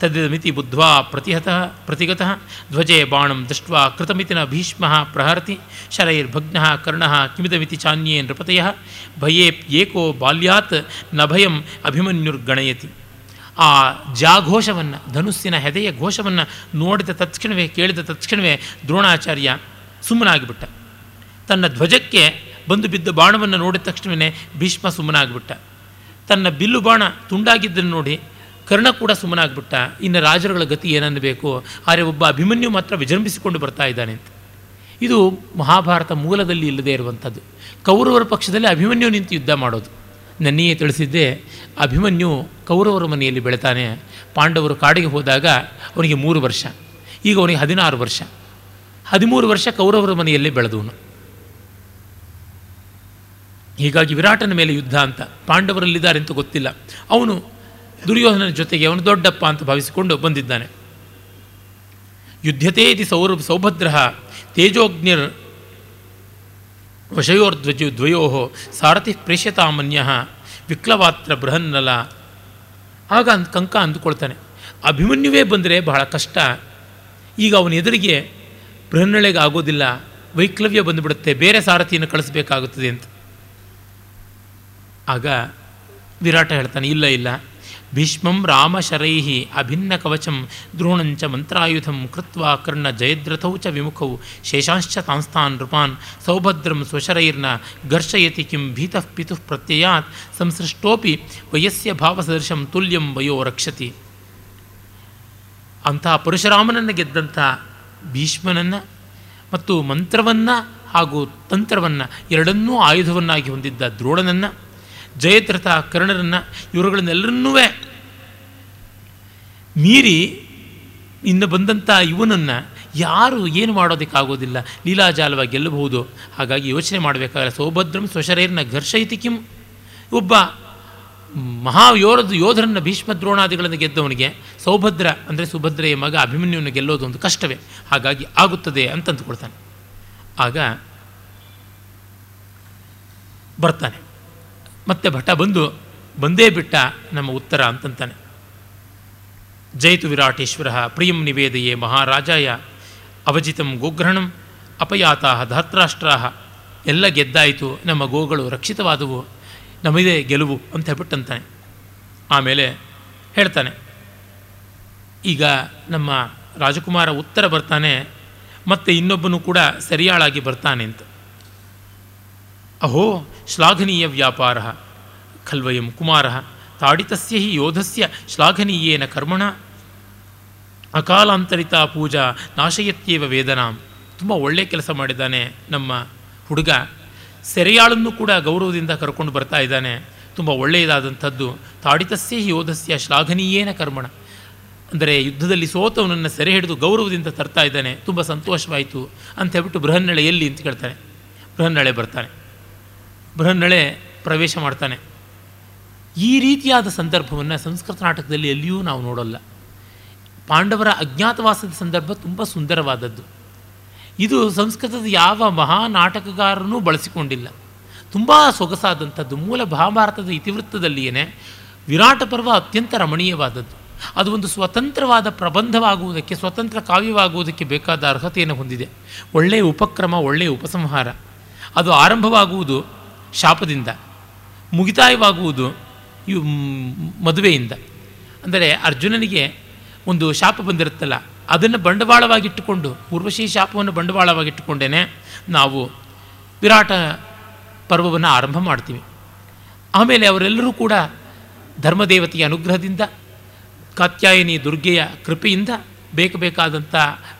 ತದ್ಮಿತಿ ಬುದ್ಧ್ವಾ ಪ್ರತಿಹತಃ, ಪ್ರತಿಗತಃ, ಧ್ವಜೆ ಬಾಣಂ ದೃಷ್ಟ್ವಾ ಕೃತಮಿತಿನ ಭೀಷ್ಮ ಪ್ರಹರತಿ, ಶರೈರ್ಭಗ್ನ ಕರ್ಣ ಕಿಮಿತಮಿತಿ ಚಾನ್ಯೇ ನೃಪತಯ ಭಯೇ ಏಕೋ ಬಾಲ್ಯಾತ್ನ ಭಯಂ ಅಭಿಮನ್ಯುರ್ಗಣಯತಿ. ಆ ಜಾಘೋಷವನ್ನು, ಧನುಸ್ಸಿನ ಹೆದೆಯ ಘೋಷವನ್ನು ನೋಡಿದ ತತ್ಕ್ಷಣವೇ, ಕೇಳಿದ ತತ್ಕ್ಷಣವೇ ದ್ರೋಣಾಚಾರ್ಯ ಸುಮ್ಮನಾಗಿಬಿಟ್ಟ. ತನ್ನ ಧ್ವಜಕ್ಕೆ ಬಂದು ಬಿದ್ದ ಬಾಣವನ್ನು ನೋಡಿದ ತಕ್ಷಣವೇ ಭೀಷ್ಮ ಸುಮ್ಮನಾಗ್ಬಿಟ್ಟ. ತನ್ನ ಬಿಲ್ಲು ಬಾಣ ತುಂಡಾಗಿದ್ದನ್ನು ನೋಡಿ ಕರ್ಣ ಕೂಡ ಸುಮ್ಮನಾಗ್ಬಿಟ್ಟ. ಇನ್ನು ರಾಜರುಗಳ ಗತಿ ಏನನ್ನಬೇಕು? ಆದರೆ ಒಬ್ಬ ಅಭಿಮನ್ಯು ಮಾತ್ರ ವಿಜೃಂಭಿಸಿಕೊಂಡು ಬರ್ತಾ ಇದ್ದಾನೆ ಅಂತ. ಇದು ಮಹಾಭಾರತ ಮೂಲದಲ್ಲಿ ಇಲ್ಲದೇ ಇರುವಂಥದ್ದು. ಕೌರವರ ಪಕ್ಷದಲ್ಲಿ ಅಭಿಮನ್ಯು ನಿಂತು ಯುದ್ಧ ಮಾಡೋದು. ನನ್ನೆಯೇ ತಿಳಿಸಿದ್ದೆ, ಅಭಿಮನ್ಯು ಕೌರವರ ಮನೆಯಲ್ಲಿ ಬೆಳೆತಾನೆ. ಪಾಂಡವರು ಕಾಡಿಗೆ ಹೋದಾಗ ಅವನಿಗೆ ಮೂರು ವರ್ಷ. ಈಗ ಅವನಿಗೆ ಹದಿನಾರು ವರ್ಷ. ಹದಿಮೂರು ವರ್ಷ ಕೌರವರ ಮನೆಯಲ್ಲೇ ಬೆಳೆದವನು. ಹೀಗಾಗಿ ವಿರಾಟನ ಮೇಲೆ ಯುದ್ಧ ಅಂತ ಪಾಂಡವರಲ್ಲಿದ್ದಾರೆ ಅಂತ ಗೊತ್ತಿಲ್ಲ. ಅವನು ದುರ್ಯೋಧನನ ಜೊತೆಗೆ ಅವನು ದೊಡ್ಡಪ್ಪ ಅಂತ ಭಾವಿಸಿಕೊಂಡು ಬಂದಿದ್ದಾನೆ. ಯುದ್ಧತೆ ಇತಿ ಸೌರ ಸೌಭದ್ರ ತೇಜೋಗ್ನಿರ್ ವಶಯೋರ್ಧ್ವಜ ದ್ವಯೋ ಸಾರಥಿ ಪ್ರೇಷ್ಯತಾಮನ್ಯ ವಿಕ್ಲವಾತ್ರ ಬೃಹನ್ನಲ. ಆಗ ಅಂದ್ ಕಂಕ ಅಂದುಕೊಳ್ತಾನೆ, ಅಭಿಮನ್ಯುವೇ ಬಂದರೆ ಬಹಳ ಕಷ್ಟ. ಈಗ ಅವನ ಎದುರಿಗೆ ಬೃಹನ್ನಳೆಗೆ ಆಗೋದಿಲ್ಲ ವೈಕ್ಲವ್ಯ ಬಂದುಬಿಡುತ್ತೆ. ಬೇರೆ ಸಾರಥಿಯನ್ನು ಕಳಿಸ್ಬೇಕಾಗುತ್ತದೆ ಅಂತ. ಆಗ ವಿರಾಟ ಹೇಳ್ತಾನೆ, ಇಲ್ಲ ಇಲ್ಲ. ಭೀಷ್ಮಂ ರಾಮಶರೈಹಿ ಅಭಿನ್ನ ಕವಚಂ ದ್ರೋಣಂಚ ಮಂತ್ರಾಯುಧಂ ಕೃತ್ವ ಕರ್ಣ ಜಯದ್ರಥೌ ಚ ವಿಮುಖೌ ಶೇಷಾಂಶ್ಚ ತಾಂಸ್ತಾನ್ ನೃಪಾನ್ ಸೌಭದ್ರಂ ಸ್ವಶರೈರ್ನ ಘರ್ಷಯತಿ ಕಿಂ ಭೀತಃ ಪಿತುಃ ಪ್ರತ್ಯಯಾತ್ ಸಂಸೃಷ್ಟೋಪಿ ವಯಸ್ಯ ಭಾವಸದೃಶಂ ತುಲ್ಯಂ ವಯೋ ರಕ್ಷತಿ. ಅಂತಹ ಪರಶುರಾಮನನ್ನು ಗೆದ್ದಂಥ ಭೀಷ್ಮನನ್ನು ಮತ್ತು ಮಂತ್ರವನ್ನು ಹಾಗೂ ತಂತ್ರವನ್ನು ಎರಡನ್ನೂ ಆಯುಧವನ್ನಾಗಿ ಹೊಂದಿದ್ದ ದ್ರೋಣನನ್ನು ಜಯದ್ರಥ ಕರ್ಣರನ್ನು ಇವರುಗಳನ್ನೆಲ್ಲರನ್ನೂ ಮೀರಿ ಇನ್ನು ಬಂದಂಥ ಇವನನ್ನು ಯಾರು ಏನು ಮಾಡೋದಕ್ಕಾಗೋದಿಲ್ಲ ಲೀಲಾಜಾಲವಾಗಿ ಗೆಲ್ಲಬಹುದು. ಹಾಗಾಗಿ ಯೋಚನೆ ಮಾಡಬೇಕಾಗಲ್ಲ ಸೌಭದ್ರಂ ಸ್ವಶರೈರ್ನ ಘರ್ಷಯಿತಿ ಕಿಂ. ಒಬ್ಬ ಮಹಾ ಯೋರದ ಯೋಧರನ್ನು ಭೀಷ್ಮ ದ್ರೋಣಾದಿಗಳನ್ನು ಗೆದ್ದವನಿಗೆ ಸೌಭದ್ರ ಅಂದರೆ ಸುಭದ್ರೆಯ ಮಗ ಅಭಿಮನ್ಯುವನ್ನು ಗೆಲ್ಲೋದು ಒಂದು ಕಷ್ಟವೇ. ಹಾಗಾಗಿ ಆಗುತ್ತದೆ ಅಂತಂದುಕೊಳ್ತಾನೆ ಆಗ ಬರ್ತಾನೆ. ಮತ್ತೆ ಭಟ ಬಂದು, ಬಂದೇ ಬಿಟ್ಟ ನಮ್ಮ ಉತ್ತರ ಅಂತಂತಾನೆ. ಜಯಿತು ವಿರಾಟೇಶ್ವರ, ಪ್ರಿಯಂ ನಿವೇದಯೇ ಮಹಾರಾಜಾಯ, ಅವಜಿತಂ ಗೋಗ್ರಹಣಂ ಅಪಯಾತಾ ಧಾತ್ರಾಷ್ಟ್ರಾಹ ಎಲ್ಲ ಗೆದ್ದಾಯಿತು, ನಮ್ಮ ಗೋಗಳು ರಕ್ಷಿತವಾದವು ನಮಗೆ ಗೆಲುವು ಅಂತ ಹೇಳ್ಬಿಟ್ಟಂತಾನೆ. ಆಮೇಲೆ ಹೇಳ್ತಾನೆ, ಈಗ ನಮ್ಮ ರಾಜಕುಮಾರ ಉತ್ತರ ಬರ್ತಾನೆ, ಮತ್ತು ಇನ್ನೊಬ್ಬನು ಕೂಡ ಸರಿಯಾಳಾಗಿ ಬರ್ತಾನೆ ಅಂತ. ಅಹೋ ಶ್ಲಾಘನೀಯ ವ್ಯಾಪಾರ ಖಲ್ವಯಂ ಕುಮಾರ ತಾಡಿತಸ್ಯ ಹಿ ಯೋಧಸ್ಯ ಶ್ಲಾಘನೀಯೇನ ಕರ್ಮಣ ಅಕಾಲಾಂತರಿತ ಪೂಜಾ ನಾಶಯತ್ಯೇವ ವೇದನಾಂ ತುಂಬ ಒಳ್ಳೆ ಕೆಲಸ ಮಾಡಿದ್ದಾನೆ ನಮ್ಮ ಹುಡುಗ. ಸೆರೆಯಾಳನ್ನು ಕೂಡ ಗೌರವದಿಂದ ಕರ್ಕೊಂಡು ಬರ್ತಾ ಇದ್ದಾನೆ. ತುಂಬ ಒಳ್ಳೆಯದಾದಂಥದ್ದು. ತಾಡಿತಸ್ಯ ಹಿ ಯೋಧಸ್ಯ ಶ್ಲಾಘನೀಯೇನ ಕರ್ಮಣ. ಅಂದರೆ ಯುದ್ಧದಲ್ಲಿ ಸೋತವನನ್ನು ಸೆರೆ ಹಿಡಿದು ಗೌರವದಿಂದ ತರ್ತಾ ಇದ್ದಾನೆ. ತುಂಬ ಸಂತೋಷವಾಯಿತು ಅಂತ ಹೇಳ್ಬಿಟ್ಟು ಬೃಹನ್ನಳೆ ಎಲ್ಲಿ ಅಂತ ಕೇಳ್ತಾನೆ. ಬೃಹನ್ನಳೆ ಬರ್ತಾನೆ. ಬೃಹನ್ನಳೆ ಪ್ರವೇಶ ಮಾಡ್ತಾನೆ. ಈ ರೀತಿಯಾದ ಸಂದರ್ಭವನ್ನು ಸಂಸ್ಕೃತ ನಾಟಕದಲ್ಲಿ ಎಲ್ಲಿಯೂ ನಾವು ನೋಡೋಲ್ಲ. ಪಾಂಡವರ ಅಜ್ಞಾತವಾಸದ ಸಂದರ್ಭ ತುಂಬ ಸುಂದರವಾದದ್ದು. ಇದು ಸಂಸ್ಕೃತದ ಯಾವ ಮಹಾ ನಾಟಕಗಾರನೂ ಬಳಸಿಕೊಂಡಿಲ್ಲ. ತುಂಬ ಸೊಗಸಾದಂಥದ್ದು, ಮೂಲ ಮಹಾಭಾರತದ ಇತಿವೃತ್ತದಲ್ಲಿಯೇ ವಿರಾಟ ಪರ್ವ ಅತ್ಯಂತ ರಮಣೀಯವಾದದ್ದು. ಅದು ಒಂದು ಸ್ವತಂತ್ರವಾದ ಪ್ರಬಂಧವಾಗುವುದಕ್ಕೆ, ಸ್ವತಂತ್ರ ಕಾವ್ಯವಾಗುವುದಕ್ಕೆ ಬೇಕಾದ ಅರ್ಹತೆಯನ್ನು ಹೊಂದಿದೆ. ಒಳ್ಳೆಯ ಉಪಕ್ರಮ, ಒಳ್ಳೆಯ ಉಪಸಂಹಾರ. ಅದು ಆರಂಭವಾಗುವುದು ಶಾಪದಿಂದ ಮುಗಿತಾಯವಾಗುವುದು ಇವು ಮದುವೆಯಿಂದ. ಅಂದರೆ ಅರ್ಜುನನಿಗೆ ಒಂದು ಶಾಪ ಬಂದಿರುತ್ತಲ್ಲ, ಅದನ್ನು ಬಂಡವಾಳವಾಗಿಟ್ಟುಕೊಂಡು, ಊರ್ವಶಿ ಶಾಪವನ್ನು ಬಂಡವಾಳವಾಗಿಟ್ಟುಕೊಂಡೇನೆ ನಾವು ವಿರಾಟ ಪರ್ವವನ್ನು ಆರಂಭ ಮಾಡ್ತೀವಿ. ಆಮೇಲೆ ಅವರೆಲ್ಲರೂ ಕೂಡ ಧರ್ಮದೇವತೆಯ ಅನುಗ್ರಹದಿಂದ, ಕಾತ್ಯಾಯಿನಿ ದುರ್ಗೆಯ ಕೃಪೆಯಿಂದ ಬೇಕಾದಂಥ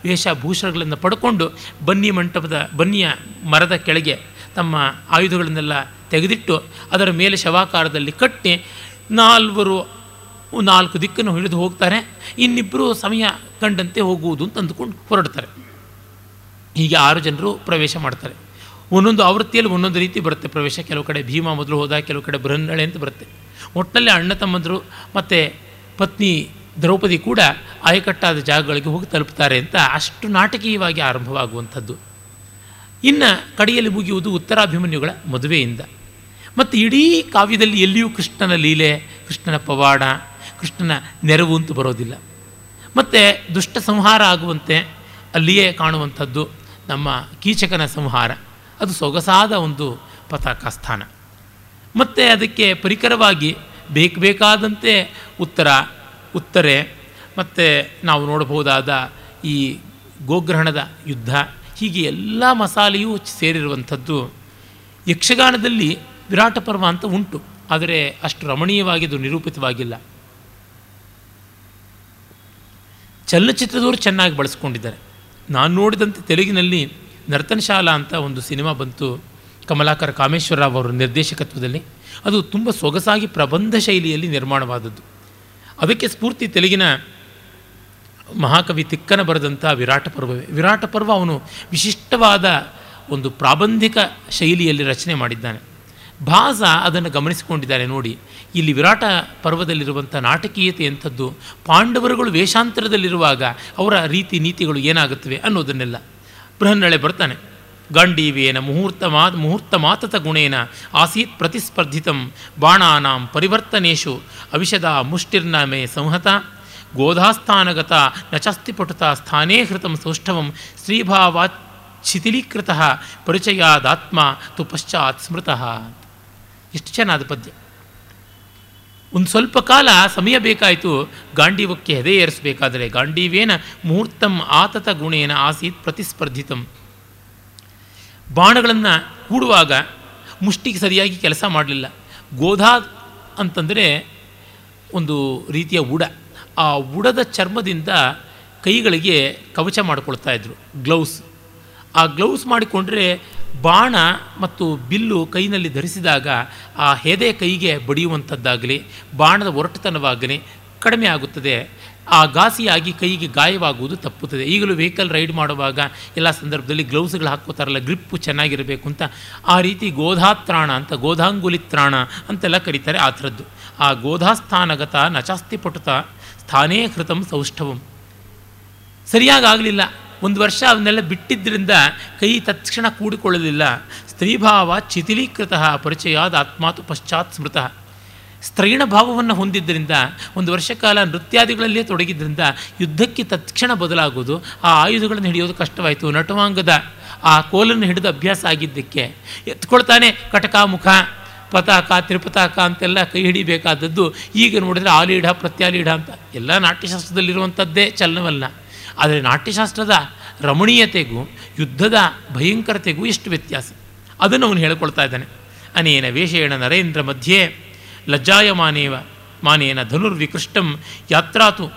ವೇಷಭೂಷಣಗಳನ್ನು ಪಡ್ಕೊಂಡು ಬನ್ನಿ ಮಂಟಪದ, ಬನ್ನಿಯ ಮರದ ಕೆಳಗೆ ತಮ್ಮ ಆಯುಧಗಳನ್ನೆಲ್ಲ ತೆಗೆದಿಟ್ಟು ಅದರ ಮೇಲೆ ಶವಾಕಾರದಲ್ಲಿ ಕಟ್ಟಿ ನಾಲ್ವರು, ನಾಲ್ಕು ದಿಕ್ಕನ್ನು ಹಿಡಿದು ಹೋಗ್ತಾರೆ. ಇನ್ನಿಬ್ಬರು ಸಮಯ ಕಂಡಂತೆ ಹೋಗುವುದು ಅಂತ ಅಂದುಕೊಂಡು ಹೊರಡ್ತಾರೆ. ಹೀಗೆ ಆರು ಜನರು ಪ್ರವೇಶ ಮಾಡ್ತಾರೆ. ಒಂದೊಂದು ಆವೃತ್ತಿಯಲ್ಲಿ ಒಂದೊಂದು ರೀತಿ ಬರುತ್ತೆ ಪ್ರವೇಶ. ಕೆಲವು ಕಡೆ ಭೀಮ ಮೊದಲು ಹೋದ, ಕೆಲವು ಕಡೆ ಬೃಹನ್ನಳೆ ಅಂತ ಬರುತ್ತೆ. ಒಟ್ಟಿನಲ್ಲಿ ಅಣ್ಣ ತಮ್ಮಂದರು ಮತ್ತು ಪತ್ನಿ ದ್ರೌಪದಿ ಕೂಡ ಆಯಕಟ್ಟಾದ ಜಾಗಗಳಿಗೆ ಹೋಗಿ ತಲುಪ್ತಾರೆ ಅಂತ ಅಷ್ಟು ನಾಟಕೀಯವಾಗಿ ಆರಂಭವಾಗುವಂಥದ್ದು. ಇನ್ನು ಕಡೆಯಲ್ಲಿ ಮುಗಿಯುವುದು ಉತ್ತರಾಭಿಮನ್ಯುಗಳ ಮದುವೆಯಿಂದ. ಮತ್ತು ಇಡೀ ಕಾವ್ಯದಲ್ಲಿ ಎಲ್ಲಿಯೂ ಕೃಷ್ಣನ ಲೀಲೆ, ಕೃಷ್ಣನ ಪವಾಡ, ಕೃಷ್ಣನ ನೆರವು ಅಂತ ಬರೋದಿಲ್ಲ. ಮತ್ತು ದುಷ್ಟ ಸಂಹಾರ ಆಗುವಂತೆ ಅಲ್ಲಿಯೇ ಕಾಣುವಂಥದ್ದು ನಮ್ಮ ಕೀಚಕನ ಸಂಹಾರ. ಅದು ಸೊಗಸಾದ ಒಂದು ಪತಾಕ ಸ್ಥಾನ. ಮತ್ತು ಅದಕ್ಕೆ ಪರಿಕರವಾಗಿ ಬೇಕು ಬೇಕಾದಂತೆ ಉತ್ತರ, ಉತ್ತರೆ, ಮತ್ತು ನಾವು ನೋಡಬಹುದಾದ ಈ ಗೋಗ್ರಹಣದ ಯುದ್ಧ ಹೀಗೆ ಎಲ್ಲ ಮಸಾಲೆಯೂ ಸೇರಿರುವಂಥದ್ದು ಯಕ್ಷಗಾನದಲ್ಲಿ ವಿರಾಟ ಪರ್ವ ಅಂತ ಉಂಟು. ಆದರೆ ಅಷ್ಟು ರಮಣೀಯವಾಗಿ ಅದು ನಿರೂಪಿತವಾಗಿಲ್ಲ. ಚಲನಚಿತ್ರದವರು ಚೆನ್ನಾಗಿ ಬಳಸ್ಕೊಂಡಿದ್ದಾರೆ. ನಾನು ನೋಡಿದಂತೆ ತೆಲುಗಿನಲ್ಲಿ ನರ್ತನಶಾಲಾ ಅಂತ ಒಂದು ಸಿನಿಮಾ ಬಂತು ಕಮಲಾಕರ ಕಾಮೇಶ್ವರರಾವ್ ಅವರ ನಿರ್ದೇಶಕತ್ವದಲ್ಲಿ. ಅದು ತುಂಬ ಸೊಗಸಾಗಿ ಪ್ರಬಂಧ ಶೈಲಿಯಲ್ಲಿ ನಿರ್ಮಾಣವಾದದ್ದು. ಅದಕ್ಕೆ ಸ್ಫೂರ್ತಿ ತೆಲುಗಿನ ಮಹಾಕವಿ ತಿಕ್ಕನ ಬರೆದಂಥ ವಿರಾಟ ಪರ್ವವೇ. ವಿರಾಟ ಪರ್ವ ಅವನು ವಿಶಿಷ್ಟವಾದ ಒಂದು ಪ್ರಾಬಂಧಿಕ ಶೈಲಿಯಲ್ಲಿ ರಚನೆ ಮಾಡಿದ್ದಾನೆ. ಭಾಸ ಅದನ್ನು ಗಮನಿಸಿಕೊಂಡಿದ್ದಾರೆ ನೋಡಿ. ಇಲ್ಲಿ ವಿರಾಟ ಪರ್ವದಲ್ಲಿರುವಂಥ ನಾಟಕೀಯತೆ ಎಂಥದ್ದು, ಪಾಂಡವರುಗಳು ವೇಷಾಂತರದಲ್ಲಿರುವಾಗ ಅವರ ರೀತಿ ನೀತಿಗಳು ಏನಾಗುತ್ತವೆ ಅನ್ನೋದನ್ನೆಲ್ಲ ಬೃಹನ್ನಳೆ ಬರ್ತಾನೆ. ಗಾಂಡೀವೇನ ಮುಹೂರ್ತ ಮಾ, ಮುಹೂರ್ತ ಮಾತತ ಗುಣೇನ ಆಸೀತ್ ಪ್ರತಿಸ್ಪರ್ಧಿತಂ ಬಾಣಾನಾಂ ಪರಿವರ್ತನೇಶು, ಅವಿಷದ ಮುಷ್ಟಿರ್ನ ಮೇ ಸಂಹತ. ಗೋಧಾಸ್ಥಾನಗತ ನಚಸ್ತಿ ಪಟುತ ಸ್ಥಾನೇ ಹೃತಂ ಸೌಷ್ಠವಂ ಸ್ತ್ರೀಭಾವಾತ್ ಶಿಥಿಲೀಕೃತ ಪರಿಚಯಾದಾತ್ಮ ತು ಪಶ್ಚಾತ್ ಸ್ಮೃತಃ. ಎಷ್ಟು ಚೆನ್ನಾದ ಪದ್ಯ? ಒಂದು ಸ್ವಲ್ಪ ಕಾಲ ಸಮಯ ಬೇಕಾಯಿತು, ಗಾಂಡೀವಕ್ಕೆ ಹೆದೆ ಏರಿಸಬೇಕಾದರೆ ಗಾಂಡೀವೇನ ಮುಹೂರ್ತಂ ಆತತ ಗುಣೇನ ಆಸೀತ್ ಪ್ರತಿಸ್ಪರ್ಧಿತಂ. ಬಾಣಗಳನ್ನು ಕೂಡುವಾಗ ಮುಷ್ಟಿಗೆ ಸರಿಯಾಗಿ ಕೆಲಸ ಮಾಡಲಿಲ್ಲ. ಗೋಧಾ ಅಂತಂದರೆ ಒಂದು ರೀತಿಯ ಉಡ. ಆ ಉಡದ ಚರ್ಮದಿಂದ ಕೈಗಳಿಗೆ ಕವಚ ಮಾಡಿಕೊಳ್ತಾ ಇದ್ರು ಗ್ಲೌಸ್ ಆ ಗ್ಲೌಸ್ ಮಾಡಿಕೊಂಡ್ರೆ ಬಾಣ ಮತ್ತು ಬಿಲ್ಲು ಕೈನಲ್ಲಿ ಧರಿಸಿದಾಗ ಆ ಹೆದೆ ಕೈಗೆ ಬಡಿಯುವಂಥದ್ದಾಗಲಿ, ಬಾಣದ ಒರಟುತನವಾಗಲಿ ಕಡಿಮೆ ಆಗುತ್ತದೆ. ಆ ಘಾಸಿಯಾಗಿ ಕೈಗೆ ಗಾಯವಾಗುವುದು ತಪ್ಪುತ್ತದೆ. ಈಗಲೂ ವೆಹಿಕಲ್ ರೈಡ್ ಮಾಡುವಾಗ ಎಲ್ಲ ಸಂದರ್ಭದಲ್ಲಿ ಗ್ಲೌಸ್ಗಳು ಹಾಕ್ಕೋತಾರಲ್ಲ ಗ್ರಿಪ್ಪು ಚೆನ್ನಾಗಿರಬೇಕು ಅಂತ. ಆ ರೀತಿ ಗೋಧಾತ್ರಾಣ ಅಂತ, ಗೋಧಾಂಗುಲಿತ್ರಾಣ ಅಂತೆಲ್ಲ ಕರೀತಾರೆ ಆ ಥರದ್ದು ಆ ಗೋಧಾಸ್ಥಾನಗತ ನಚಾಸ್ತಿ ಪಟುತ ಸ್ಥಾನೇ ಕೃತಂ ಸೌಷ್ಠವಂ. ಆಗಲಿಲ್ಲ ಒಂದು ವರ್ಷ ಅವನ್ನೆಲ್ಲ ಬಿಟ್ಟಿದ್ದರಿಂದ ಕೈ ತತ್ಕ್ಷಣ ಕೂಡಿಕೊಳ್ಳಲಿಲ್ಲ. ಸ್ತ್ರೀಭಾವ ಚಿತಿಲೀಕೃತ, ಪರಿಚಯಾದ ಆತ್ಮಾತು ಪಶ್ಚಾತ್ ಸ್ಮೃತ. ಸ್ತ್ರೈಣ ಭಾವವನ್ನು ಹೊಂದಿದ್ದರಿಂದ, ಒಂದು ವರ್ಷ ಕಾಲ ನೃತ್ಯಾದಿಗಳಲ್ಲೇ ತೊಡಗಿದ್ದರಿಂದ ಯುದ್ಧಕ್ಕೆ ತತ್ಕ್ಷಣ ಬದಲಾಗೋದು ಆ ಆಯುಧಗಳನ್ನು ಹಿಡಿಯೋದು ಕಷ್ಟವಾಯಿತು. ನಟವಾಂಗದ ಆ ಕೋಲನ್ನು ಹಿಡಿದು ಅಭ್ಯಾಸ ಆಗಿದ್ದಕ್ಕೆ. ಎತ್ಕೊಳ್ತಾನೆ ಕಟಕ ಮುಖ. ಪತಾಕ, ತ್ರಿಪತಾಕ ಅಂತೆಲ್ಲ ಕೈ ಹಿಡಿಬೇಕಾದದ್ದು. ಈಗ ನೋಡಿದರೆ ಆಲೀಢ, ಪ್ರತ್ಯಾಲೀಢ ಅಂತ ಎಲ್ಲ ನಾಟ್ಯಶಾಸ್ತ್ರದಲ್ಲಿರುವಂಥದ್ದೇ ಚಲನವಲ್ಲ. ಆದರೆ ನಾಟ್ಯಶಾಸ್ತ್ರದ ರಮಣೀಯತೆಗೂ ಯುದ್ಧದ ಭಯಂಕರತೆಗೂ ಎಷ್ಟು ವ್ಯತ್ಯಾಸ? ಅದನ್ನು ಅವನು ಹೇಳಿಕೊಳ್ತಾ ಇದ್ದಾನೆ. ಅನೇನ ವೇಷೇಣ ನರೇಂದ್ರ ಮಧ್ಯೆ ಲಜ್ಜಾಯಮಾನೇವ ಮಾನೇನ ಧನುರ್ವಿಕೃಷ್ಟಂ ಯಾತ್ರಾತು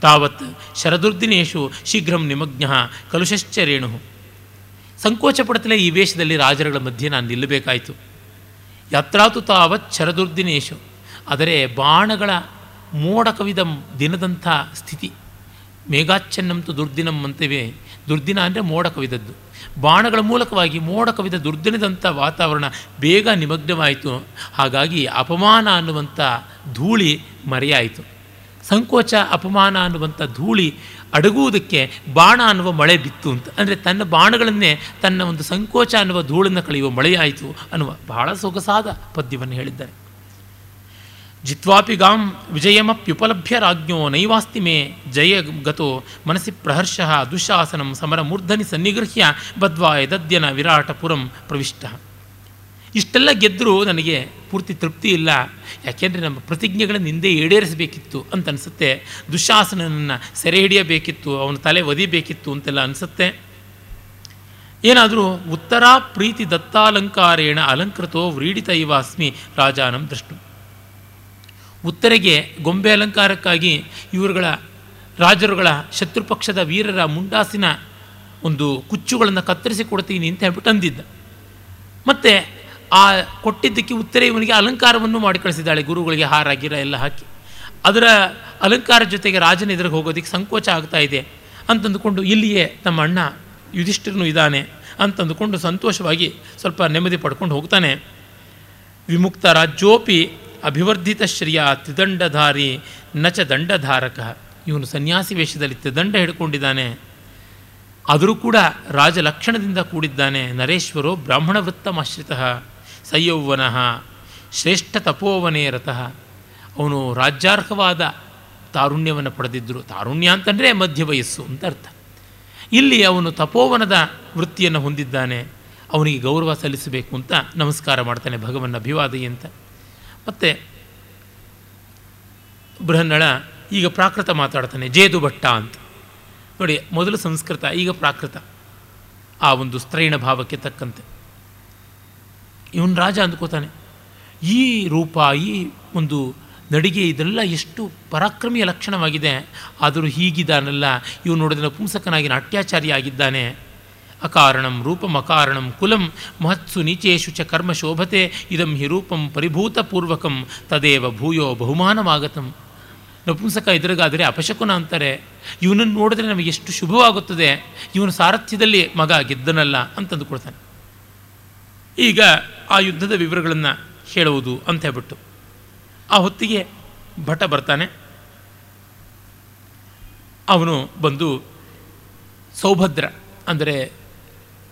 ತಾವತ್ ಶರದುರ್ದಿನೇಶು ಶೀಘ್ರಂ ನಿಮಗ್ನ ಕಲುಷಶ್ಚ ರೇಣು ಸಂಕೋಚ ಈ ವೇಷದಲ್ಲಿ ರಾಜರುಗಳ ಮಧ್ಯೆ ನಾನು ನಿಲ್ಲಬೇಕಾಯಿತು. ಯಾತ್ರಾತು ತಾವತ್ ಶರದುರ್ದಿನೇಶು. ಆದರೆ ಬಾಣಗಳ ಮೋಡ ಕವಿದ ದಿನದಂಥ ಸ್ಥಿತಿ. ಮೇಘಾಚ್ಛನ್ನಂತು ದುರ್ದಿನಂ ಅಂತೇವೆ. ದುರ್ದಿನ ಅಂದರೆ ಮೋಡ ಕವಿದದ್ದು ಬಾಣಗಳ ಮೂಲಕವಾಗಿ ಮೋಡ ಕವಿದ ದುರ್ದಿನದಂಥ ವಾತಾವರಣ ಬೇಗ ನಿಮಗ್ನವಾಯಿತು. ಹಾಗಾಗಿ ಅಪಮಾನ ಅನ್ನುವಂಥ ಧೂಳಿ ಮರೆಯಾಯಿತು. ಸಂಕೋಚ, ಅಪಮಾನ ಅನ್ನುವಂಥ ಧೂಳಿ ಅಡಗುವುದಕ್ಕೆ ಬಾಣ ಅನ್ನುವ ಮಳೆ ಬಿತ್ತು ಅಂತ. ಅಂದರೆ ತನ್ನ ಬಾಣಗಳನ್ನೇ ತನ್ನ ಒಂದು ಸಂಕೋಚ ಅನ್ನುವ ಧೂಳನ್ನು ಕಳೆಯುವ ಮಳೆಯಾಯಿತು ಅನ್ನುವ ಬಹಳ ಸೊಗಸಾದ ಪದ್ಯವನ್ನು ಹೇಳಿದ್ದಾರೆ. ಜಿತ್ವಾಪಿ ಗಾಂ ವಿಜಯಮಪ್ಯುಪಲಭ್ಯ ರಾಜ್ಞೋ ನೈವಾಸ್ತಿ ಮೇ ಜಯ ಗತೋ ಮನಸ್ಸಿ ಪ್ರಹರ್ಷ ದುಶಾಸನಂ ಸಮರ ಮೂರ್ಧನಿ ಸನ್ನಿಗೃಹ್ಯ ಬದ್ವಾಯ ದದ್ಯನ ವಿರಾಟಪುರಂ ಪ್ರವಿಷ್ಟ. ಇಷ್ಟೆಲ್ಲ ಗೆದ್ದರೂ ನನಗೆ ಪೂರ್ತಿ ತೃಪ್ತಿ ಇಲ್ಲ. ಯಾಕೆಂದರೆ ನಮ್ಮ ಪ್ರತಿಜ್ಞೆಗಳನ್ನು ಹಿಂದೆ ಈಡೇರಿಸಬೇಕಿತ್ತು ಅಂತ ಅನಿಸುತ್ತೆ. ದುಶಾಸನನ್ನು ಸೆರೆ ಹಿಡಿಯಬೇಕಿತ್ತು, ಅವನ ತಲೆ ಒದಿಬೇಕಿತ್ತು ಅಂತೆಲ್ಲ ಅನಿಸುತ್ತೆ. ಏನಾದರೂ ಉತ್ತರ ಪ್ರೀತಿ ದತ್ತಾಲಂಕಾರೇಣ ಅಲಂಕೃತೋ ವ್ರೀಡಿತ ಇವ ಅಸ್ಮಿ ರಾಜಾನಂ ದೃಷ್ಟು ಉತ್ತರೆಗೆ ಗೊಂಬೆ ಅಲಂಕಾರಕ್ಕಾಗಿ ಇವರುಗಳ ರಾಜರುಗಳ ಶತ್ರುಪಕ್ಷದ ವೀರರ ಮುಂಡಾಸಿನ ಒಂದು ಕುಚ್ಚುಗಳನ್ನು ಕತ್ತರಿಸಿ ಕೊಡ್ತೀನಿ ಅಂತ ಹೇಳ್ಬಿಟ್ಟು ಅಂದಿದ್ದ. ಮತ್ತು ಆ ಕೊಟ್ಟಿದ್ದಕ್ಕೆ ಉತ್ತರ ಇವನಿಗೆ ಅಲಂಕಾರವನ್ನು ಮಾಡಿ ಕಳಿಸಿದ್ದಾಳೆ. ಗುರುಗಳಿಗೆ ಹಾರ, ಗಿರ ಎಲ್ಲ ಹಾಕಿ. ಅದರ ಅಲಂಕಾರ ಜೊತೆಗೆ ರಾಜನ ಎದುರಿಗೆ ಹೋಗೋದಕ್ಕೆ ಸಂಕೋಚ ಆಗ್ತಾ ಇದೆ. ಅಂತಂದುಕೊಂಡು ಇಲ್ಲಿಯೇ ನಮ್ಮ ಅಣ್ಣ ಯುಧಿಷ್ಠಿರನು ಇದ್ದಾನೆ ಅಂತಂದುಕೊಂಡು ಸಂತೋಷವಾಗಿ ಸ್ವಲ್ಪ ನೆಮ್ಮದಿ ಪಡ್ಕೊಂಡು ಹೋಗ್ತಾನೆ. ವಿಮುಕ್ತ ರಾಜ್ಯೋಪಿ ಅಭಿವರ್ಧಿತ ಶ್ರಿಯ ತ್ರಿದಂಡಧಾರಿ ನಚ ದಂಡಧಾರಕ. ಇವನು ಸನ್ಯಾಸಿ ವೇಷದಲ್ಲಿ ತ್ರಿದಂಡ ಹಿಡ್ಕೊಂಡಿದ್ದಾನೆ. ಆದರೂ ಕೂಡ ರಾಜಲಕ್ಷಣದಿಂದ ಕೂಡಿದ್ದಾನೆ. ನರೇಶ್ವರೋ ಬ್ರಾಹ್ಮಣ ವೃತ್ತಮಾಶ್ರಿತ ಸಯೌವನ ಶ್ರೇಷ್ಠ ತಪೋವನೇ ರತಃ. ಅವನು ರಾಜ್ಯಾರ್ಹವಾದ ತಾರುಣ್ಯವನ್ನು ಪಡೆದಿದ್ದರು. ತಾರುಣ್ಯ ಅಂತಂದರೆ ಮಧ್ಯ ವಯಸ್ಸು ಅಂತ ಅರ್ಥ. ಇಲ್ಲಿ ಅವನು ತಪೋವನದ ವೃತ್ತಿಯನ್ನು ಹೊಂದಿದ್ದಾನೆ. ಅವನಿಗೆ ಗೌರವ ಸಲ್ಲಿಸಬೇಕು ಅಂತ ನಮಸ್ಕಾರ ಮಾಡ್ತಾನೆ ಭಗವನ್ ಅಭಿವಾದಿ ಅಂತ. ಮತ್ತು ಬೃಹನ್ನಳ ಈಗ ಪ್ರಾಕೃತ ಮಾತಾಡ್ತಾನೆ, ಜೇದು ಭಟ್ಟ ಅಂತ. ನೋಡಿ, ಮೊದಲು ಸಂಸ್ಕೃತ, ಈಗ ಪ್ರಾಕೃತ. ಆ ಒಂದು ಸ್ತ್ರೈಣ ಭಾವಕ್ಕೆ ತಕ್ಕಂತೆ. ಇವನು ರಾಜ ಅಂದ್ಕೋತಾನೆ. ಈ ರೂಪ, ಈ ಒಂದು ನಡಿಗೆ, ಇದೆಲ್ಲ ಎಷ್ಟು ಪರಾಕ್ರಮಿಯ ಲಕ್ಷಣವಾಗಿದೆ. ಆದರೂ ಹೀಗಿದ್ದಾನಲ್ಲ. ಇವನು ನೋಡಿದ್ರೆ ಪುಂಸಕನಾಗಿ ನಾಟ್ಯಾಚಾರಿ ಆಗಿದ್ದಾನೆ ಅಕಾರಣಂ ರೂಪಂ ಅಕಾರಣಂ ಕುಲಂ ಮಹತ್ಸು ನೀಚೇಶು ಚ ಕರ್ಮ ಶೋಭತೆ ಇದಂ ಹಿ ರೂಪಂ ಪರಿಭೂತಪೂರ್ವಕಂ ತದೇವ ಭೂಯೋ ಬಹುಮಾನವಾಗತಂ. ನಪುಂಸಕ ಎದುರುಗಾದರೆ ಅಪಶಕುನ ಅಂತಾರೆ. ಇವನನ್ನು ನೋಡಿದ್ರೆ ನಮಗೆ ಎಷ್ಟು ಶುಭವಾಗುತ್ತದೆ. ಇವನು ಸಾರಥ್ಯದಲ್ಲಿ ಮಗ ಗೆದ್ದನಲ್ಲ ಅಂತಂದುಕೊಳ್ತಾನೆ. ಈಗ ಆ ಯುದ್ಧದ ವಿವರಗಳನ್ನು ಹೇಳುವುದು ಅಂತ ಹೇಳ್ಬಿಟ್ಟು ಆ ಹೊತ್ತಿಗೆ ಭಟ ಬರ್ತಾನೆ. ಅವನು ಬಂದು ಸೌಭದ್ರ ಅಂದರೆ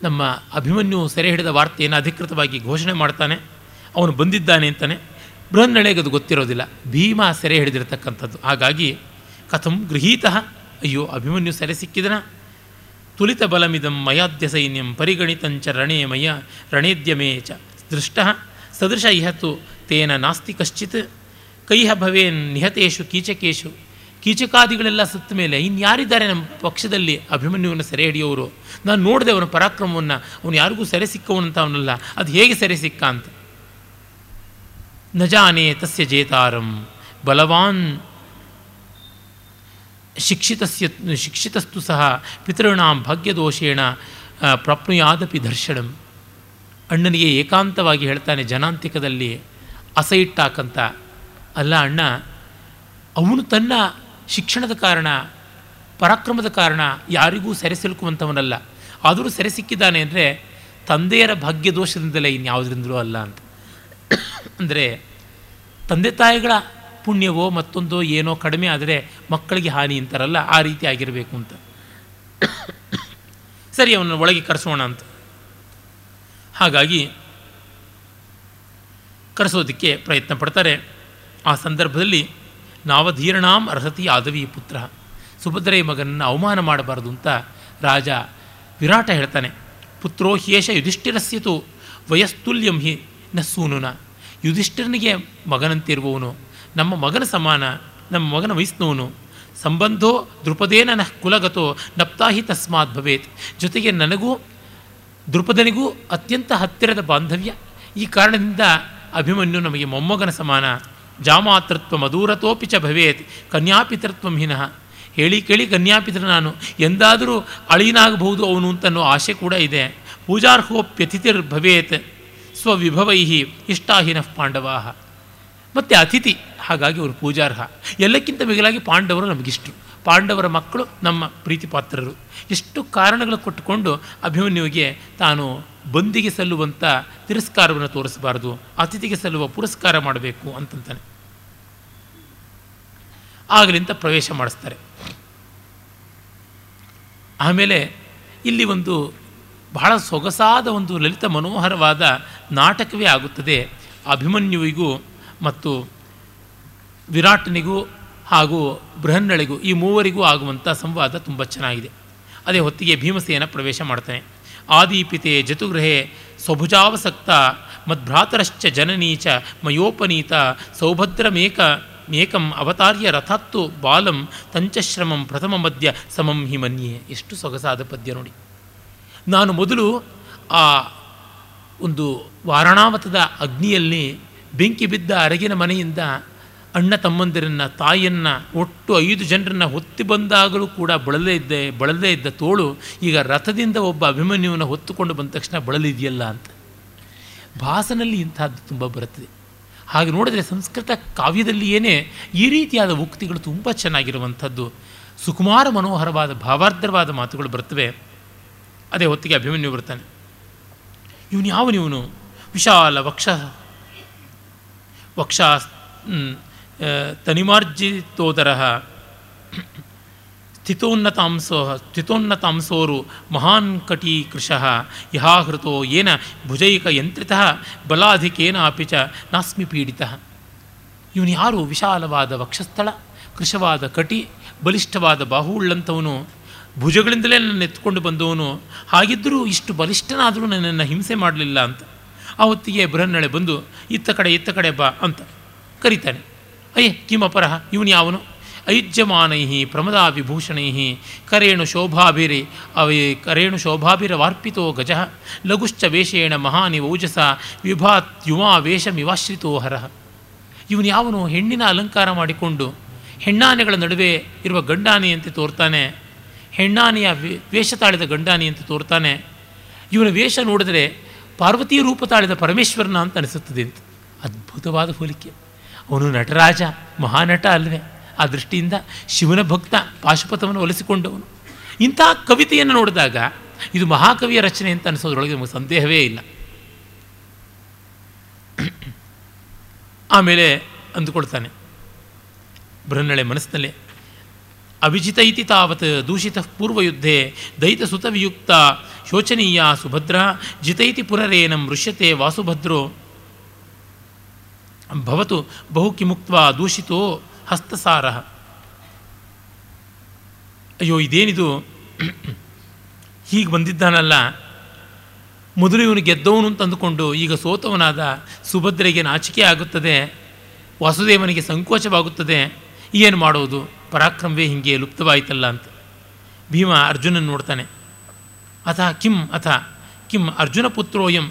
ನಮ್ಮ ಅಭಿಮನ್ಯು ಸೆರೆ ಹಿಡಿದ ವಾರ್ತೆಯನ್ನು ಅಧಿಕೃತವಾಗಿ ಘೋಷಣೆ ಮಾಡ್ತಾನೆ. ಅವನು ಬಂದಿದ್ದಾನೆ ಅಂತಾನೆ. ಬೃಹನ್ನಳೆಗೆ ಅದು ಗೊತ್ತಿರೋದಿಲ್ಲ. ಭೀಮ ಸೆರೆ ಹಿಡಿದಿರತಕ್ಕಂಥದ್ದು. ಹಾಗಾಗಿ ಕಥಂ ಗೃಹೀತ, ಅಯ್ಯೋ ಅಭಿಮನ್ಯು ಸೆರೆ ಸಿಕ್ಕಿದನ. ತುಲಿತ ಬಲಮಿದಂ ಮಯಾದ್ಯ ಸೈನ್ಯಂ ಪರಿಗಣಿತಂಚ ರಣೇ ಮಯ ರಣೇದ್ಯಮೇ ಚ ದೃಷ್ಟ ಸದೃಶ ಇಹತು ತೇನ ನಾಸ್ತಿ ಕಶ್ಚಿತ್. ಕೈಹ ಭವೇನ್ ನಿಹತೇಶು ಕೀಚಕೇಶು. ಕೀಚಕಾದಿಗಳೆಲ್ಲ ಸತ್ತ ಮೇಲೆ ಇನ್ಯಾರಿದ್ದಾರೆ ನಮ್ಮ ಪಕ್ಷದಲ್ಲಿ ಅಭಿಮನ್ಯುವನ್ನು ಸೆರೆ ಹಿಡಿಯೋರು ನಾನು ನೋಡಿದೆ ಅವನ ಪರಾಕ್ರಮವನ್ನು, ಅವನು ಯಾರಿಗೂ ಸೆರೆ ಸಿಕ್ಕವನಂತ ಅವನಲ್ಲ, ಅದು ಹೇಗೆ ಸೆರೆ ಸಿಕ್ಕ ಅಂತ. ನ ಜಾನೆ ತಸ್ಯ ಜೇತಾರಂ. ಬಲವಾನ್ ಶಿಕ್ಷಿತಸ್ಯ, ಶಿಕ್ಷಿತಸ್ತು ಸಹ ಪಿತೃಣಾಂ ಭಾಗ್ಯದೋಷೇಣ ಪ್ರಾಪ್ನುಯಾದಪಿ ದರ್ಶನಂ. ಅಣ್ಣನಿಗೆ ಏಕಾಂತವಾಗಿ ಹೇಳ್ತಾನೆ, ಜನಾಂತಿಕದಲ್ಲಿ ಅಸೈಟ್ಟಾಕಂತ ಅಲ್ಲ ಅಣ್ಣ, ಅವನು ತನ್ನ ಶಿಕ್ಷಣದ ಕಾರಣ, ಪರಾಕ್ರಮದ ಕಾರಣ ಯಾರಿಗೂ ಸೆರೆ ಸಿಲುಕುವಂಥವನಲ್ಲ. ಆದರೂ ಸೆರೆ ಸಿಕ್ಕಿದ್ದಾನೆ ಅಂದರೆ ತಂದೆಯರ ಭಾಗ್ಯ ದೋಷದಿಂದಲೇ ಇನ್ಯಾವುದರಿಂದಲೂ ಅಲ್ಲ ಅಂತ. ಅಂದರೆ ತಂದೆ ತಾಯಿಗಳ ಪುಣ್ಯವೋ ಮತ್ತೊಂದೋ ಏನೋ ಕಡಿಮೆ ಆದರೆ ಮಕ್ಕಳಿಗೆ ಹಾನಿ ಅಂತಾರಲ್ಲ, ಆ ರೀತಿ ಆಗಿರಬೇಕು ಅಂತ. ಸರಿ ಅವನ ಒಳಗೆ ಕರೆಸೋಣ ಅಂತ. ಹಾಗಾಗಿ ಕರೆಸೋದಕ್ಕೆ ಪ್ರಯತ್ನ ಪಡ್ತಾರೆ. ಆ ಸಂದರ್ಭದಲ್ಲಿ ನಾವಧೀರ್ಣಾಂ ಅರ್ಹತಿ ಆದವಿ ಪುತ್ರ. ಸುಭದ್ರೆಯ ಮಗನನ್ನು ಅವಮಾನ ಮಾಡಬಾರದು ಅಂತ ರಾಜ ವಿರಾಟ ಹೇಳ್ತಾನೆ. ಪುತ್ರೋ ಹ್ಯೇಷ ಯುಧಿಷ್ಠಿರಸ್ಯತು ವಯಸ್ತುಲ್ಯಂ ಹಿ ನ ಸೂನುನ ಯುಧಿಷ್ಠಿರನಿಗೆ ಮಗನಂತಿರುವವನು, ನಮ್ಮ ಮಗನ ಸಮಾನ, ನಮ್ಮ ಮಗನ ವಯಸ್ಸಿನವನು ಸಂಬಂಧೋ ದೃಪದೇನ ನಃ ಕುಲಗತೋ ನಪ್ತಾಹಿ ತಸ್ಮಾತ್ ಭವೇತ್. ಜೊತೆಗೆ ನನಗೂ ದೃಪದನಿಗೂ ಅತ್ಯಂತ ಹತ್ತಿರದ ಬಾಂಧವ್ಯ. ಈ ಕಾರಣದಿಂದ ಅಭಿಮನ್ಯು ನಮಗೆ ಮೊಮ್ಮಗನ ಸಮಾನ. ಜಾಮಾತೃತ್ವ ಮಧೂರತೋಪಿ ಚ ಭವೇತ್, ಕನ್ಯಾಪಿತೃತ್ವ ಹಿನಃ. ಹೇಳಿ ಕೇಳಿ ಕನ್ಯಾಪಿತ್ರ ನಾನು. ಎಂದಾದರೂ ಅಳಿನಾಗಬಹುದು ಅವನು ಅಂತನ್ನೋ ಆಶೆ ಕೂಡ ಇದೆ. ಪೂಜಾರ್ಹೋಪ್ಯತಿಥಿರ್ ಭವೇತ್ ಸ್ವವಿಭವೈ ಇಷ್ಟಾಹಿನಃ ಪಾಂಡವಾ. ಮತ್ತು ಅತಿಥಿ, ಹಾಗಾಗಿ ಅವರು ಪೂಜಾರ್ಹ. ಎಲ್ಲಕ್ಕಿಂತ ಮಿಗಿಲಾಗಿ ಪಾಂಡವರು ನಮಗಿಷ್ಟು. ಪಾಂಡವರ ಮಕ್ಕಳು ನಮ್ಮ ಪ್ರೀತಿ ಪಾತ್ರರು ಎಷ್ಟು ಕಾರಣಗಳು ಕೊಟ್ಟುಕೊಂಡು ಅಭಿಮನ್ಯುವಿಗೆ ತಾನು ಬಂದಿಗೆ ಸಲ್ಲುವಂಥ ತಿರಸ್ಕಾರವನ್ನು ತೋರಿಸಬಾರದು, ಅತಿಥಿಗೆ ಸಲ್ಲುವ ಪುರಸ್ಕಾರ ಮಾಡಬೇಕು ಅಂತಂತಾನೆ. ಆಗಲಿಂತ ಪ್ರವೇಶ ಮಾಡಿಸ್ತಾರೆ. ಆಮೇಲೆ ಇಲ್ಲಿ ಒಂದು ಬಹಳ ಸೊಗಸಾದ ಒಂದು ಲಲಿತ ಮನೋಹರವಾದ ನಾಟಕವೇ ಆಗುತ್ತದೆ. ಅಭಿಮನ್ಯುವಿಗೂ ಮತ್ತು ವಿರಾಟನಿಗೂ ಹಾಗೂ ಬೃಹನ್ನಳಿಗೂ ಈ ಮೂವರಿಗೂ ಆಗುವಂಥ ಸಂವಾದ ತುಂಬ ಚೆನ್ನಾಗಿದೆ. ಅದೇ ಹೊತ್ತಿಗೆ ಭೀಮಸೇನ ಪ್ರವೇಶ ಮಾಡ್ತಾನೆ. ಆದೀಪಿತೆ ಜತುಗೃಹೆ ಸ್ವಭುಜಾವಸಕ್ತ ಮದ್ಭ್ರಾತರಶ್ಚ ಜನನೀಚ ಮಯೋಪನೀತ ಸೌಭದ್ರಮೇಕ ಮೇಕಂ ಅವತಾರ್ಯ ರಥಾತ್ತು ಬಾಲಂ ತಂಚಶ್ರಮಂ ಪ್ರಥಮ ಮಧ್ಯ ಸಮಂ ಹಿ ಮನ್ಯೆ. ಎಷ್ಟು ಸೊಗಸಾದ ಪದ್ಯ ನೋಡಿ. ನಾನು ಮೊದಲು ಆ ಒಂದು ವಾರಣಾವತದ ಅಗ್ನಿಯಲ್ಲಿ ಬೆಂಕಿ ಬಿದ್ದ ಅರಗಿನ ಮನೆಯಿಂದ ಅಣ್ಣ ತಮ್ಮಂದಿರನ್ನು, ತಾಯಿಯನ್ನು, ಒಟ್ಟು ಐದು ಜನರನ್ನು ಹೊತ್ತಿ ಬಂದಾಗಲೂ ಕೂಡ ಬಳಲೇ ಇದ್ದೆ ಬಳಲೇ ಇದ್ದ ತೋಳು ಈಗ ರಥದಿಂದ ಒಬ್ಬ ಅಭಿಮನ್ಯುವನ್ನು ಹೊತ್ತುಕೊಂಡು ಬಂದ ತಕ್ಷಣ ಬಳಲಿದೆಯಲ್ಲ ಅಂತ. ಭಾಸನಲ್ಲಿ ಇಂಥದ್ದು ತುಂಬ ಬರುತ್ತದೆ. ಹಾಗೆ ನೋಡಿದರೆ ಸಂಸ್ಕೃತ ಕಾವ್ಯದಲ್ಲಿ ಏನೇ ಈ ರೀತಿಯಾದ ಉಕ್ತಿಗಳು ತುಂಬ ಚೆನ್ನಾಗಿರುವಂಥದ್ದು, ಸುಕುಮಾರ ಮನೋಹರವಾದ ಭಾವಾರ್ಧವಾದ ಮಾತುಗಳು ಬರ್ತವೆ ಅದೇ ಹೊತ್ತಿಗೆ ಅಭಿಮನ್ಯು ಬರ್ತಾನೆ, ಇವನು ಯಾವನಿವನು ವಿಶಾಲ ವಕ್ಷ ವಕ್ಷ ತನಿಮಾರ್ಜಿತೋದರ ಸ್ಥಿತೋನ್ನತಾಂಸೋ ಸ್ಥಿತೋನ್ನತಾಂಸೋರು ಮಹಾನ್ ಕಟಿ ಕೃಶಃ ಯಹಾಹೃತೋ ಏನ ಭುಜೈಕ ಯಂತ್ರಿತಃ ಬಲಾಧಿಕೇನ ಅಪಿ ಚ ನಾಸ್ಮಿ ಪೀಡಿತ. ಇವನು ಯಾರು? ವಿಶಾಲವಾದ ವಕ್ಷಸ್ಥಳ ಕೃಶವಾದ ಕಟಿ, ಬಲಿಷ್ಠವಾದ ಬಾಹುಳ್ಳಂಥವನು ಭುಜಗಳಿಂದಲೇ ನನ್ನ ಎತ್ಕೊಂಡು ಬಂದವನು. ಹಾಗಿದ್ದರೂ ಇಷ್ಟು ಬಲಿಷ್ಠನಾದರೂ ನನ್ನನ್ನು ಹಿಂಸೆ ಮಾಡಲಿಲ್ಲ ಅಂತ. ಆ ಹೊತ್ತಿಗೆ ಬೃಹನ್ನಳೆ ಬಂದು, ಇತ್ತ ಕಡೆ ಇತ್ತ ಕಡೆ ಬಾ ಅಂತ ಕರೀತಾನೆ. ಅಯ್ಯ ಕಿಮಪರಹ ಇವನು ಯಾವನು? ಐಜ್ಯಮಾನೈ ಪ್ರಮದಾ ವಿಭೂಷಣೈ ಕರೇಣು ಶೋಭಾಭಿರಿ, ಅವೇ ಕರೇಣು ಶೋಭಾಭಿರ ವಾರ್ಪಿತೋ ಗಜ, ಲಘುಶ್ಚ ವೇಷೇಣ ಮಹಾನಿ ಓಜಸ ವಿಭಾತ್ ಯುವಾ ವೇಷಮಿವಾಶ್ರಿತೋ ಹರಃ. ಇವನು ಯಾವನು? ಹೆಣ್ಣಿನ ಅಲಂಕಾರ ಮಾಡಿಕೊಂಡು, ಹೆಣ್ಣಾನೆಗಳ ನಡುವೆ ಇರುವ ಗಂಡಾನೆಯಂತೆ ತೋರ್ತಾನೆ, ಹೆಣ್ಣಾನೆಯ ವೇಷ ತಾಳಿದ ಗಂಡಾನೆಯಂತೆ ತೋರ್ತಾನೆ. ಇವನ ವೇಷ ನೋಡಿದರೆ ಪಾರ್ವತಿ ರೂಪ ತಾಳಿದ ಪರಮೇಶ್ವರನ ಅಂತ ಅನಿಸುತ್ತದೆ ಅಂತ. ಅದ್ಭುತವಾದ ಹೋಲಿಕೆ. ಅವನು ನಟರಾಜ, ಮಹಾನಟ ಅಲ್ವೇ. ಆ ದೃಷ್ಟಿಯಿಂದ ಶಿವನ ಭಕ್ತ ಪಾಶುಪಥವನ್ನು ಒಲಿಸಿಕೊಂಡವನು. ಇಂಥ ಕವಿತೆಯನ್ನು ನೋಡಿದಾಗ ಇದು ಮಹಾಕವಿಯ ರಚನೆ ಅಂತ ಅನಿಸೋದ್ರೊಳಗೆ ನಮಗೆ ಸಂದೇಹವೇ ಇಲ್ಲ. ಆಮೇಲೆ ಅಂದುಕೊಳ್ತಾನೆ. ಬೃಹನ್ನಳೆ ಮನಸ್ಸಿನಲ್ಲೇ ಅವಿಜಿತ ಇತಿ ತಾವತ್ ದೂಷಿತ ಪೂರ್ವಯುದ್ಧೆ ದೈತ ಸುತವಿಯುಕ್ತ ಶೋಚನೀಯ ಸುಭದ್ರ ಜಿತೈತಿ ಪುನರೇನಂ ಋಷ್ಯತೆ ವಾಸುಭದ್ರೋ ಭವತು ಬಹು ಕಿಮುಕ್ತ ದೂಷಿತೋ ಹಸ್ತಸಾರ ಅಯ್ಯೋ ಇದೇನಿದು ಹೀಗೆ ಬಂದಿದ್ದಾನಲ್ಲ ಮೊದಲು ಇವನು ಗೆದ್ದವನು ಅಂತ ಅಂದುಕೊಂಡು ಈಗ ಸೋತವನಾದ ಸುಭದ್ರೆಗೆ ನಾಚಿಕೆ ಆಗುತ್ತದೆ, ವಾಸುದೇವನಿಗೆ ಸಂಕೋಚವಾಗುತ್ತದೆ, ಏನು ಮಾಡೋದು? ಪರಾಕ್ರಮವೇ ಹಿಂಗೆ ಲುಪ್ತವಾಯಿತಲ್ಲ ಅಂತ. ಭೀಮ ಅರ್ಜುನನ್ನು ನೋಡ್ತಾನೆ. ಅಥ ಕಿಂ ಅಥ, ಕಿಂ ಅರ್ಜುನ ಪುತ್ರೋಯಂ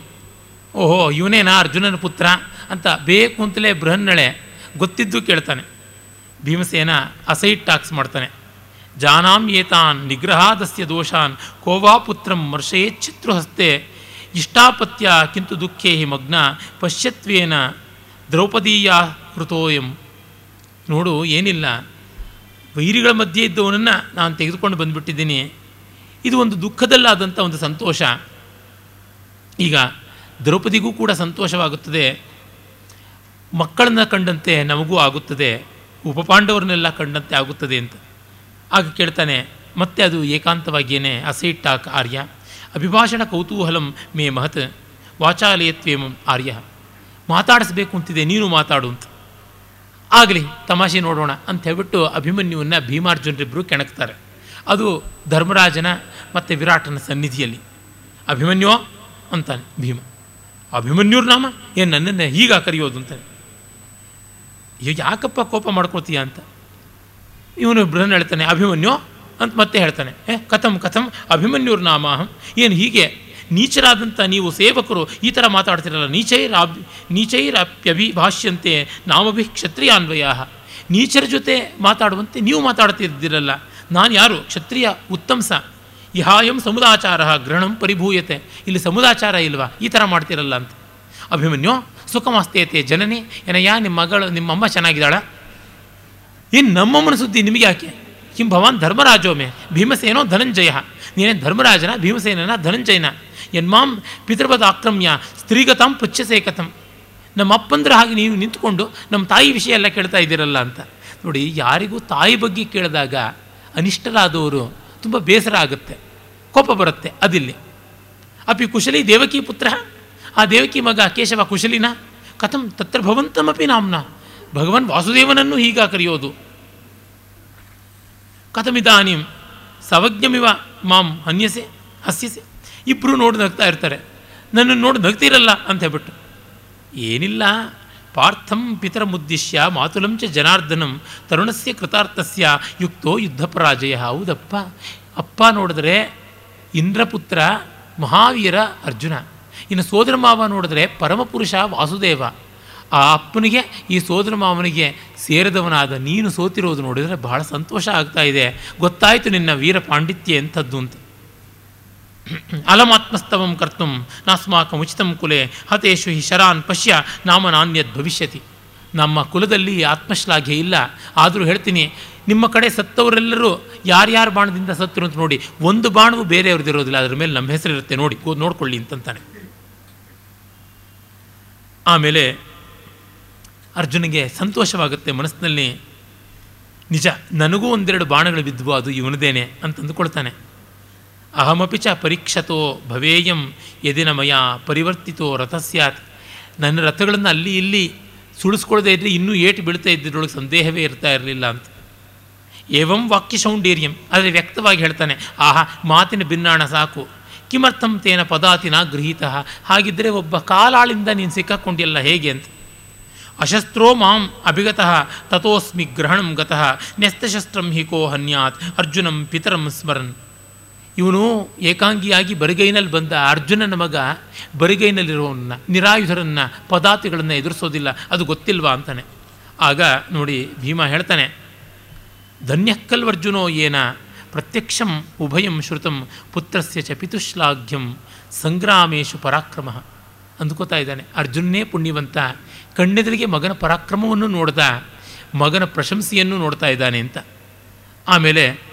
ಓಹೋ, ಇವನೇನಾ ಅರ್ಜುನನ ಪುತ್ರ ಅಂತ ಬೇಕು ಅಂತಲೇ ಬೃಹನ್ನಳೆ ಗೊತ್ತಿದ್ದು ಕೇಳ್ತಾನೆ. ಭೀಮಸೇನ ಅಸೈಟ್ ಟಾಕ್ಸ್ ಮಾಡ್ತಾನೆ. ಜಾನಾಂ ಏತಾನ್ ನಿಗ್ರಹಾದಸ್ಯ ದೋಷಾನ್ ಕೋವಾ ಪುತ್ರಂ ಮರ್ಷಯೇಚ್ಛಿತ್ರುಹಸ್ತೆ ಇಷ್ಟಾಪತ್ಯ ಕಿಂತು ದುಃಖೇ ಹಿ ಮಗ್ನ ಪಶ್ಯತ್ವೇನ ದ್ರೌಪದೀಯ ಕೃತೋಯಂ. ನೋಡು, ಏನಿಲ್ಲ. ವೈರಿಗಳ ಮಧ್ಯೆ ಇದ್ದವನನ್ನು ನಾನು ತೆಗೆದುಕೊಂಡು ಬಂದುಬಿಟ್ಟಿದ್ದೀನಿ. ಇದು ಒಂದು ದುಃಖದಲ್ಲಾದಂಥ ಒಂದು ಸಂತೋಷ. ಈಗ ದ್ರೌಪದಿಗೂ ಕೂಡ ಸಂತೋಷವಾಗುತ್ತದೆ. ಮಕ್ಕಳನ್ನ ಕಂಡಂತೆ ನಮಗೂ ಆಗುತ್ತದೆ. ಉಪಪಾಂಡವರನ್ನೆಲ್ಲ ಕಂಡಂತೆ ಆಗುತ್ತದೆ ಅಂತ. ಆಗ ಕೇಳ್ತಾನೆ, ಮತ್ತೆ ಅದು ಏಕಾಂತವಾಗಿಯೇ ಅಸೈಟ್ಟಾಕ್ ಆರ್ಯ. ಅಭಿಭಾಷಣ ಕೌತೂಹಲಂ ಮೇ ಮಹತ್. ವಾಚಾಲಯತ್ವೇಮ ಆರ್ಯ. ಮಾತಾಡಿಸ್ಬೇಕು ಅಂತಿದೆ, ನೀನು ಮಾತಾಡು ಅಂತ. ಆಗಲಿ, ತಮಾಷೆ ನೋಡೋಣ ಅಂತ ಹೇಳ್ಬಿಟ್ಟು ಅಭಿಮನ್ಯುವನ್ನು ಭೀಮಾರ್ಜುನರಿಬ್ಬರು ಕೆಣಕ್ತಾರೆ. ಅದು ಧರ್ಮರಾಜನ ಮತ್ತು ವಿರಾಟನ ಸನ್ನಿಧಿಯಲ್ಲಿ. ಅಭಿಮನ್ಯೋ ಅಂತಾನೆ ಭೀಮ. ಅಭಿಮನ್ಯುರ್ ನಾಮ ಏನು ನನ್ನನ್ನು ಹೀಗ ಕರೆಯೋದು ಅಂತ? ಯಾಕಪ್ಪ ಕೋಪ ಮಾಡ್ಕೊಳ್ತೀಯ ಅಂತ? ಇವನು ಬೃಹನ್ ಹೇಳ್ತಾನೆ, ಅಭಿಮನ್ಯು ಅಂತ ಮತ್ತೆ ಹೇಳ್ತಾನೆ. ಏ, ಕಥಂ ಕಥಂ ಅಭಿಮನ್ಯುರ್ ನಾಮ ಏನು ಹೀಗೆ? ನೀಚರಾದಂಥ ನೀವು ಸೇವಕರು, ಈ ಥರ ಮಾತಾಡ್ತಿರಲ್ಲ ನೀಚೈರಾಬ್ ನೀಚೈರಪ್ಯಭಿಭಾಷ್ಯಂತೆ ನಾಮಭಿ ಕ್ಷತ್ರಿಯಾನ್ವಯ ನೀಚರ ಜೊತೆ ಮಾತಾಡುವಂತೆ ನೀವು ಮಾತಾಡ್ತಿದ್ದಿರಲ್ಲ. ನಾನು ಯಾರು? ಕ್ಷತ್ರಿಯ ಉತ್ತಂಸ ಇಹಾಯಂ ಸಮುದಾಚಾರ ಗ್ರಹಣಂ ಪರಿಭೂಯತೆ. ಇಲ್ಲಿ ಸಮುದಾಚಾರ ಇಲ್ವಾ? ಈ ಥರ ಮಾಡ್ತಿರಲ್ಲ ಅಂತ. ಅಭಿಮನ್ಯು, ಸುಖಮಸ್ತೇತೆ ಜನನಿ ಏನಯ್ಯ ನಿಮ್ಮ ಮಗಳು ನಿಮ್ಮಮ್ಮ ಚೆನ್ನಾಗಿದ್ದಾಳ? ಇನ್ನು ನಮ್ಮಮ್ಮನ ಸುದ್ದಿ ನಿಮಗೆ ಯಾಕೆ? ಕಿಂ ಭವಾನ್ ಧರ್ಮರಾಜೋಮೆ, ಭೀಮಸೇನೋ ಧನಂಜಯ. ನೀನೇ ಧರ್ಮರಾಜನ, ಭೀಮಸೇನನ ಧನಂಜಯನ. ಎನ್ಮಾಂ ಪಿತೃಪದ ಆಕ್ರಮ್ಯ, ಸ್ತ್ರೀಗತಾಂ ಪುಚ್ಛಸೇ ಕಥಂ ನಮ್ಮ ಅಪ್ಪಂದ್ರೆ ಹಾಗೆ ನೀವು ನಿಂತ್ಕೊಂಡು ನಮ್ಮ ತಾಯಿ ವಿಷಯ ಎಲ್ಲ ಕೇಳ್ತಾ ಇದ್ದೀರಲ್ಲ ಅಂತ. ನೋಡಿ, ಯಾರಿಗೂ ತಾಯಿ ಬಗ್ಗೆ ಕೇಳಿದಾಗ ಅನಿಷ್ಟರಾದವರು ತುಂಬ ಬೇಸರ ಆಗುತ್ತೆ, ಕೋಪ ಬರುತ್ತೆ ಅದಿಲ್ಲಿ. ಅಪಿ ಕುಶಲಿ ದೇವಕಿ ಪುತ್ರ, ಆ ದೇವಕಿ ಮಗ ಕೇಶವ ಕುಶಲಿನ, ಕಥಂ ತತ್ರ ಭವಂತಮಪಿ ನಾಮ್ನ, ಭಗವನ್ ವಾಸುದೇವನನ್ನು ಹೀಗ ಕರೆಯೋದು. ಕಥಮಿದಾನಿಂ ಸವಜ್ಞಮಿವ ಮಾಂ ಹನ್ಯಸೆ, ಹಸ್ಯಸೆ ಇಬ್ಬರು ನೋಡಿ ನಗ್ತಾ ಇರ್ತಾರೆ. ನನ್ನನ್ನು ನೋಡಿ ನಗ್ತಿರಲ್ಲ ಅಂತ ಹೇಳ್ಬಿಟ್ಟು, ಏನಿಲ್ಲ ಪಾರ್ಥಂ ಪಿತರಮುದ್ದಿಶ್ಯ ಮಾತುಲಂ ಮಾತುಲಂಚ ಜನಾರ್ದನಂ ತರುಣಸ್ಯ ಕೃತಾರ್ಥಸ್ಯ ಯುಕ್ತೋ ಯುದ್ಧಪರಾಜಯ ಹೌದಪ್ಪ. ಅಪ್ಪ ನೋಡಿದ್ರೆ ಇಂದ್ರಪುತ್ರ ಮಹಾವೀರ ಅರ್ಜುನ. ಇನ್ನು ಸೋದರ ಮಾವ ನೋಡಿದ್ರೆ ಪರಮಪುರುಷ ವಾಸುದೇವ. ಆ ಅಪ್ಪನಿಗೆ, ಈ ಸೋದರ ಮಾವನಿಗೆ ಸೇರಿದವನಾದ ನೀನು ಸೋತಿರೋದು ನೋಡಿದರೆ ಬಹಳ ಸಂತೋಷ ಆಗ್ತಾ ಇದೆ. ಗೊತ್ತಾಯಿತು ನಿನ್ನ ವೀರ ಪಾಂಡಿತ್ಯ ಎಂಥದ್ದು ಅಂತ. ಅಲಮಾತ್ಮಸ್ತವಂ ಕರ್ತು ನಾಸ್ಮಾಕಂ ಉಚಿತಂ ಕುಲೆ ಹತೇಶು ಹಿ ಶರಾನ್ ಪಶ್ಯ ನಾಮ ನಾಣ್ಯದ್ ಭವಿಷ್ಯತಿ ನಮ್ಮ ಕುಲದಲ್ಲಿ ಆತ್ಮಶ್ಲಾಘ್ಯ ಇಲ್ಲ. ಆದರೂ ಹೇಳ್ತೀನಿ, ನಿಮ್ಮ ಕಡೆ ಸತ್ತವರೆಲ್ಲರೂ ಯಾರ್ಯಾರು ಬಾಣದಿಂದ ಸತ್ತರು ಅಂತ ನೋಡಿ, ಒಂದು ಬಾಣವು ಬೇರೆಯವ್ರದ್ದು ಇರೋದಿಲ್ಲ. ಅದರ ಮೇಲೆ ನಮ್ಮ ಹೆಸರಿರುತ್ತೆ ನೋಡಿ ನೋಡ್ಕೊಳ್ಳಿ ಅಂತಂತಾನೆ. ಆಮೇಲೆ ಅರ್ಜುನಿಗೆ ಸಂತೋಷವಾಗುತ್ತೆ ಮನಸ್ಸಿನಲ್ಲಿ, ನಿಜ, ನನಗೂ ಒಂದೆರಡು ಬಾಣಗಳು ಬಿದ್ವು, ಅದು ಇವನದೇನೆ ಅಂತ ಅಂದುಕೊಳ್ತಾನೆ ಅಹಮಪಿ ಚ ಪರೀಕ್ಷತೋ ಭವೇಯಂ ಎದಿನ ಮಯ ಪರಿವರ್ತಿತೋ ರಥ ಸ್ಯಾತ್ ನನ್ನ ರಥಗಳನ್ನು ಅಲ್ಲಿ ಇಲ್ಲಿ ಸುಳಿಸ್ಕೊಳ್ಳದೆ ಇದ್ದರೆ ಇನ್ನೂ ಏಟು ಬೀಳ್ತಾ ಇದ್ದಿದ್ರೊಳಗೆ ಸಂದೇಹವೇ ಇರ್ತಾ ಇರಲಿಲ್ಲ ಅಂತ. ಏವಂ ವಾಕ್ಯ ಸೌಂಡೀರ್ಯಂ, ಆದರೆ ವ್ಯಕ್ತವಾಗಿ ಹೇಳ್ತಾನೆ, ಆಹಾ, ಮಾತಿನ ಭಿನ್ನಾಣ ಸಾಕು. ಕಿಮರ್ಥಂ ತೇನ ಪದಾತಿನ ಗೃಹೀತ. ಹಾಗಿದ್ದರೆ ಒಬ್ಬ ಕಾಲಾಳಿಂದ ನೀನು ಸಿಕ್ಕಾಕೊಂಡಿಲ್ಲ ಹೇಗೆ ಅಂತ. ಅಶಸ್ತ್ರೋ ಮಾಂ ಅಭಿಗತಃ ತಥೋಸ್ಮಿ ಗ್ರಹಣಂ ಗತಃ. ನ್ಯಸ್ತಶಸ್ತ್ರಂ ಹಿ ಕೋ ಹನ್ಯಾತ್. ಅರ್ಜುನಂ ಪಿತರಂ ಸ್ಮರನ್. ಇವನು ಏಕಾಂಗಿಯಾಗಿ ಬರಿಗೈನಲ್ಲಿ ಬಂದ ಅರ್ಜುನನ ಮಗ ಬರಿಗೈನಲ್ಲಿರೋವನ್ನ, ನಿರಾಯುಧರನ್ನು, ಪದಾತಿಗಳನ್ನು ಎದುರಿಸೋದಿಲ್ಲ, ಅದು ಗೊತ್ತಿಲ್ವಾ ಅಂತಾನೆ. ಆಗ ನೋಡಿ ಭೀಮ ಹೇಳ್ತಾನೆ ಧನ್ಯಕ್ಕಲ್ವರ್ಜುನೋ ಏನ ಪ್ರತ್ಯಕ್ಷಂ ಉಭಯಂ ಶ್ರುತಂ ಪುತ್ರಸ್ಯ ಚ ಪಿತುಶ್ಲಾಘ್ಯಂ ಸಂಗ್ರಾಮೇಶು ಪರಾಕ್ರಮ ಅಂದ್ಕೋತಾ ಇದ್ದಾನೆ. ಅರ್ಜುನೇ ಪುಣ್ಯವಂತ, ಕಣ್ಣೆದುರಿಗೆ ಮಗನ ಪರಾಕ್ರಮವನ್ನು ನೋಡ್ದ, ಮಗನ ಪ್ರಶಂಸೆಯನ್ನು ನೋಡ್ತಾ ಇದ್ದಾನೆ ಅಂತ. ಆಮೇಲೆ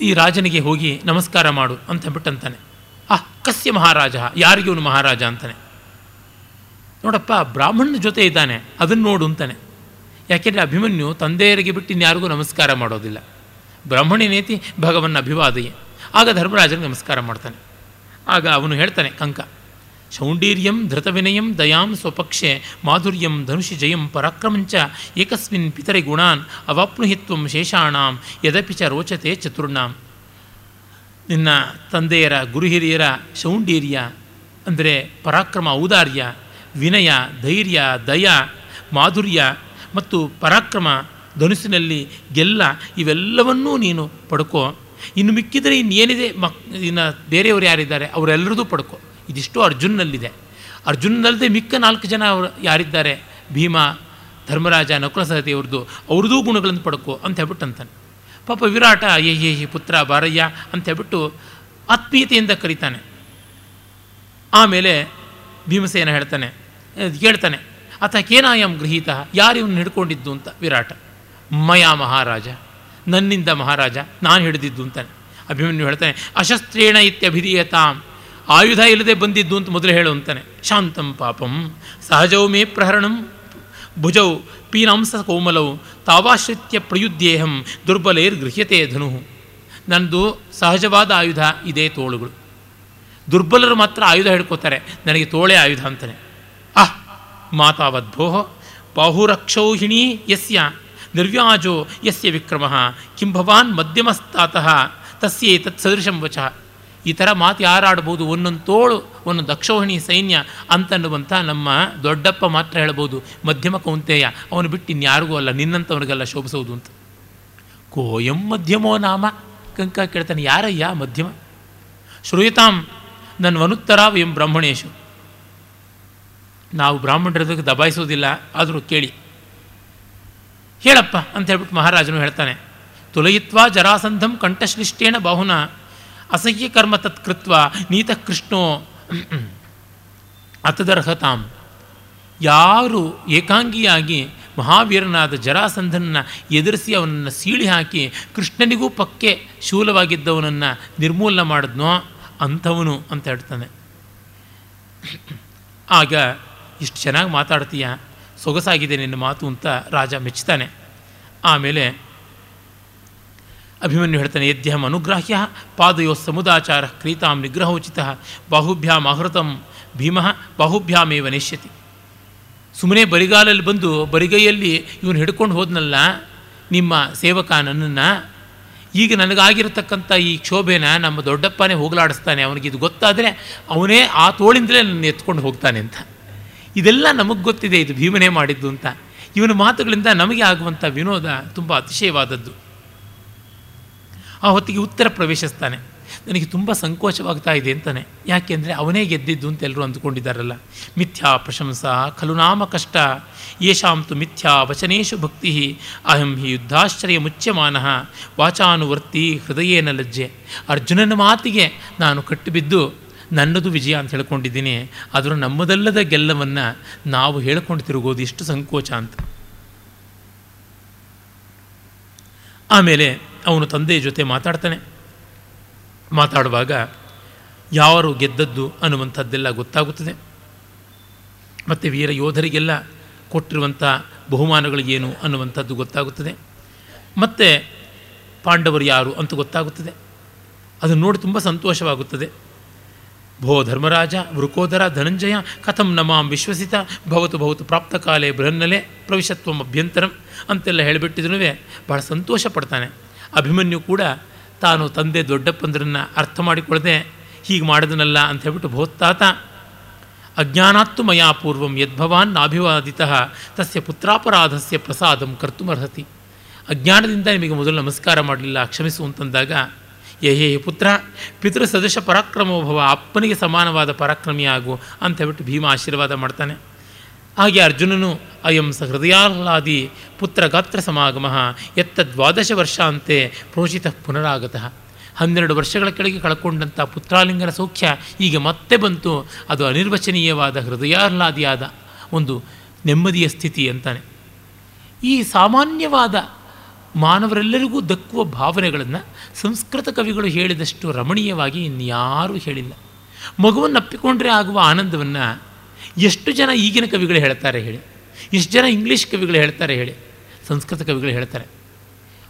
ಈ ರಾಜನಿಗೆ ಹೋಗಿ ನಮಸ್ಕಾರ ಮಾಡು ಅಂತ ಬಿಟ್ಟಂತಾನೆ ಆ, ಕಸ್ಯ ಮಹಾರಾಜ, ಯಾರಿಗೆ ಅವನು ಮಹಾರಾಜ ಅಂತಾನೆ. ನೋಡಪ್ಪ, ಬ್ರಾಹ್ಮಣನ ಜೊತೆ ಇದ್ದಾನೆ ಅದನ್ನು ನೋಡು ಅಂತಾನೆ. ಯಾಕೆಂದರೆ ಅಭಿಮನ್ಯು ತಂದೆಯರಿಗೆ ಬಿಟ್ಟು ಇನ್ಯಾರಿಗೂ ನಮಸ್ಕಾರ ಮಾಡೋದಿಲ್ಲ. ಬ್ರಾಹ್ಮಣಿನೇತಿ ಭಗವನ್ನ ಅಭಿವಾದಯೇ ಆಗ ಧರ್ಮರಾಜನಿಗೆ ನಮಸ್ಕಾರ ಮಾಡ್ತಾನೆ. ಆಗ ಅವನು ಹೇಳ್ತಾನೆ, ಕಂಕ ಶೌಂಡೀರ್ಯಂ ಧೃತವಿನಯಂ ದಯಾಂ ಸ್ವಪಕ್ಷೆ ಮಾಧುರ್ಯಂ ಧನುಷಿ ಜಯಂ ಪರಾಕ್ರಮಂಚ ಏಕಸ್ಮಿನ್ ಪಿತರೆ ಗುಣಾನ್ ಅವಾಪ್ನುಹಿತ್ವಂ ಶೇಷಾಣಾಂ ಯದಪಿ ಚ ರೋಚತೆ ಚತುರ್ಣಾಂ. ನಿನ್ನ ತಂದೆಯರ ಗುರು ಹಿರಿಯರ ಶೌಂಡೀರ್ಯ ಅಂದರೆ ಪರಾಕ್ರಮ ಔದಾರ್ಯ, ವಿನಯ, ಧೈರ್ಯ, ದಯ, ಮಾಧುರ್ಯ ಮತ್ತು ಪರಾಕ್ರಮ ಧನುಸಿನಲ್ಲಿ ಗೆಲ್ಲ ಇವೆಲ್ಲವನ್ನೂ ನೀನು ಪಡ್ಕೋ. ಇನ್ನು ಮಿಕ್ಕಿದರೆ ಇನ್ನೇನಿದೆ ಮಕ್ ಇನ್ನು ಬೇರೆಯವರು ಯಾರಿದ್ದಾರೆ ಅವರೆಲ್ಲರದೂ ಪಡ್ಕೋ. ಇದಿಷ್ಟು ಅರ್ಜುನ್ನಲ್ಲಿದೆ. ಅರ್ಜುನ್ನಲ್ಲದೆ ಮಿಕ್ಕ ನಾಲ್ಕು ಜನ ಅವರು ಯಾರಿದ್ದಾರೆ? ಭೀಮ, ಧರ್ಮರಾಜ ನಕುಲ ಸಹದೇವ್ರದ್ದು ಅವ್ರದ್ದೂ ಗುಣಗಳನ್ನು ಪಡ್ಕೊ ಅಂತ ಹೇಳ್ಬಿಟ್ಟು ಅಂತಾನೆ ಪಾಪ ವಿರಾಟ, ಏ ಏ ಹಿ ಪುತ್ರ ಬಾರಯ್ಯ ಅಂತ ಹೇಳ್ಬಿಟ್ಟು ಆತ್ಮೀಯತೆಯಿಂದ ಕರೀತಾನೆ. ಆಮೇಲೆ ಭೀಮಸೇನ ಹೇಳ್ತಾನೆ ಕೇಳ್ತಾನೆ ಅಥ ಕೇನಾಯಂ ಗೃಹೀತ? ಯಾರು ಇವನು ಹಿಡ್ಕೊಂಡಿದ್ದು? ಅಂತ ವಿರಾಟ. ಮಯಾ ಮಹಾರಾಜ, ನನ್ನಿಂದ ಮಹಾರಾಜ, ನಾನು ಹಿಡಿದಿದ್ದು ಅಂತಾನೆ. ಅಭಿಮನ್ಯು ಹೇಳ್ತಾನೆ, ಅಶಸ್ತ್ರೇಣ ಇತ್ಯಭಿಧೀಯತಾಂ ಆಯುಧ ಇಲ್ಲದೆ ಬಂದಿದ್ದು ಅಂತ ಮೊದಲು ಹೇಳು ಅಂತಾನೆ. ಶಾಂತಂ ಪಾಪಂ ಸಹಜೌ ಮೇ ಪ್ರಹರಣಂ, ಭುಜೌ ಪೀನಾಂಸ ಕೋಮಲೌ, ತಾವಾಶ್ರಿತ್ಯ ಪ್ರಯುದ್ಧೇಹಂ ದುರ್ಬಲೇರ್ ಗೃಹ್ಯತೆ ಧನು. ನನ್ನದು ಸಹಜವಾದ ಆಯುಧ, ಇದೇ ತೋಳುಗಳು. ದುರ್ಬಲರು ಮಾತ್ರ ಆಯುಧ ಹಿಡ್ಕೋತಾರೆ, ನನಗೆ ತೋಳೆ ಆಯುಧ ಅಂತಾನೆ. ಆಹ್ ಮಾತಾವದ್ಭೋ ಬಾಹುರಕ್ಷೌಹಿಣಿ ಯಸ್ಯ, ನಿರ್ವ್ಯಾಜೋ ಯಸ್ಯ ವಿಕ್ರಮ ಕಿಂ ಭವಾನ್ ಮಧ್ಯಮಸ್ತಾತಃ ತಸ್ಯೇ ತತ್ ಸದೃಶಂ ವಚಃ. ಈ ಥರ ಮಾತು ಯಾರಾಡ್ಬೋದು? ಒಂದೊಂದು ತೋಳು ಒಂದು ದಕ್ಷೋಹಿಣಿ ಸೈನ್ಯ ಅಂತನ್ನುವಂಥ ನಮ್ಮ ದೊಡ್ಡಪ್ಪ ಮಾತ್ರ ಹೇಳ್ಬೋದು. ಮಧ್ಯಮ ಕೌಂತೆಯ, ಅವನು ಬಿಟ್ಟು ಇನ್ಯಾರಿಗೂ ಅಲ್ಲ ನಿನ್ನಂಥವನಿಗೆಲ್ಲ ಶೋಭಿಸೋದು ಅಂತ. ಕೋಯಂ ಮಧ್ಯಮೋ ನಾಮ, ಕಂಕ ಕೇಳ್ತಾನೆ. ಯಾರಯ್ಯ ಮಧ್ಯಮ? ಶ್ರೂಯತಾಂ ನನ್ನ ವನುತ್ತರ ಎಂ ಬ್ರಾಹ್ಮಣೇಶು. ನಾವು ಬ್ರಾಹ್ಮಣರದಕ್ಕೆ ದಬಾಯಿಸೋದಿಲ್ಲ, ಆದರೂ ಕೇಳಿ. ಹೇಳಪ್ಪ, ಅಂತ ಹೇಳ್ಬಿಟ್ಟು ಮಹಾರಾಜನು ಹೇಳ್ತಾನೆ. ತುಲಯಿತ್ವಾ ಜರಾಸಂಧಂ ಕಂಠಶ್ಲಿಷ್ಟೇನ ಬಾಹುನ ಅಸಹ್ಯ ಕರ್ಮ ತತ್ಕೃತ್ವ ನೀತ ಕೃಷ್ಣೋ ಅತದರ್ಹತಾಂ. ಯಾರು ಏಕಾಂಗಿಯಾಗಿ ಮಹಾವೀರನಾದ ಜರಾಸಂಧನನ್ನು ಎದುರಿಸಿ ಅವನನ್ನು ಸೀಳಿ ಹಾಕಿ ಕೃಷ್ಣನಿಗೂ ಪಕ್ಕೆ ಶೂಲವಾಗಿದ್ದವನನ್ನು ನಿರ್ಮೂಲನ ಮಾಡಿದ್ನೋ ಅಂಥವನು ಅಂತ ಹೇಳ್ತಾನೆ. ಆಗ ಇಷ್ಟು ಚೆನ್ನಾಗಿ ಮಾತಾಡ್ತೀಯ? ಸೊಗಸಾಗಿದೆ ನಿನ್ನ ಮಾತು ಅಂತ ರಾಜ ಮೆಚ್ಚುತ್ತಾನೆ ಆಮೇಲೆ ಅಭಿಮನ್ಯು ಹೇಳ್ತಾನೆ, ಯದ್ಯಹಂ ಅನುಗ್ರಾಹ್ಯ ಪಾದಯೋ ಸಮುದಾಚಾರ ಕ್ರೀತಾಂ ನಿಗ್ರಹೋಚಿತ ಬಾಹುಭ್ಯಾಂ ಆಹೃತಂ ಭೀಮ ಬಾಹುಭ್ಯಾಮೇವ ನೆಶ್ಯತಿ ಸುಮ್ಮನೆ ಬರಿಗಾಲಲ್ಲಿ ಬಂದು ಬರಿಗೈಯಲ್ಲಿ ಇವನು ಹಿಡ್ಕೊಂಡು ಹೋದ್ನಲ್ಲ, ನಿಮ್ಮ ಸೇವಕ ನನ್ನನ್ನು, ಈಗ ನನಗಾಗಿರತಕ್ಕಂಥ ಈ ಕ್ಷೋಭೆನ ನಮ್ಮ ದೊಡ್ಡಪ್ಪನೇ ಹೋಗಲಾಡಿಸ್ತಾನೆ, ಅವನಿಗೆ ಇದು ಗೊತ್ತಾದರೆ ಅವನೇ ಆ ತೋಳಿಂದಲೇ ನನ್ನ ಎತ್ಕೊಂಡು ಹೋಗ್ತಾನೆ ಅಂತ. ಇದೆಲ್ಲ ನಮಗೆ ಗೊತ್ತಿದೆ, ಇದು ಭೀಮನೇ ಮಾಡಿದ್ದು ಅಂತ. ಇವನ ಮಾತುಗಳಿಂದ ನಮಗೆ ಆಗುವಂಥ ವಿನೋದ ತುಂಬ ಅತಿಶಯವಾದದ್ದು. ಆ ಹೊತ್ತಿಗೆ ಉತ್ತರ ಪ್ರವೇಶಿಸ್ತಾನೆ. ನನಗೆ ತುಂಬ ಸಂಕೋಚವಾಗ್ತಾ ಇದೆ ಅಂತಾನೆ. ಯಾಕೆಂದರೆ ಅವನೇ ಗೆದ್ದಿದ್ದು ಅಂತ ಎಲ್ಲರೂ ಅಂದುಕೊಂಡಿದ್ದಾರಲ್ಲ. ಮಿಥ್ಯಾ ಪ್ರಶಂಸಾ ಖಲು ನಾಮ ಕಷ್ಟ. ಯಶಾಂತು ಮಿಥ್ಯಾ ವಚನೇಶು ಭಕ್ತಿ. ಅಹಂ ಹಿ ಯುದ್ಧಾಶ್ಚರ್ಯ ಮುಚ್ಯಮಾನ. ವಾಚಾನುವರ್ತಿ ಹೃದಯೇನ ಲಜ್ಜೆ. ಅರ್ಜುನನ ಮಾತಿಗೆ ನಾನು ಕಟ್ಟಿಬಿದ್ದು ನನ್ನದು ವಿಜಯ ಅಂತ ಹೇಳ್ಕೊಂಡಿದ್ದೀನಿ. ಅದರ ನಮ್ಮದಲ್ಲದ ಗೆಲ್ಲವನ್ನು ನಾವು ಹೇಳ್ಕೊಂಡು ತಿರುಗೋದು ಇಷ್ಟು ಸಂಕೋಚ ಅಂತ. ಆಮೇಲೆ ಅವನು ತಂದೆಯ ಜೊತೆ ಮಾತಾಡ್ತಾನೆ. ಮಾತಾಡುವಾಗ ಯಾರು ಗೆದ್ದದ್ದು ಅನ್ನುವಂಥದ್ದೆಲ್ಲ ಗೊತ್ತಾಗುತ್ತದೆ. ಮತ್ತು ವೀರ ಯೋಧರಿಗೆಲ್ಲ ಕೊಟ್ಟಿರುವಂಥ ಏನು ಅನ್ನುವಂಥದ್ದು ಗೊತ್ತಾಗುತ್ತದೆ. ಮತ್ತು ಪಾಂಡವರು ಯಾರು ಅಂತ ಗೊತ್ತಾಗುತ್ತದೆ. ಅದನ್ನು ನೋಡಿ ತುಂಬ ಸಂತೋಷವಾಗುತ್ತದೆ. ಭೋ ಧರ್ಮರಾಜ, ವೃಕೋದರ, ಧನಂಜಯ, ಕಥಂ ನಮಾಂ ವಿಶ್ವಸಿತ, ಭವತು ಭವತು ಪ್ರಾಪ್ತಕಾಲೇ ಬೃಹನ್ನಲೆ ಪ್ರವಿಶತ್ವಂ ಅಭ್ಯಂತರಂ ಅಂತೆಲ್ಲ ಹೇಳಿಬಿಟ್ಟಿದ್ರೂ ಬಹಳ ಸಂತೋಷ ಪಡ್ತಾನೆ ಅಭಿಮನ್ಯು ಕೂಡ ತಾನು ತಂದೆ ದೊಡ್ಡಪ್ಪಂದ್ರನ್ನು ಅರ್ಥ ಮಾಡಿಕೊಳ್ಳದೆ ಹೀಗೆ ಮಾಡಿದನಲ್ಲ ಅಂತ ಹೇಳ್ಬಿಟ್ಟು ಭೋತ್ತಾತ, ಅಜ್ಞಾನಾತ್ತು ಮಯಾ ಪೂರ್ವಂ ಯದ್ಭವಾನ್ ನಾಭಿವಾದಿತ, ತಸ್ಯ ಪುತ್ರಾಪರಾಧಸ್ಯ ಪ್ರಸಾದಂ ಕರ್ತುಮರ್ಹತಿ. ಅಜ್ಞಾನದಿಂದ ನಿಮಗೆ ಮೊದಲು ನಮಸ್ಕಾರ ಮಾಡಲಿಲ್ಲ, ಕ್ಷಮಿಸು ಅಂತಂದಾಗ ಯೇ ಹೇ ಪುತ್ರ ಪಿತೃ ಸದೃಶ ಪರಾಕ್ರಮೋಭವ ಅಪ್ಪನಿಗೆ ಸಮಾನವಾದ ಪರಾಕ್ರಮಿಯಾಗು ಅಂತ ಹೇಳ್ಬಿಟ್ಟು ಭೀಮ ಆಶೀರ್ವಾದ ಮಾಡ್ತಾನೆ. ಹಾಗೆ ಅರ್ಜುನನು ಅಯಂ ಸ ಹೃದಯಾಹ್ಲಾದಿ ಪುತ್ರ ಗಾತ್ರ ಸಮಾಗಮ ಎತ್ತ ದ್ವಾದಶ ವರ್ಷಾಂತೆ ಪ್ರೋಷಿತ ಪುನರಾಗತಃ. ಹನ್ನೆರಡು ವರ್ಷಗಳ ಕೆಳಗೆ ಕಳ್ಕೊಂಡಂಥ ಪುತ್ರಾಲಿಂಗನ ಸೌಖ್ಯ ಈಗ ಮತ್ತೆ ಬಂತು. ಅದು ಅನಿರ್ವಚನೀಯವಾದ ಹೃದಯಾಹ್ಲಾದಿಯಾದ ಒಂದು ನೆಮ್ಮದಿಯ ಸ್ಥಿತಿ ಅಂತಾನೆ. ಈ ಸಾಮಾನ್ಯವಾದ ಮಾನವರೆಲ್ಲರಿಗೂ ದಕ್ಕುವ ಭಾವನೆಗಳನ್ನು ಸಂಸ್ಕೃತ ಕವಿಗಳು ಹೇಳಿದಷ್ಟು ರಮಣೀಯವಾಗಿ ಇನ್ಯಾರೂ ಹೇಳಿಲ್ಲ. ಮಗುವನ್ನು ಅಪ್ಪಿಕೊಂಡ್ರೆ ಆಗುವ ಆನಂದವನ್ನು ಎಷ್ಟು ಜನ ಈಗಿನ ಕವಿಗಳು ಹೇಳ್ತಾರೆ ಹೇಳಿ. ಎಷ್ಟು ಜನ ಇಂಗ್ಲೀಷ್ ಕವಿಗಳು ಹೇಳ್ತಾರೆ ಹೇಳಿ. ಸಂಸ್ಕೃತ ಕವಿಗಳು ಹೇಳ್ತಾರೆ.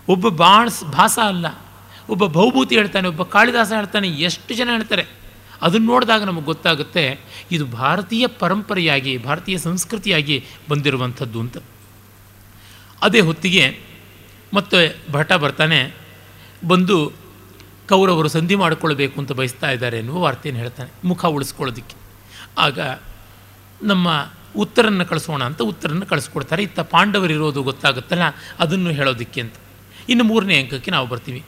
ಒಬ್ಬ ಬಾಣ್ಸ್ ಭಾಸ ಅಲ್ಲ. ಒಬ್ಬ ಭೌಭೂತಿ ಹೇಳ್ತಾನೆ, ಒಬ್ಬ ಕಾಳಿದಾಸ ಹೇಳ್ತಾನೆ, ಎಷ್ಟು ಜನ ಹೇಳ್ತಾರೆ. ಅದನ್ನು ನೋಡಿದಾಗ ನಮಗೆ ಗೊತ್ತಾಗುತ್ತೆ, ಇದು ಭಾರತೀಯ ಪರಂಪರೆಯಾಗಿ, ಭಾರತೀಯ ಸಂಸ್ಕೃತಿಯಾಗಿ ಬಂದಿರುವಂಥದ್ದು ಅಂತ. ಅದೇ ಹೊತ್ತಿಗೆ ಮತ್ತೆ ಭಟ ಬರ್ತಾನೆ, ಬಂದು ಕೌರವರು ಸಂಧಿ ಮಾಡಿಕೊಳ್ಬೇಕು ಅಂತ ಬಯಸ್ತಾ ಇದ್ದಾರೆ ಎನ್ನುವ ವಾರ್ತೆಯನ್ನು ಹೇಳ್ತಾನೆ, ಮುಖ ಉಳಿಸ್ಕೊಳ್ಳೋದಕ್ಕೆ. ಆಗ ನಮ್ಮ ಉತ್ತರನ್ನು ಕಳಿಸೋಣ ಅಂತ ಉತ್ತರನ್ನು ಕಳಿಸ್ಕೊಡ್ತಾರೆ. ಇತ್ತ ಪಾಂಡವರಿರೋದು ಗೊತ್ತಾಗುತ್ತಲ್ಲ, ಅದನ್ನು ಹೇಳೋದಕ್ಕೆ ಅಂತ. ಇನ್ನು ಮೂರನೇ ಅಂಕಕ್ಕೆ ನಾವು ಬರ್ತೀವಿ.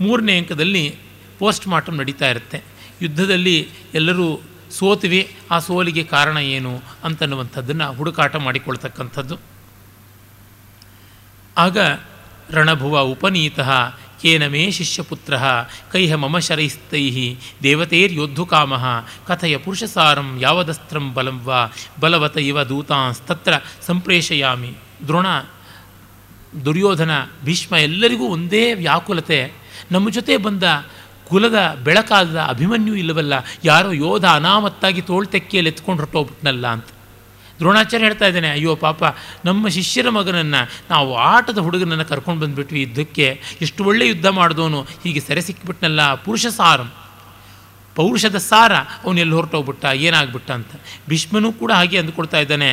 ಮೂರನೇ ಅಂಕದಲ್ಲಿ ಪೋಸ್ಟ್ ಮಾರ್ಟಮ್ ನಡೀತಾ ಇರುತ್ತೆ. ಯುದ್ಧದಲ್ಲಿ ಎಲ್ಲರೂ ಸೋತಿವಿ, ಆ ಸೋಲಿಗೆ ಕಾರಣ ಏನು ಅಂತನ್ನುವಂಥದ್ದನ್ನು ಹುಡುಕಾಟ ಮಾಡಿಕೊಳ್ತಕ್ಕಂಥದ್ದು. ಆಗ ರಣಭುವ ಉಪನೀತಃ ಕೇನ ಮೇ ಶಿಷ್ಯಪುತ್ರ? ಕೈಹ ಮಮ ಶರೈಸ್ತೈ ದೇವತೇರ್ಯೋದ್ಧುಕಾಮ ಕಥಯ ಪುರುಷಸಾರಂ ಯಾವದಸ್ತ್ರಂ ಬಲಂ ಬಲವತ ಇವ ದೂತಾಂಸ್ತತ್ರ ಸಂಪ್ರೇಷಯಾಮಿ. ದ್ರೋಣ, ದುರ್ಯೋಧನ, ಭೀಷ್ಮ ಎಲ್ಲರಿಗೂ ಒಂದೇ ವ್ಯಾಕುಲತೆ. ನಮ್ಮ ಜೊತೆ ಬಂದ ಕುಲದ ಬೆಳಕಾದ ಅಭಿಮನ್ಯು ಇಲ್ಲವಲ್ಲ, ಯಾರೋ ಯೋಧ ಅನಾಮತ್ತಾಗಿ ತೋಳ್ತೆಕ್ಕಿಯಲ್ಲಿ ಎತ್ಕೊಂಡು ಹೊರಟೋಗ್ಬಿಟ್ನಲ್ಲ ಅಂತ. ದ್ರೋಣಾಚಾರ್ಯ ಹೇಳ್ತಾ ಇದ್ದಾನೆ, ಅಯ್ಯೋ ಪಾಪ, ನಮ್ಮ ಶಿಷ್ಯರ ಮಗನನ್ನು ನಾವು ಆಟದ ಹುಡುಗನನ್ನು ಕರ್ಕೊಂಡು ಬಂದುಬಿಟ್ವಿ ಯುದ್ಧಕ್ಕೆ ಎಷ್ಟು ಒಳ್ಳೆ ಯುದ್ಧ ಮಾಡಿದವನು, ಹೀಗೆ ಸೆರೆ ಸಿಕ್ಕಿಬಿಟ್ನಲ್ಲ ಪುರುಷ ಸಾರಂ. ಪೌರುಷದ ಸಾರ ಅವನು ಹೊರಟೋಗ್ಬಿಟ್ಟ, ಏನಾಗ್ಬಿಟ್ಟ ಅಂತ. ಭೀಷ್ಮನೂ ಕೂಡ ಹಾಗೆ ಅಂದುಕೊಡ್ತಾ ಇದ್ದಾನೆ,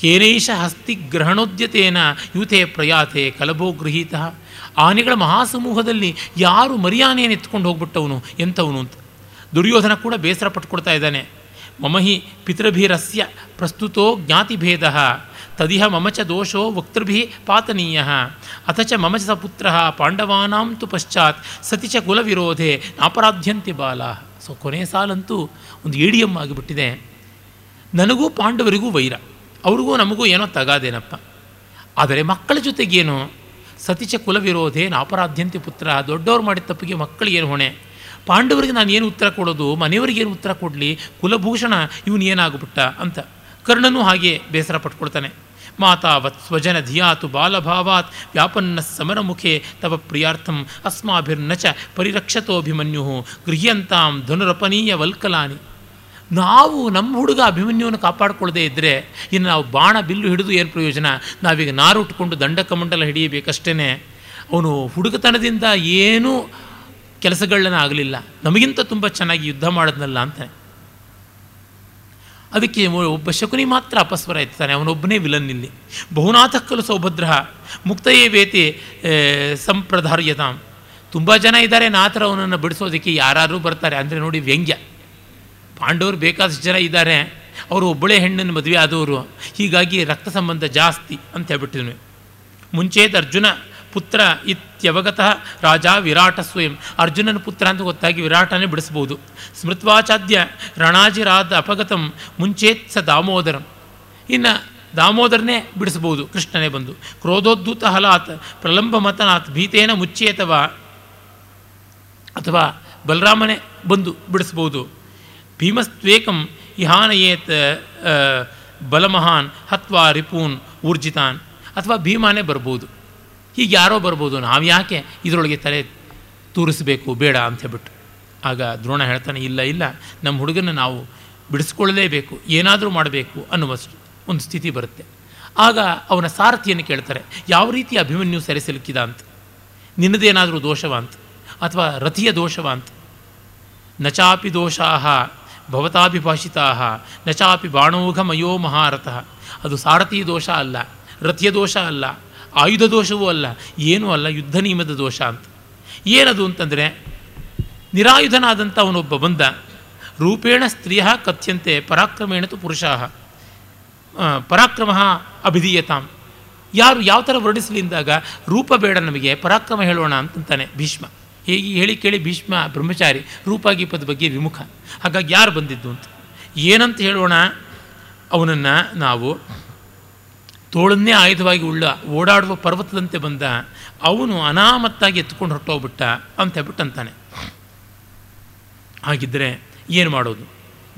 ಕೇನೈಷ ಹಸ್ತಿ ಗ್ರಹಣೋದ್ಯತೇನ ಯೂತೆ ಪ್ರಯಾತೆ ಕಲಭೋ ಗೃಹೀತ. ಆನೆಗಳ ಮಹಾಸಮೂಹದಲ್ಲಿ ಯಾರು ಮರ್ಯಾನೆಯನ್ನು ಎತ್ಕೊಂಡು ಹೋಗ್ಬಿಟ್ಟವನು, ಎಂಥವನು ಅಂತ. ದುರ್ಯೋಧನ ಕೂಡ ಬೇಸರ ಪಟ್ಕೊಡ್ತಾ ಇದ್ದಾನೆ ಮಮಹಿ ಪಿತೃಭಿರಸ್ಯ ಪ್ರಸ್ತುತೋ ಜ್ಞಾತಿಭೇದ ತದಿಹ ಮಮ ಚ ದೋಷೋ ವಕ್ತೃಭಿ ಪಾತನೀಯ ಅಥ ಚ ಮಮ ಚ ಪುತ್ರ ಪಾಂಡವಾನಾಂ ತು ಪಶ್ಚಾತ್ ಸತಿ ಚ ಕುಲವಿರೋಧೆ ನಾಪರಾಧ್ಯಂತೆ ಬಾಲ ಸೊ ಕೊನೆಯ ಸಾಲಂತೂ ಒಂದು ಇಡಿಯಮ್ ಆಗಿಬಿಟ್ಟಿದೆ। ನನಗೂ ಪಾಂಡವರಿಗೂ ವೈರ। ಅವ್ರಿಗೂ ನಮಗೂ ಏನೋ ತಗಾದೇನಪ್ಪ। ಆದರೆ ಮಕ್ಕಳ ಜೊತೆಗೇನು? ಸತಿಚ ಕುಲವಿರೋಧೆ ನಾಪರಾಧ್ಯಂತೆ ಪುತ್ರ, ದೊಡ್ಡವ್ರು ಮಾಡಿದ ತಪ್ಪಿಗೆ ಮಕ್ಕಳಿಗೇನು ಹೊಣೆ? ಪಾಂಡವರಿಗೆ ನಾನು ಏನು ಉತ್ತರ ಕೊಡೋದು ಮನೆಯವರಿಗೇನು ಉತ್ತರ ಕೊಡಲಿ, ಕುಲಭೂಷಣ ಇವನು ಏನಾಗ್ಬಿಟ್ಟ ಅಂತ. ಕರ್ಣನೂ ಹಾಗೆ ಬೇಸರ ಪಟ್ಕೊಳ್ತಾನೆ. ಮಾತಾವತ್ ಸ್ವಜನ ಧಿಯಾತು ಬಾಲಭಾವಾತ್ ವ್ಯಾಪನ್ನ ಸಮರ ಮುಖೆ ತವ ಪ್ರಿಯಾರ್ಥಂ ಅಸ್ಮಾಭಿರ್ನಚ ಪರಿರಕ್ಷತೋಭಿಮನ್ಯು ಗೃಹ್ಯಂತಾಂ ಧನುರಪನೀಯ ವಲ್ಕಲಾನಿ. ನಾವು ನಮ್ಮ ಹುಡುಗ ಅಭಿಮನ್ಯುವನ್ನು ಕಾಪಾಡಿಕೊಳ್ಳದೇ ಇದ್ದರೆ ಇನ್ನು ನಾವು ಬಾಣ ಬಿಲ್ಲು ಹಿಡಿದು ಏನು ಪ್ರಯೋಜನ? ನಾವೀಗ ನಾರು ಉಟ್ಕೊಂಡು ದಂಡಕಮಂಡಲ ಹಿಡಿಯಬೇಕಷ್ಟೇ ಅವನು ಹುಡುಗತನದಿಂದ ಏನೂ ಕೆಲಸಗಳನ್ನ ಆಗಲಿಲ್ಲ ನಮಗಿಂತ ತುಂಬ ಚೆನ್ನಾಗಿ ಯುದ್ಧ ಮಾಡಿದ್ನಲ್ಲ ಅಂತ ಅದಕ್ಕೆ ಒಬ್ಬ ಶಕುನಿ ಮಾತ್ರ ಅಪಸ್ವರ ಎತ್ತಾನೆ ಅವನೊಬ್ಬನೇ ವಿಲನ್ ಇಲ್ಲಿ. ಬಹುನಾಥ ಕಲು ಸೌಭದ್ರ ಮುಕ್ತಯೇ ವೇತಿ ಸಂಪ್ರಧಾರ್ಯತಾಂ. ತುಂಬ ಜನ ಇದ್ದಾರೆ ನಾಥರ ಅವನನ್ನು ಬಿಡಿಸೋದಕ್ಕೆ ಯಾರು ಬರ್ತಾರೆ. ಅಂದರೆ ನೋಡಿ ವ್ಯಂಗ್ಯ. ಪಾಂಡವರು ಬೇಕಾದಷ್ಟು ಜನ ಇದ್ದಾರೆ. ಅವರು ಒಬ್ಬಳೇ ಹೆಣ್ಣನ್ನು ಮದುವೆ ಆದವರು. ಹೀಗಾಗಿ ರಕ್ತ ಸಂಬಂಧ ಜಾಸ್ತಿ ಅಂತ ಹೇಳ್ಬಿಟ್ಟಿದ್ವಿ. ಮುಂಚೆದ ಅರ್ಜುನ ಪುತ್ರ ಇತ್ಯವಗತಃ ರಾಜ ವಿರಾಟ ಸ್ವಯಂ. ಅರ್ಜುನನ ಪುತ್ರ ಅಂತ ಗೊತ್ತಾಗಿ ವಿರಾಟನೇ ಬಿಡಿಸ್ಬೋದು ಸ್ಮೃತ್ವಾಚಾದ್ಯ ರಣಾಜಿರಾದ ಅಪಗತಂ ಮುಂಚೇತ್ ಸ ದಾಮೋದರಂ. ಇನ್ನು ದಾಮೋದರನೇ ಬಿಡಿಸ್ಬೋದು ಕೃಷ್ಣನೇ ಬಂದು. ಕ್ರೋಧೋದ್ಧೂತ ಹಲಾತ್, ಪ್ರಲಂಬ ಮತನಾತ್, ಭೀತೇನ ಮುಚ್ಚೇತವ ಅಥವಾ ಬಲರಾಮನೇ ಬಂದು ಬಿಡಿಸ್ಬೋದು ಭೀಮಸ್ತ್ವೇಕಂ ಇಹಾನಯೇತ್ ಬಲಮಹಾನ್, ಹತ್ವಾ ರಿಪೂನ್, ಊರ್ಜಿತಾನ್ ಅಥವಾ ಭೀಮಾನೇ ಬರ್ಬೋದು ಹೀಗೆ ಯಾರೋ ಬರ್ಬೋದು. ನಾವು ಯಾಕೆ ಇದರೊಳಗೆ ತಲೆ ತೂರಿಸಬೇಕು? ಬೇಡ ಅಂತ ಹೇಳ್ಬಿಟ್ಟು. ಆಗ ದ್ರೋಣ ಹೇಳ್ತಾನೆ, ಇಲ್ಲ ಇಲ್ಲ ನಮ್ಮ ಹುಡುಗನ ನಾವು ಬಿಡಿಸ್ಕೊಳ್ಳಲೇಬೇಕು. ಏನಾದರೂ ಮಾಡಬೇಕು ಅನ್ನುವಷ್ಟು ಒಂದು ಸ್ಥಿತಿ ಬರುತ್ತೆ. ಆಗ ಅವನ ಸಾರಥಿಯನ್ನು ಕೇಳ್ತಾರೆ, ಯಾವ ರೀತಿ ಅಭಿಮನ್ಯು ಸೆರೆ ಸಿಲುಕಿದ ಅಂತ? ನಿನ್ನದೇನಾದರೂ ದೋಷವ ಅಂತ? ಅಥವಾ ರಥಿಯ ದೋಷವ ಅಂತ? ನಚಾಪಿ ದೋಷಾ ಭವತಾಭಿಭಾಷಿತಾ ನಚಾಪಿ ಬಾಣೋಘಮಯೋ ಮಹಾರಥ. ಅದು ಸಾರಥಿ ದೋಷ ಅಲ್ಲ, ರಥಿಯ ದೋಷ ಅಲ್ಲ. ಆಯುಧ ದೋಷವೂ ಅಲ್ಲ, ಏನೂ ಅಲ್ಲ, ಯುದ್ಧ ನಿಯಮದ ದೋಷ ಅಂತ. ಏನದು ಅಂತಂದರೆ ನಿರಾಯುಧನಾದಂಥ ಅವನೊಬ್ಬ ಬಂದ, ರೂಪೇಣ ಸ್ತ್ರೀಯ ಕಥ್ಯಂತೆ, ಪರಾಕ್ರಮೇಣ ತು ಪುರುಷ. ಪರಾಕ್ರಮ ಅಭಿಧೀಯತಾಂ. ಯಾರು ಯಾವ ಥರ ವರ್ಣಿಸಲಿಂದಾಗ ರೂಪ ಬೇಡ ನಮಗೆ, ಪರಾಕ್ರಮ ಹೇಳೋಣ ಅಂತಂತಾನೆ ಭೀಷ್ಮ. ಹೇಗೆ ಹೇಳಿ ಕೇಳಿ ಭೀಷ್ಮ ಬ್ರಹ್ಮಚಾರಿ, ರೂಪಾಗೀಪದ ಬಗ್ಗೆ ವಿಮುಖ. ಹಾಗಾಗಿ ಯಾರು ಬಂದಿದ್ದು ಅಂತ. ಏನಂತ ಹೇಳೋಣ, ಅವನನ್ನು ನಾವು ತೋಳನ್ನೇ ಆಯುಧವಾಗಿ ಉಳ್ಳ ಓಡಾಡುವ ಪರ್ವತದಂತೆ ಬಂದ ಅವನು ಅನಾಮತ್ತಾಗಿ ಎತ್ಕೊಂಡು ಹೊರಟೋಗ್ಬಿಟ್ಟ ಅಂತ ಹೇಳ್ಬಿಟ್ಟು ಅಂತಾನೆ. ಹಾಗಿದ್ದರೆ ಏನು ಮಾಡೋದು?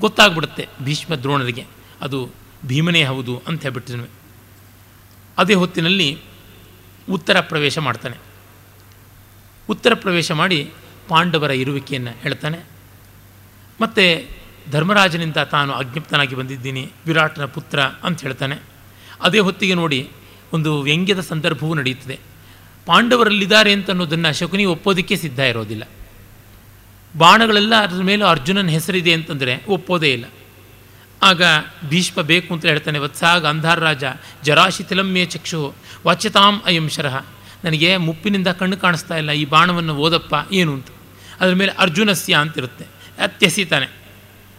ಗೊತ್ತಾಗ್ಬಿಡುತ್ತೆ ಭೀಷ್ಮ ದ್ರೋಣರಿಗೆ. ಅದು ಭೀಮನೇ ಹೌದು ಅಂತ ಹೇಳ್ಬಿಟ್ಟಿದ್ವಿ ಅದೇ ಹೊತ್ತಿನಲ್ಲಿ ಉತ್ತರ ಪ್ರವೇಶ ಮಾಡ್ತಾನೆ. ಉತ್ತರ ಪ್ರವೇಶ ಮಾಡಿ ಪಾಂಡವರ ಇರುವಿಕೆಯನ್ನು ಹೇಳ್ತಾನೆ. ಮತ್ತು ಧರ್ಮರಾಜನಿಂದ ತಾನು ಅಜ್ಞಪ್ತನಾಗಿ ಬಂದಿದ್ದೀನಿ ವಿರಾಟನ ಪುತ್ರ ಅಂತ ಹೇಳ್ತಾನೆ. ಅದೇ ಹೊತ್ತಿಗೆ ನೋಡಿ ಒಂದು ವ್ಯಂಗ್ಯದ ಸಂದರ್ಭವೂ ನಡೆಯುತ್ತದೆ. ಪಾಂಡವರಲ್ಲಿದ್ದಾರೆ ಅಂತ ಅನ್ನೋದನ್ನು ಶಕುನಿ ಒಪ್ಪೋದಕ್ಕೆ ಸಿದ್ಧ ಇರೋದಿಲ್ಲ. ಬಾಣಗಳೆಲ್ಲ ಅದ್ರ ಮೇಲೆ ಅರ್ಜುನನ ಹೆಸರಿದೆ ಅಂತಂದರೆ ಒಪ್ಪೋದೇ ಇಲ್ಲ. ಆಗ ಭೀಷ್ಮ ಬೇಕು ಅಂತ ಹೇಳ್ತಾನೆ, ವತ್ಸಾಗ ಅಂಧಾರ ರಾಜ, ಜರಾಶಿ ಜರಾಶಿತಿಲಮ್ಮೆ ಚಕ್ಷು, ವಾಚ್ಯತಾಂ ಅಯಂ ಶರಹ ನನಗೆ ಮುಪ್ಪಿನಿಂದ ಕಣ್ಣು ಕಾಣಿಸ್ತಾ ಇಲ್ಲ, ಈ ಬಾಣವನ್ನು ಓದಪ್ಪ, ಏನು ಅಂತ. ಅದ್ರ ಮೇಲೆ ಅರ್ಜುನಸ್ಯ ಅಂತಿರುತ್ತೆ. ಅತ್ಯಸಿತಾನೆ.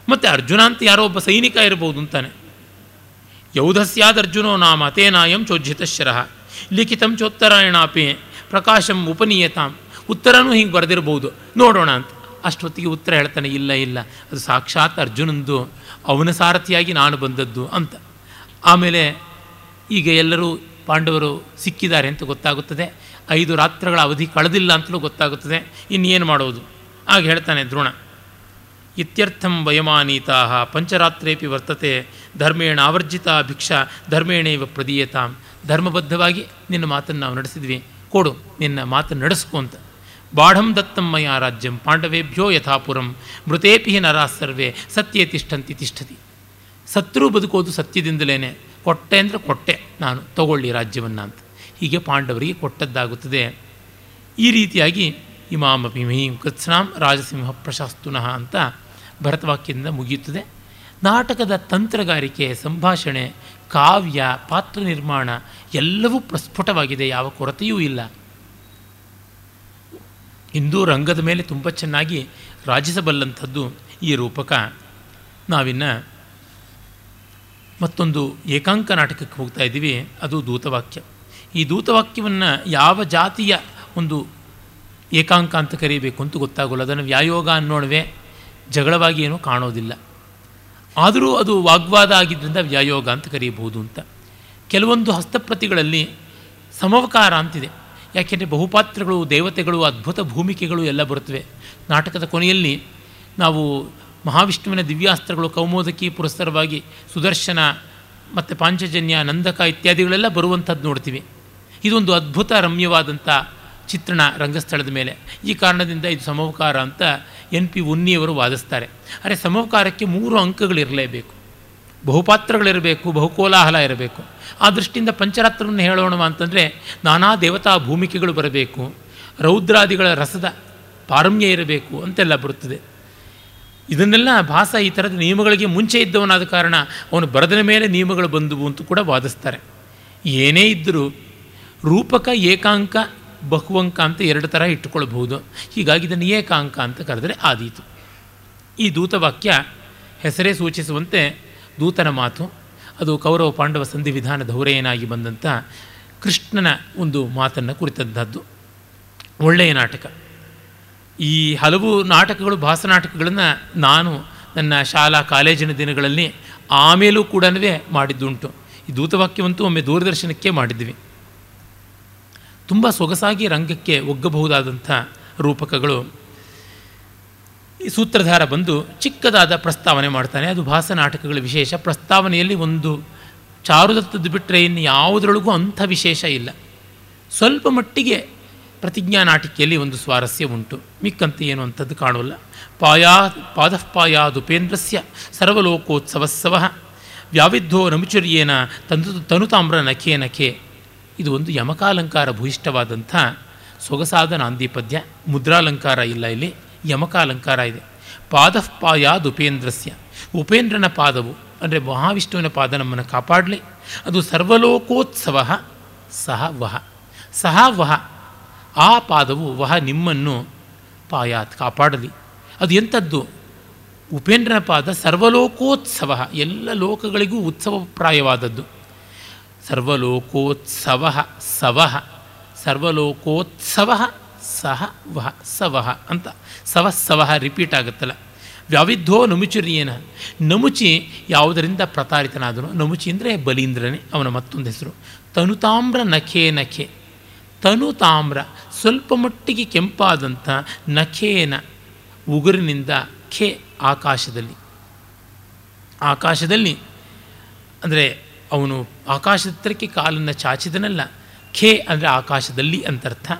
ಮತ್ತು ಅರ್ಜುನ ಅಂತ ಯಾರೋ ಒಬ್ಬ ಸೈನಿಕ ಇರಬಹುದು ಅಂತಾನೆ. ಯೌಧಸ್ಯಾದರ್ಜುನೋ ನಾಮ ತೇನಾಯಂ ಚೋಜ್ಜಿತಶರಃ ಲಿಖಿತಂ ಚೋತ್ತರಾಯಣಾಪಿ ಪ್ರಕಾಶಂ ಉಪನೀಯತಾಂ. ಉತ್ತರನೂ ಹಿಂಗೆ ಬರೆದಿರ್ಬೋದು. ನೋಡೋಣ ಅಂತ. ಅಷ್ಟೊತ್ತಿಗೆ ಉತ್ತರ ಹೇಳ್ತಾನೆ, ಇಲ್ಲ ಇಲ್ಲ. ಅದು ಸಾಕ್ಷಾತ್ ಅರ್ಜುನಂದು, ಅವನ ಸಾರಥಿಯಾಗಿ ನಾನು ಬಂದದ್ದು ಅಂತ. ಆಮೇಲೆ ಈಗ ಎಲ್ಲರೂ ಪಾಂಡವರು ಸಿಕ್ಕಿದ್ದಾರೆ ಅಂತ ಗೊತ್ತಾಗುತ್ತದೆ. ಐದು ರಾತ್ರಗಳ ಅವಧಿ ಕಳೆದಿಲ್ಲ ಅಂತಲೂ ಗೊತ್ತಾಗುತ್ತದೆ. ಇನ್ನೇನು ಮಾಡೋದು? ಆಗ ಹೇಳ್ತಾನೆ ದ್ರೋಣ. ಇತ್ಯರ್ಥಂ ವಯಮಾನೀತಾ ಪಂಚರಾತ್ರೇಪಿ ವರ್ತತೆ ಧರ್ಮೇಣ ಆವರ್ಜಿತ ಭಿಕ್ಷಾ, ಧರ್ಮೇಣೇವ ಪ್ರದೀಯತಾಂ. ಧರ್ಮಬದ್ಧವಾಗಿ ನಿನ್ನ ಮಾತನ್ನು ನಾವು ನಡೆಸಿದ್ವಿ. ಕೊಡು, ನಿನ್ನ ಮಾತನ್ನು ನಡೆಸ್ಕೊ ಅಂತ. ಬಾಢಂ ದತ್ತಂ ಮಯ ರಾಜ್ಯಂ, ಪಾಂಡವೇಭ್ಯೋ ಯಥಾಪುರಂ ಮೃತೇಪಿ ನರಾ ಸರ್ವೇ, ಸತ್ಯೇ ತಿಷ್ಠಂತಿ ತಿಷ್ಠತಿ. ಸತ್ರು ಬದುಕೋದು ಸತ್ಯದಿಂದಲೇ ಕೊಟ್ಟೆ ಅಂದರೆ ಕೊಟ್ಟೆ, ನಾನು ತಗೊಳ್ಳಿ ರಾಜ್ಯವನ್ನು ಅಂತ. ಹೀಗೆ ಪಾಂಡವರಿಗೆ ಕೊಟ್ಟದ್ದಾಗುತ್ತದೆ. ಈ ರೀತಿಯಾಗಿ ಇಮಾಮಪಿ ಮಹೀಂ ಕೃತ್ಸ್ನಾಂ ರಾಜಸಿಂಹ ಪ್ರಶಾಸ್ತುನಃ ಅಂತ ಭರತವಾಕ್ಯದಿಂದ ಮುಗಿಯುತ್ತದೆ. ನಾಟಕದ ತಂತ್ರಗಾರಿಕೆ, ಸಂಭಾಷಣೆ, ಕಾವ್ಯ, ಪಾತ್ರ ನಿರ್ಮಾಣ ಎಲ್ಲವೂ ಪ್ರಸ್ಫುಟವಾಗಿದೆ. ಯಾವ ಕೊರತೆಯೂ ಇಲ್ಲ. ಹಿಂದೂ ರಂಗದ ಮೇಲೆ ತುಂಬ ಚೆನ್ನಾಗಿ ರಾಜಿಸಬಲ್ಲಂಥದ್ದು ಈ ರೂಪಕ. ನಾವಿನ್ನು ಮತ್ತೊಂದು ಏಕಾಂಕ ನಾಟಕಕ್ಕೆ ಹೋಗ್ತಾ ಇದ್ದೀವಿ. ಅದು ದೂತವಾಕ್ಯ. ಈ ದೂತವಾಕ್ಯವನ್ನು ಯಾವ ಜಾತಿಯ ಒಂದು ಏಕಾಂಕ ಅಂತ ಕರೀಬೇಕು ಅಂತ ಗೊತ್ತಾಗೋಲ್ಲ. ಅದನ್ನು ವ್ಯಾಯೋಗ ಅನ್ನೋಣವೇ. ಜಗಳವಾಗಿ ಏನೂ ಕಾಣೋದಿಲ್ಲ. ಆದರೂ ಅದು ವಾಗ್ವಾದ ಆಗಿದ್ದರಿಂದ ವ್ಯಾಯೋಗ ಅಂತ ಕರೆಯಬಹುದು ಅಂತ. ಕೆಲವೊಂದು ಹಸ್ತಪ್ರತಿಗಳಲ್ಲಿ ಸಮವಕಾರ ಅಂತಿದೆ. ಯಾಕೆಂದರೆ ಬಹುಪಾತ್ರಗಳು, ದೇವತೆಗಳು, ಅದ್ಭುತ ಭೂಮಿಕೆಗಳು ಎಲ್ಲ ಬರುತ್ತವೆ. ನಾಟಕದ ಕೊನೆಯಲ್ಲಿ ನಾವು ಮಹಾವಿಷ್ಣುವಿನ ದಿವ್ಯಾಸ್ತ್ರಗಳು, ಕೌಮೋದಕಿ ಪುರಸ್ಸರವಾಗಿ ಸುದರ್ಶನ ಮತ್ತು ಪಾಂಚಜನ್ಯ, ನಂದಕ ಇತ್ಯಾದಿಗಳೆಲ್ಲ ಬರುವಂಥದ್ದು ನೋಡ್ತೀವಿ. ಇದೊಂದು ಅದ್ಭುತ ರಮ್ಯವಾದಂಥ ಚಿತ್ರಣ ರಂಗಸ್ಥಳದ ಮೇಲೆ. ಈ ಕಾರಣದಿಂದ ಇದು ಸಮವಕಾರ ಅಂತ ಎನ್ ಪಿ ಉನ್ನಿಯವರು ವಾದಿಸ್ತಾರೆ. ಅರೆ ಸಮವಕಾರಕ್ಕೆ ಮೂರು ಅಂಕಗಳಿರಲೇಬೇಕು ಬಹುಪಾತ್ರಗಳಿರಬೇಕು, ಬಹುಕೋಲಾಹಲ ಇರಬೇಕು. ಆ ದೃಷ್ಟಿಯಿಂದ ಪಂಚರಾತ್ರವನ್ನು ಹೇಳೋಣ ಅಂತಂದರೆ ನಾನಾ ದೇವತಾ ಭೂಮಿಕೆಗಳು ಬರಬೇಕು. ರೌದ್ರಾದಿಗಳ ರಸದ ಪಾರಮ್ಯ ಇರಬೇಕು ಅಂತೆಲ್ಲ ಬರುತ್ತದೆ. ಇದನ್ನೆಲ್ಲ ಭಾಸ ಈ ಥರದ ನಿಯಮಗಳಿಗೆ ಮುಂಚೆ ಇದ್ದವನಾದ ಕಾರಣ ಅವನು ಬರೆದ ಮೇಲೆ ನಿಯಮಗಳು ಬಂದುವು ಅಂತ ಕೂಡ ವಾದಿಸ್ತಾರೆ. ಏನೇ ಇದ್ದರೂ ರೂಪಕ ಏಕಾಂಕ ಬಹುವಂಕ ಅಂತ ಎರಡು ಥರ ಇಟ್ಟುಕೊಳ್ಬಹುದು. ಹೀಗಾಗಿ ಇದನ್ನು ಏಕಾಂಕ ಅಂತ ಕರೆದರೆ ಆದೀತು. ಈ ದೂತವಾಕ್ಯ ಹೆಸರೇ ಸೂಚಿಸುವಂತೆ ದೂತನ ಮಾತು, ಅದು ಕೌರವ ಪಾಂಡವ ಸಂಧಿ ವಿಧಾನ ಧೌರೆಯನಾಗಿ ಬಂದಂಥ ಕೃಷ್ಣನ ಒಂದು ಮಾತನ್ನು ಕುರಿತಂಥದ್ದು. ಒಳ್ಳೆಯ ನಾಟಕ. ಈ ಹಲವು ನಾಟಕಗಳು ಭಾಸನಾಟಕಗಳನ್ನು ನಾನು ನನ್ನ ಶಾಲಾ ಕಾಲೇಜಿನ ದಿನಗಳಲ್ಲಿ ಆಮೇಲೂ ಕೂಡ ಮಾಡಿದ್ದುಂಟು. ಈ ದೂತವಾಕ್ಯವಂತೂ ಒಮ್ಮೆ ದೂರದರ್ಶನಕ್ಕೆ ಮಾಡಿದ್ವಿ. ತುಂಬ ಸೊಗಸಾಗಿ ರಂಗಕ್ಕೆ ಒಗ್ಗಬಹುದಾದಂಥ ರೂಪಕಗಳು. ಈ ಸೂತ್ರಧಾರ ಬಂದು ಚಿಕ್ಕದಾದ ಪ್ರಸ್ತಾವನೆ ಮಾಡ್ತಾನೆ. ಅದು ಭಾಸ ನಾಟಕಗಳ ವಿಶೇಷ. ಪ್ರಸ್ತಾವನೆಯಲ್ಲಿ ಒಂದು ಚಾರುದತ್ತದ್ದು ಬಿಟ್ಟರೆ ಇನ್ನು ಯಾವುದರೊಳಗೂ ಅಂಥ ವಿಶೇಷ ಇಲ್ಲ. ಸ್ವಲ್ಪ ಮಟ್ಟಿಗೆ ಪ್ರತಿಜ್ಞಾ ನಾಟಿಕೆಯಲ್ಲಿ ಒಂದು ಸ್ವಾರಸ್ಯ ಉಂಟು. ಮಿಕ್ಕಂತೆ ಏನು ಅಂಥದ್ದು ಕಾಣೋಲ್ಲ ಪಾಯಾ ಪಾದಃಪಾಯಾದುಪೇಂದ್ರಸ್ಯ ಸರ್ವಲೋಕೋತ್ಸವಸ್ಸವ. ವ್ಯಾವಿದ್ಧೋ ನಮುಚುರ್ಯೇನ ತಂದು ತನುತಾಮ್ರ ನಖೇ ನಖೆ. ಇದು ಒಂದು ಯಮಕಾಲಂಕಾರ ಭೂಯಿಷ್ಠವಾದಂಥ ಸೊಗಸಾದ ನಾಂದಿಪದ್ಯ, ಮುದ್ರಾಲಂಕಾರ ಇಲ್ಲ ಇಲ್ಲಿ, ಯಮಕಾಲಂಕಾರ ಇದೆ. ಪಾದಃಪಾಯಾದ್ ಉಪೇಂದ್ರಸ್ಯ. ಉಪೇಂದ್ರನ ಪಾದವು, ಅಂದರೆ ಮಹಾವಿಷ್ಣುವಿನ ಪಾದ ನಮ್ಮನ್ನು ಕಾಪಾಡಲಿ. ಅದು ಸರ್ವಲೋಕೋತ್ಸವ ಸಹ ವಹ. ಸಹ ವಹ, ಆ ಪಾದವು ವಹ ನಿಮ್ಮನ್ನು ಪಾಯಾತ್ ಕಾಪಾಡಲಿ. ಅದು ಎಂಥದ್ದು? ಉಪೇಂದ್ರನ ಪಾದ ಸರ್ವಲೋಕೋತ್ಸವ, ಎಲ್ಲ ಲೋಕಗಳಿಗೂ ಉತ್ಸವಪ್ರಾಯವಾದದ್ದು. ಸರ್ವಲೋಕೋತ್ಸವ ಸವ, ಸರ್ವಲೋಕೋತ್ಸವ ಸಹ ವಹ ಸವಹ ಅಂತ. ಸವ ಸವಹ ರಿಪೀಟ್ ಆಗುತ್ತಲ್ಲ. ವ್ಯಾವಿದ್ಧೋ ನಮುಚುರಿಯೇನ. ನಮುಚಿ ಯಾವುದರಿಂದ ಪ್ರತಾರಿತನಾದನು? ನಮುಚಿ ಅಂದರೆ ಬಲೀಂದ್ರನೇ, ಅವನ ಮತ್ತೊಂದು ಹೆಸರು. ತನುತಾಮ್ರ ನಖೆ ನಖೆ. ತನುತಾಮ್ರ ಸ್ವಲ್ಪ ಮಟ್ಟಿಗೆ ಕೆಂಪಾದಂಥ ನಖೇನ ಉಗುರಿನಿಂದ ಖೆ ಆಕಾಶದಲ್ಲಿ. ಆಕಾಶದಲ್ಲಿ ಅಂದರೆ ಅವನು ಆಕಾಶದತ್ತರಕ್ಕೆ ಕಾಲನ್ನು ಚಾಚಿದನಲ್ಲ. ಖೇ ಅಂದರೆ ಆಕಾಶದಲ್ಲಿ ಅಂತರ್ಥ.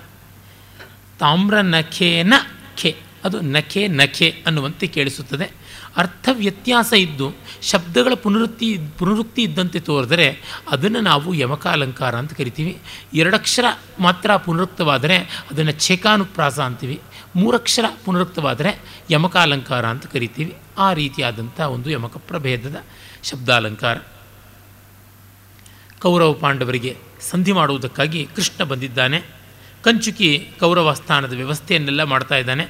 ತಾಮ್ರ ನಖೇನ ಖೆ, ಅದು ನಖೆ ನಖೆ ಅನ್ನುವಂತೆ ಕೇಳಿಸುತ್ತದೆ. ಅರ್ಥ ವ್ಯತ್ಯಾಸ ಇದ್ದು ಶಬ್ದಗಳ ಪುನರುತ್ತಿ ಪುನರುಕ್ತಿ ಇದ್ದಂತೆ ತೋರಿದರೆ ಅದನ್ನು ನಾವು ಯಮಕಾಲಂಕಾರ ಅಂತ ಕರಿತೀವಿ. ಎರಡಕ್ಷರ ಮಾತ್ರ ಪುನರುಕ್ತವಾದರೆ ಅದನ್ನು ಛೇಕಾನುಪ್ರಾಸ ಅಂತೀವಿ. ಮೂರಕ್ಷರ ಪುನರುಕ್ತವಾದರೆ ಯಮಕಾಲಂಕಾರ ಅಂತ ಕರಿತೀವಿ. ಆ ರೀತಿಯಾದಂಥ ಒಂದು ಯಮಕ ಪ್ರಭೇದದ ಶಬ್ದಾಲಂಕಾರ. ಕೌರವ ಪಾಂಡವರಿಗೆ ಸಂಧಿ ಮಾಡುವುದಕ್ಕಾಗಿ ಕೃಷ್ಣ ಬಂದಿದ್ದಾನೆ. ಕಂಚುಕಿ ಕೌರವ ಸ್ಥಾನದ ವ್ಯವಸ್ಥೆಯನ್ನೆಲ್ಲ ಮಾಡ್ತಾ ಇದ್ದಾನೆ.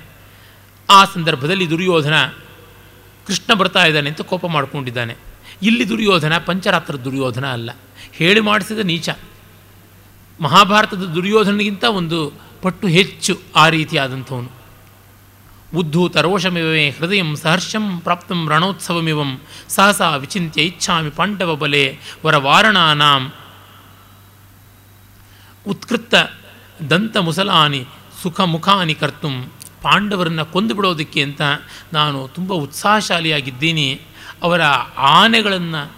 ಆ ಸಂದರ್ಭದಲ್ಲಿ ದುರ್ಯೋಧನ ಕೃಷ್ಣ ಬರ್ತಾ ಇದ್ದಾನೆ ಅಂತ ಕೋಪ ಮಾಡಿಕೊಂಡಿದ್ದಾನೆ. ಇಲ್ಲಿ ದುರ್ಯೋಧನ ಪಂಚರಾತ್ರ ದುರ್ಯೋಧನ ಅಲ್ಲ, ಹೇಳಿ ಮಾಡಿಸಿದ ನೀಚ. ಮಹಾಭಾರತದ ದುರ್ಯೋಧನಿಗಿಂತ ಒಂದು ಪಟ್ಟು ಹೆಚ್ಚು ಆ ರೀತಿಯಾದಂಥವನು. ಉದ್ಧೂತ ರೋಷಮಿವೇ ಹೃದಯ ಸಹರ್ಷಂ ಪ್ರಾಪ್ತಂ ರಣೋತ್ಸವಮಿವಂ ಸಹಸಾ ವಿಚಿಂತ್ಯ ಇಚ್ಛಾಮಿ ಪಾಂಡವ ಬಲೆ ವರವಾರಣಾನಾಂ. ಉತ್ಕೃತ ದಂತ ಮುಸಲಾನಿ ಸುಖ ಮುಖಾನಿ ಕರ್ತುಂ. ಪಾಂಡವರನ್ನು ಕೊಂದು ಬಿಡೋದಕ್ಕೆ ಅಂತ ನಾನು ತುಂಬ ಉತ್ಸಾಹಶಾಲಿಯಾಗಿದ್ದೀನಿ. ಅವರ ಆನೆಗಳನ್ನು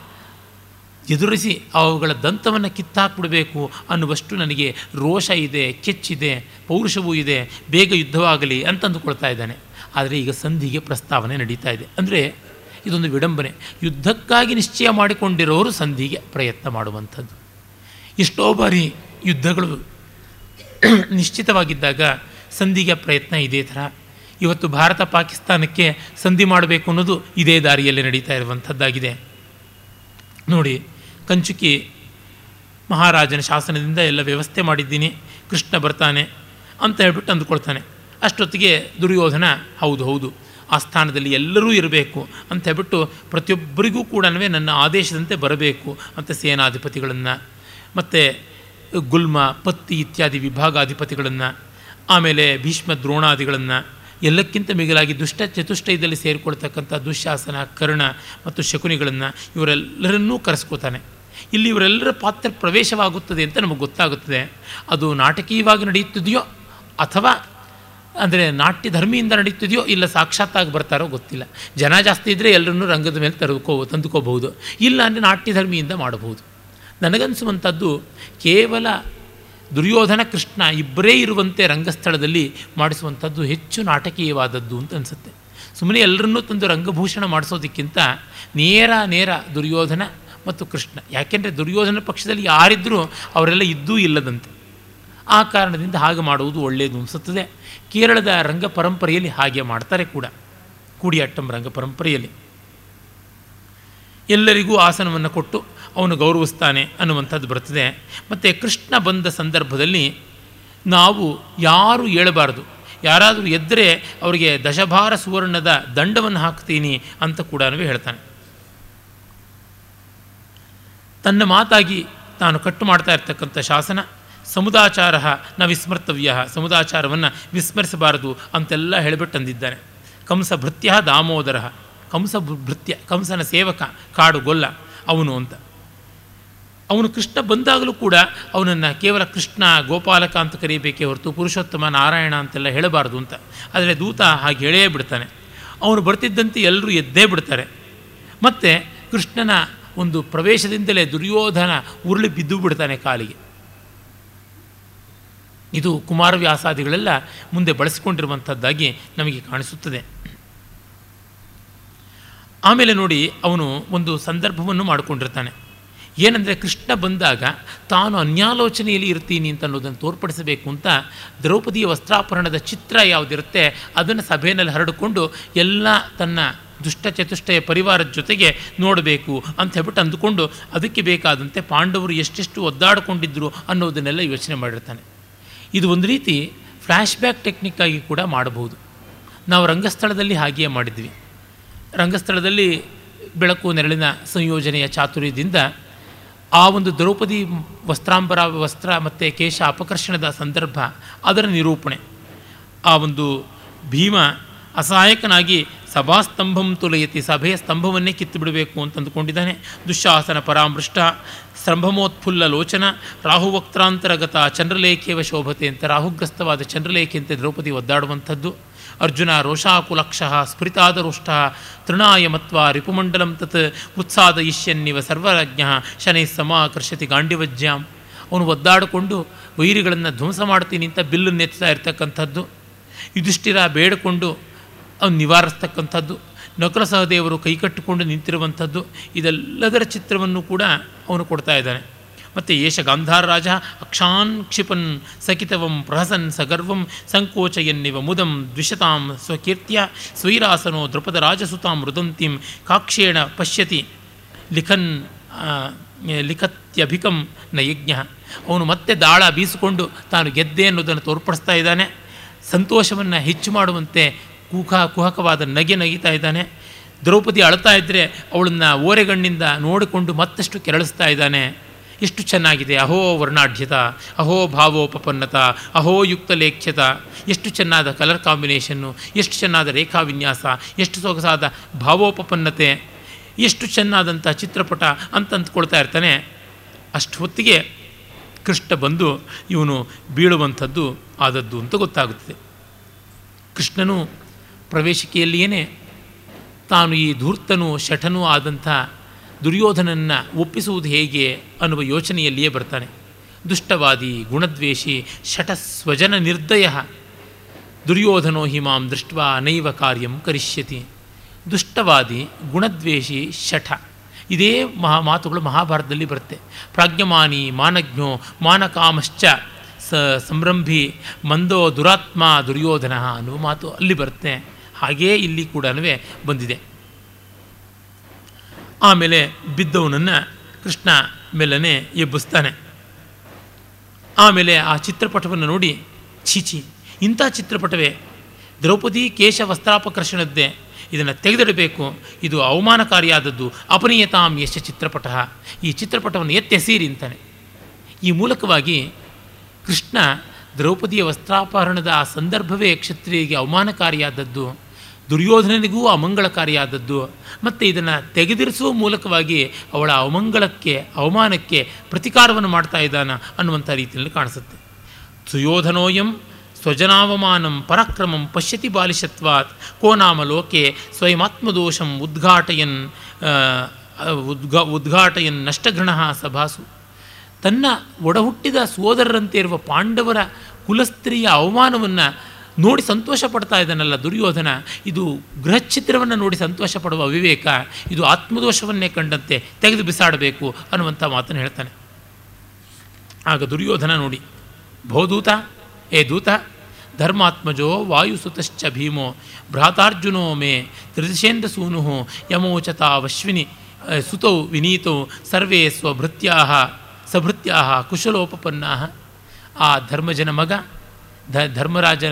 ಎದುರಿಸಿ ಅವುಗಳ ದಂತವನ್ನು ಕಿತ್ತಾಕ್ಬಿಡಬೇಕು ಅನ್ನುವಷ್ಟು ನನಗೆ ರೋಷ ಇದೆ, ಕೆಚ್ಚಿದೆ, ಪೌರುಷವೂ ಇದೆ, ಬೇಗ ಯುದ್ಧವಾಗಲಿ ಅಂತಂದುಕೊಳ್ತಾ ಇದ್ದಾನೆ. ಆದರೆ ಈಗ ಸಂಧಿಗೆ ಪ್ರಸ್ತಾವನೆ ನಡೀತಾ ಇದೆ. ಅಂದರೆ ಇದೊಂದು ವಿಡಂಬನೆ. ಯುದ್ಧಕ್ಕಾಗಿ ನಿಶ್ಚಯ ಮಾಡಿಕೊಂಡಿರೋರು ಸಂಧಿಗೆ ಪ್ರಯತ್ನ ಮಾಡುವಂಥದ್ದು. ಎಷ್ಟೋ ಬಾರಿ ಯುದ್ಧಗಳು ನಿಶ್ಚಿತವಾಗಿದ್ದಾಗ ಸಂಧಿಗೆ ಪ್ರಯತ್ನ ಇದೇ ಥರ. ಇವತ್ತು ಭಾರತ ಪಾಕಿಸ್ತಾನಕ್ಕೆ ಸಂಧಿ ಮಾಡಬೇಕು ಅನ್ನೋದು ಇದೇ ದಾರಿಯಲ್ಲಿ ನಡೀತಾ ಇರುವಂಥದ್ದಾಗಿದೆ. ನೋಡಿ ಕಂಚುಕಿ ಮಹಾರಾಜನ ಶಾಸನದಿಂದ ಎಲ್ಲ ವ್ಯವಸ್ಥೆ ಮಾಡಿದ್ದೀನಿ. ಕೃಷ್ಣ ಬರ್ತಾನೆ ಅಂತ ಹೇಳ್ಬಿಟ್ಟು ಅಂದುಕೊಳ್ತಾನೆ. ಅಷ್ಟೊತ್ತಿಗೆ ದುರ್ಯೋಧನ, ಹೌದು ಹೌದು, ಆ ಸ್ಥಾನದಲ್ಲಿ ಎಲ್ಲರೂ ಇರಬೇಕು ಅಂತ ಹೇಳ್ಬಿಟ್ಟು ಪ್ರತಿಯೊಬ್ಬರಿಗೂ ಕೂಡ ನನ್ನ ಆದೇಶದಂತೆ ಬರಬೇಕು ಅಂತ ಸೇನಾಧಿಪತಿಗಳನ್ನು, ಮತ್ತು ಗುಲ್ಮ, ಪತ್ತಿ ಇತ್ಯಾದಿ ವಿಭಾಗಾಧಿಪತಿಗಳನ್ನು, ಆಮೇಲೆ ಭೀಷ್ಮ ದ್ರೋಣಾದಿಗಳನ್ನು, ಎಲ್ಲಕ್ಕಿಂತ ಮಿಗಿಲಾಗಿ ದುಷ್ಟ ಚತುಷ್ಟಯದಲ್ಲಿ ಸೇರಿಕೊಳ್ತಕ್ಕಂಥ ದುಶ್ಯಾಸನ ಕರ್ಣ ಮತ್ತು ಶಕುನಿಗಳನ್ನು ಇವರೆಲ್ಲರನ್ನೂ ಕರೆಸ್ಕೋತಾನೆ. ಇಲ್ಲಿ ಇವರೆಲ್ಲರ ಪಾತ್ರ ಪ್ರವೇಶವಾಗುತ್ತದೆ ಅಂತ ನಮಗೆ ಗೊತ್ತಾಗುತ್ತದೆ. ಅದು ನಾಟಕೀಯವಾಗಿ ನಡೆಯುತ್ತಿದೆಯೋ ಅಥವಾ ಅಂದರೆ ನಾಟ್ಯ ಧರ್ಮಿಯಿಂದ ನಡೀತಿದೆಯೋ ಇಲ್ಲ ಸಾಕ್ಷಾತ್ತಾಗಿ ಬರ್ತಾರೋ ಗೊತ್ತಿಲ್ಲ. ಜನ ಜಾಸ್ತಿ ಇದ್ದರೆ ಎಲ್ಲರನ್ನೂ ರಂಗದ ಮೇಲೆ ತರುಕೋ ತಂದುಕೋಬಹುದು. ಇಲ್ಲ ಅಂದರೆ ನಾಟ್ಯಧರ್ಮಿಯಿಂದ ಮಾಡಬಹುದು. ನನಗನ್ನಿಸುವಂಥದ್ದು ಕೇವಲ ದುರ್ಯೋಧನ ಕೃಷ್ಣ ಇಬ್ಬರೇ ಇರುವಂತೆ ರಂಗಸ್ಥಳದಲ್ಲಿ ಮಾಡಿಸುವಂಥದ್ದು ಹೆಚ್ಚು ನಾಟಕೀಯವಾದದ್ದು ಅಂತ ಅನಿಸುತ್ತೆ. ಸುಮ್ಮನೆ ಎಲ್ಲರನ್ನೂ ತಂದು ರಂಗಭೂಷಣ ಮಾಡಿಸೋದಕ್ಕಿಂತ ನೇರ ನೇರ ದುರ್ಯೋಧನ ಮತ್ತು ಕೃಷ್ಣ. ಯಾಕೆಂದರೆ ದುರ್ಯೋಧನ ಪಕ್ಷದಲ್ಲಿ ಯಾರಿದ್ದರೂ ಅವರೆಲ್ಲ ಇದ್ದೂ ಇಲ್ಲದಂತೆ. ಆ ಕಾರಣದಿಂದ ಹಾಗೆ ಮಾಡುವುದು ಒಳ್ಳೆಯದು ಅನಿಸುತ್ತದೆ. ಕೇರಳದ ರಂಗ ಪರಂಪರೆಯಲ್ಲಿ ಹಾಗೆ ಮಾಡ್ತಾರೆ ಕೂಡ. ಕೂಡಿಯಾಟ್ಟಂ ರಂಗ ಪರಂಪರೆಯಲ್ಲಿ. ಎಲ್ಲರಿಗೂ ಆಸನವನ್ನು ಕೊಟ್ಟು ಅವನು ಗೌರವಿಸ್ತಾನೆ ಅನ್ನುವಂಥದ್ದು ಬರ್ತದೆ. ಮತ್ತು ಕೃಷ್ಣ ಬಂದ ಸಂದರ್ಭದಲ್ಲಿ ನಾವು ಯಾರು ಹೇಳಬಾರದು. ಯಾರಾದರೂ ಎದ್ದರೆ ಅವರಿಗೆ ದಶಭಾರ ಸುವರ್ಣದ ದಂಡವನ್ನು ಹಾಕ್ತೀನಿ ಅಂತ ಕೂಡ ಹೇಳ್ತಾನೆ. ತನ್ನ ಮಾತಾಗಿ ತಾನು ಕಟ್ಟು ಮಾಡ್ತಾ ಇರ್ತಕ್ಕಂಥ ಶಾಸನ ಸಮುದಾಚಾರ ನ ವಿಸ್ಮರ್ತವ್ಯ ಸಮುದಾಚಾರವನ್ನು ವಿಸ್ಮರಿಸಬಾರದು ಅಂತೆಲ್ಲ ಹೇಳಿಬಿಟ್ಟು ಅಂದಿದ್ದಾನೆ ಕಂಸ ಭೃತ್ಯ ದಾಮೋದರ ಕಂಸ ಭೃತ್ಯ, ಕಂಸನ ಸೇವಕ ಕಾಡು ಗೊಲ್ಲ ಅವನು ಅಂತ. ಅವನು ಕೃಷ್ಣ ಬಂದಾಗಲೂ ಕೂಡ ಅವನನ್ನು ಕೇವಲ ಕೃಷ್ಣ, ಗೋಪಾಲಕ ಅಂತ ಕರೀಬೇಕೇ ಹೊರತು ಪುರುಷೋತ್ತಮ, ನಾರಾಯಣ ಅಂತೆಲ್ಲ ಹೇಳಬಾರ್ದು ಅಂತ. ಆದರೆ ದೂತ ಹಾಗೆ ಹೇಳೇ ಬಿಡ್ತಾನೆ. ಅವನು ಬರ್ತಿದ್ದಂತೆ ಎಲ್ಲರೂ ಎದ್ದೇ ಬಿಡ್ತಾರೆ. ಮತ್ತು ಕೃಷ್ಣನ ಒಂದು ಪ್ರವೇಶದಿಂದಲೇ ದುರ್ಯೋಧನ ಉರುಳಿ ಬಿದ್ದು ಬಿಡ್ತಾನೆ ಕಾಲಿಗೆ. ಇದು ಕುಮಾರವ್ಯಾಸಾದಿಗಳೆಲ್ಲ ಮುಂದೆ ಬಳಸಿಕೊಂಡಿರುವಂಥದ್ದಾಗಿ ನಮಗೆ ಕಾಣಿಸುತ್ತದೆ. ಆಮೇಲೆ ನೋಡಿ ಅವನು ಒಂದು ಸಂದರ್ಭವನ್ನು ಮಾಡಿಕೊಂಡಿರ್ತಾನೆ. ಏನಂದರೆ ಕೃಷ್ಣ ಬಂದಾಗ ತಾನು ಅನ್ಯಾಲೋಚನೆಯಲ್ಲಿ ಇರ್ತೀನಿ ಅಂತ ಅನ್ನೋದನ್ನು ತೋರ್ಪಡಿಸಬೇಕು ಅಂತ ದ್ರೌಪದಿಯ ವಸ್ತ್ರಾಪರಣದ ಚಿತ್ರ ಯಾವುದಿರುತ್ತೆ ಅದನ್ನು ಸಭೆಯಲ್ಲಿ ಹರಡಿಕೊಂಡು ಎಲ್ಲ ತನ್ನ ದುಷ್ಟ ಚತುಷ್ಟಯ ಪರಿವಾರದ ಜೊತೆಗೆ ನೋಡಬೇಕು ಅಂತ ಹೇಳ್ಬಿಟ್ಟು ಅಂದುಕೊಂಡು ಅದಕ್ಕೆ ಬೇಕಾದಂತೆ ಪಾಂಡವರು ಎಷ್ಟೆಷ್ಟು ಒದ್ದಾಡಿಕೊಂಡಿದ್ರು ಅನ್ನೋದನ್ನೆಲ್ಲ ಯೋಚನೆ ಮಾಡಿರ್ತಾನೆ. ಇದು ಒಂದು ರೀತಿ ಫ್ಲ್ಯಾಶ್ ಬ್ಯಾಕ್ ಟೆಕ್ನಿಕ್ಕಾಗಿ ಕೂಡ ಮಾಡಬಹುದು. ನಾವು ರಂಗಸ್ಥಳದಲ್ಲಿ ಹಾಗೆಯೇ ಮಾಡಿದ್ವಿ. ರಂಗಸ್ಥಳದಲ್ಲಿ ಬೆಳಕು ನೆರಳಿನ ಸಂಯೋಜನೆಯ ಚಾತುರ್ಯದಿಂದ ಆ ಒಂದು ದ್ರೌಪದಿ ವಸ್ತ್ರಾಂಬರ ವಸ್ತ್ರ ಮತ್ತು ಕೇಶ ಅಪಕರ್ಷಣದ ಸಂದರ್ಭ ಅದರ ನಿರೂಪಣೆ. ಆ ಒಂದು ಭೀಮ ಅಸಹಾಯಕನಾಗಿ ಸಭಾಸ್ತಂಭಂ ತುಲಯತಿ, ಸಭೆಯ ಸ್ತಂಭವನ್ನೇ ಕಿತ್ತು ಬಿಡಬೇಕು ಅಂತ ಅಂದುಕೊಂಡಿದ್ದಾನೆ ಪರಾಮೃಷ್ಟ, ಸ್ತಂಭಮೋತ್ಫುಲ್ಲ ಲೋಚನ ರಾಹುವಕ್ತಾಂತರಗತ ಚಂದ್ರಲೇಖೇವ ಶೋಭತೆ ಅಂತ ರಾಹುಗ್ರಸ್ತವಾದ ಚಂದ್ರಲೇಖೆಯಂತೆ ದ್ರೌಪದಿ ಒದ್ದಾಡುವಂಥದ್ದು. ಅರ್ಜುನ ರೋಷಾಕುಲಕ್ಷ, ಸ್ಫುರಿತಾದರುಷ್ಟ, ತೃಣಾಯ ಮತ್ವ ರಿಪುಮಂಡಲಂ ತತ್, ಉತ್ಸಾದಯಿಷ್ಯನ್ನಿವ ಸರ್ವರಜ್ಞ, ಶನೈ ಸಮಾಕರ್ಷತಿ ಗಾಂಡಿವಜ್ಯಾಂ ಅವನು ಒದ್ದಾಡಿಕೊಂಡು, ವೈರಿಗಳನ್ನು ಧ್ವಂಸ ಮಾಡ್ತೀನಿ ಅಂತ ಬಿಲ್ಲನ್ನು ಎತ್ತಾ ಇರ್ತಕ್ಕಂಥದ್ದು. ಯುಧಿಷ್ಠಿರ ಬೇಡಿಕೊಂಡು ಅವನು ನಿವಾರಿಸ್ತಕ್ಕಂಥದ್ದು. ನಕುಲ ಸಹದೇವರು ಕೈಕಟ್ಟಿಕೊಂಡು ನಿಂತಿರುವಂಥದ್ದು, ಇದೆಲ್ಲದರ ಚಿತ್ರವನ್ನು ಕೂಡ ಅವನು ಕೊಡ್ತಾ ಇದ್ದಾನೆ. ಮತ್ತು ಯೇಷ ಗಾಂಧಾರ ರಾಜ, ಅಕ್ಷಾನ್ ಕ್ಷಿಪನ್ ಸಕಿತವಂ ಪ್ರಹಸನ್ ಸಗರ್ವಂ ಸಂಕೋಚಯನ್ನಿವ ಮುದಂ ದ್ವಿಷತಾಂ ಸ್ವಕೀರ್ತ್ಯ, ಸ್ವೈರಾಸನೋ ದೃಪದ ರಾಜಸುತಾಂ ಮೃದಂತಿಂ ಕಾಕ್ಷೇಣ ಪಶ್ಯತಿ ಲಿಖನ್ ಲಿಖತ್ಯಭಿಕಂ ನ ಯಜ್ಞ. ಅವನು ಮತ್ತೆ ದಾಳ ಬೀಸಿಕೊಂಡು ತಾನು ಗೆದ್ದೆ ಅನ್ನೋದನ್ನು ತೋರ್ಪಡಿಸ್ತಾ ಇದ್ದಾನೆ. ಸಂತೋಷವನ್ನು ಹೆಚ್ಚು ಮಾಡುವಂತೆ ಕುಹ ಕುಹಕವಾದ ನಗೆ ನಗಿತಾ ಇದ್ದಾನೆ. ದ್ರೌಪದಿ ಅಳ್ತಾ ಇದ್ದರೆ ಅವಳನ್ನು ಓರೆಗಣ್ಣಿಂದ ನೋಡಿಕೊಂಡು ಮತ್ತಷ್ಟು ಕೆರಳಿಸ್ತಾ ಇದ್ದಾನೆ. ಎಷ್ಟು ಚೆನ್ನಾಗಿದೆ. ಅಹೋ ವರ್ಣಾಢ್ಯತ, ಅಹೋ ಭಾವೋಪಪನ್ನತ, ಅಹೋ ಯುಕ್ತ ಲೇಖ್ಯತ ಎಷ್ಟು ಚೆನ್ನಾದ ಕಲರ್ ಕಾಂಬಿನೇಷನ್ನು ಎಷ್ಟು ಚೆನ್ನಾದ ರೇಖಾ ವಿನ್ಯಾಸ ಎಷ್ಟು ಸೊಗಸಾದ ಭಾವೋಪನ್ನತೆ ಎಷ್ಟು ಚೆನ್ನಾದಂಥ ಚಿತ್ರಪಟ ಅಂತ ಅಂದ್ಕೊಳ್ತಾ ಇರ್ತಾನೆ. ಅಷ್ಟು ಹೊತ್ತಿಗೆ ಕೃಷ್ಣ ಬಂದು ಇವನು ಬೀಳುವಂಥದ್ದು ಆದದ್ದು ಅಂತ ಗೊತ್ತಾಗುತ್ತದೆ. ಕೃಷ್ಣನು ಪ್ರವೇಶಿಕೆಯಲ್ಲಿಯೇ ತಾನು ಈ ಧೂರ್ತನೂ ಶಠನೂ ಆದಂಥ ದುರ್ಯೋಧನನ್ನು ಒಪ್ಪಿಸುವುದು ಹೇಗೆ ಅನ್ನುವ ಯೋಚನೆಯಲ್ಲಿಯೇ ಬರ್ತಾನೆ. ದುಷ್ಟವಾದಿ, ಗುಣದ್ವೇಷಿ ಶಠ ಸ್ವಜನ ನಿರ್ದಯ ದುರ್ಯೋಧನೋ ಹಿಮಾಂ ದೃಷ್ಟ ನೈವ ಕಾರ್ಯಂ ಕರಿಷ್ಯತಿ. ದುಷ್ಟವಾದಿ, ಗುಣದ್ವೇಷಿ, ಶಠ ಇದೇ ಮಹಾ ಮಾತುಗಳು ಮಹಾಭಾರತದಲ್ಲಿ ಬರುತ್ತೆ. ಪ್ರಾಜ್ಞಮಾನಿ, ಮಾನಜ್ಞೋ, ಮಾನಕಾಮಶ್ಚ, ಸ ಸಂರಂಭಿ, ಮಂದೋ ದುರಾತ್ಮ ದುರ್ಯೋಧನ ಅನ್ನುವ ಮಾತು ಅಲ್ಲಿ ಬರುತ್ತೆ. ಹಾಗೇ ಇಲ್ಲಿ ಕೂಡ ಬಂದಿದೆ. ಆಮೇಲೆ ಬಿದ್ದವನನ್ನು ಕೃಷ್ಣ ಮೇಲನೆ ಎಬ್ಬಿಸ್ತಾನೆ. ಆಮೇಲೆ ಆ ಚಿತ್ರಪಟವನ್ನು ನೋಡಿ ಛೀಚಿ ಇಂಥ ಚಿತ್ರಪಟವೇ, ದ್ರೌಪದಿ ಕೇಶ ವಸ್ತ್ರಾಪಕರ್ಷಣದ್ದೇ ಇದನ್ನು ತೆಗೆದಿಡಬೇಕು, ಇದು ಅವಮಾನಕಾರಿಯಾದದ್ದು, ಅಪನೀಯತಾಂ ಯಶ ಚಿತ್ರಪಟ, ಈ ಚಿತ್ರಪಟವನ್ನು ಎತ್ತೆಸೀರಿ ಅಂತಾನೆ. ಈ ಮೂಲಕವಾಗಿ ಕೃಷ್ಣ ದ್ರೌಪದಿಯ ವಸ್ತ್ರಾಪಹರಣದ ಆ ಸಂದರ್ಭವೇ ಕ್ಷತ್ರಿಯರಿಗೆ ಅವಮಾನಕಾರಿಯಾದದ್ದು ದುರ್ಯೋಧನನಿಗೂ ಅಮಂಗಳಕಾರಿಯಾದದ್ದು. ಮತ್ತು ಇದನ್ನು ತೆಗೆದಿರಿಸುವ ಮೂಲಕವಾಗಿ ಅವಳ ಅವಮಂಗಳಕ್ಕೆ ಅವಮಾನಕ್ಕೆ ಪ್ರತಿಕಾರವನ್ನು ಮಾಡ್ತಾ ಇದ್ದಾನ ಅನ್ನುವಂಥ ರೀತಿಯಲ್ಲಿ ಕಾಣಿಸುತ್ತೆ. ಸುಯೋಧನೋಯಂ ಸ್ವಜನಾವಮಾನಂ ಪರಾಕ್ರಮಂ ಪಶ್ಯತಿ ಬಾಲಿಶತ್ವಾತ್ ಕೋ ನಾಮ ಲೋಕೆ ಸ್ವಯಮಾತ್ಮದೋಷಂ ಉದ್ಘಾಟಯನ್ ಉದ್ಘಾ, ಉದ್ಘಾಟಯನ್ ನಷ್ಟಘೃಣ ಸಭಾಸು. ತನ್ನ ಒಡಹುಟ್ಟಿದ ಸೋದರರಂತೆ ಇರುವ ಪಾಂಡವರ ಕುಲಸ್ತ್ರೀಯ ಅವಮಾನವನ್ನು ನೋಡಿ ಸಂತೋಷ ಪಡ್ತಾ ಇದ್ದಾನಲ್ಲ ದುರ್ಯೋಧನ, ಇದು ಗೃಹಚ್ಛಿದ್ರವನ್ನು ನೋಡಿ ಸಂತೋಷ ಪಡುವ ವಿವೇಕ ಇದು ಆತ್ಮದೋಷವನ್ನೇ ಕಂಡಂತೆ ತೆಗೆದು ಬಿಸಾಡಬೇಕು ಅನ್ನುವಂಥ ಮಾತನ್ನು ಹೇಳ್ತಾನೆ. ಆಗ ದುರ್ಯೋಧನ ನೋಡಿ ಭೋದೂತ ಏ ದೂತ, ಧರ್ಮಾತ್ಮಜೋ ವಾಯುಸುತಶ್ಚ ಭೀಮೋ, ಭ್ರಾತಾರ್ಜುನೋ ಮೇ ತ್ರಿದಿಶೇಂದ್ರ ಸೂನು ಯಮೋಚತಾ ವಶ್ವಿನಿ ಸುತೌ ವಿನೀತೌ ಸರ್ವೇ ಸ್ವಭೃತ್ಯಾ ಸಭೃತ್ಯಾ ಕುಶಲೋಪಪನ್ನಾ ಆ ಧರ್ಮಜನ ಮಗ ಧ ಧರ್ಮರಾಜ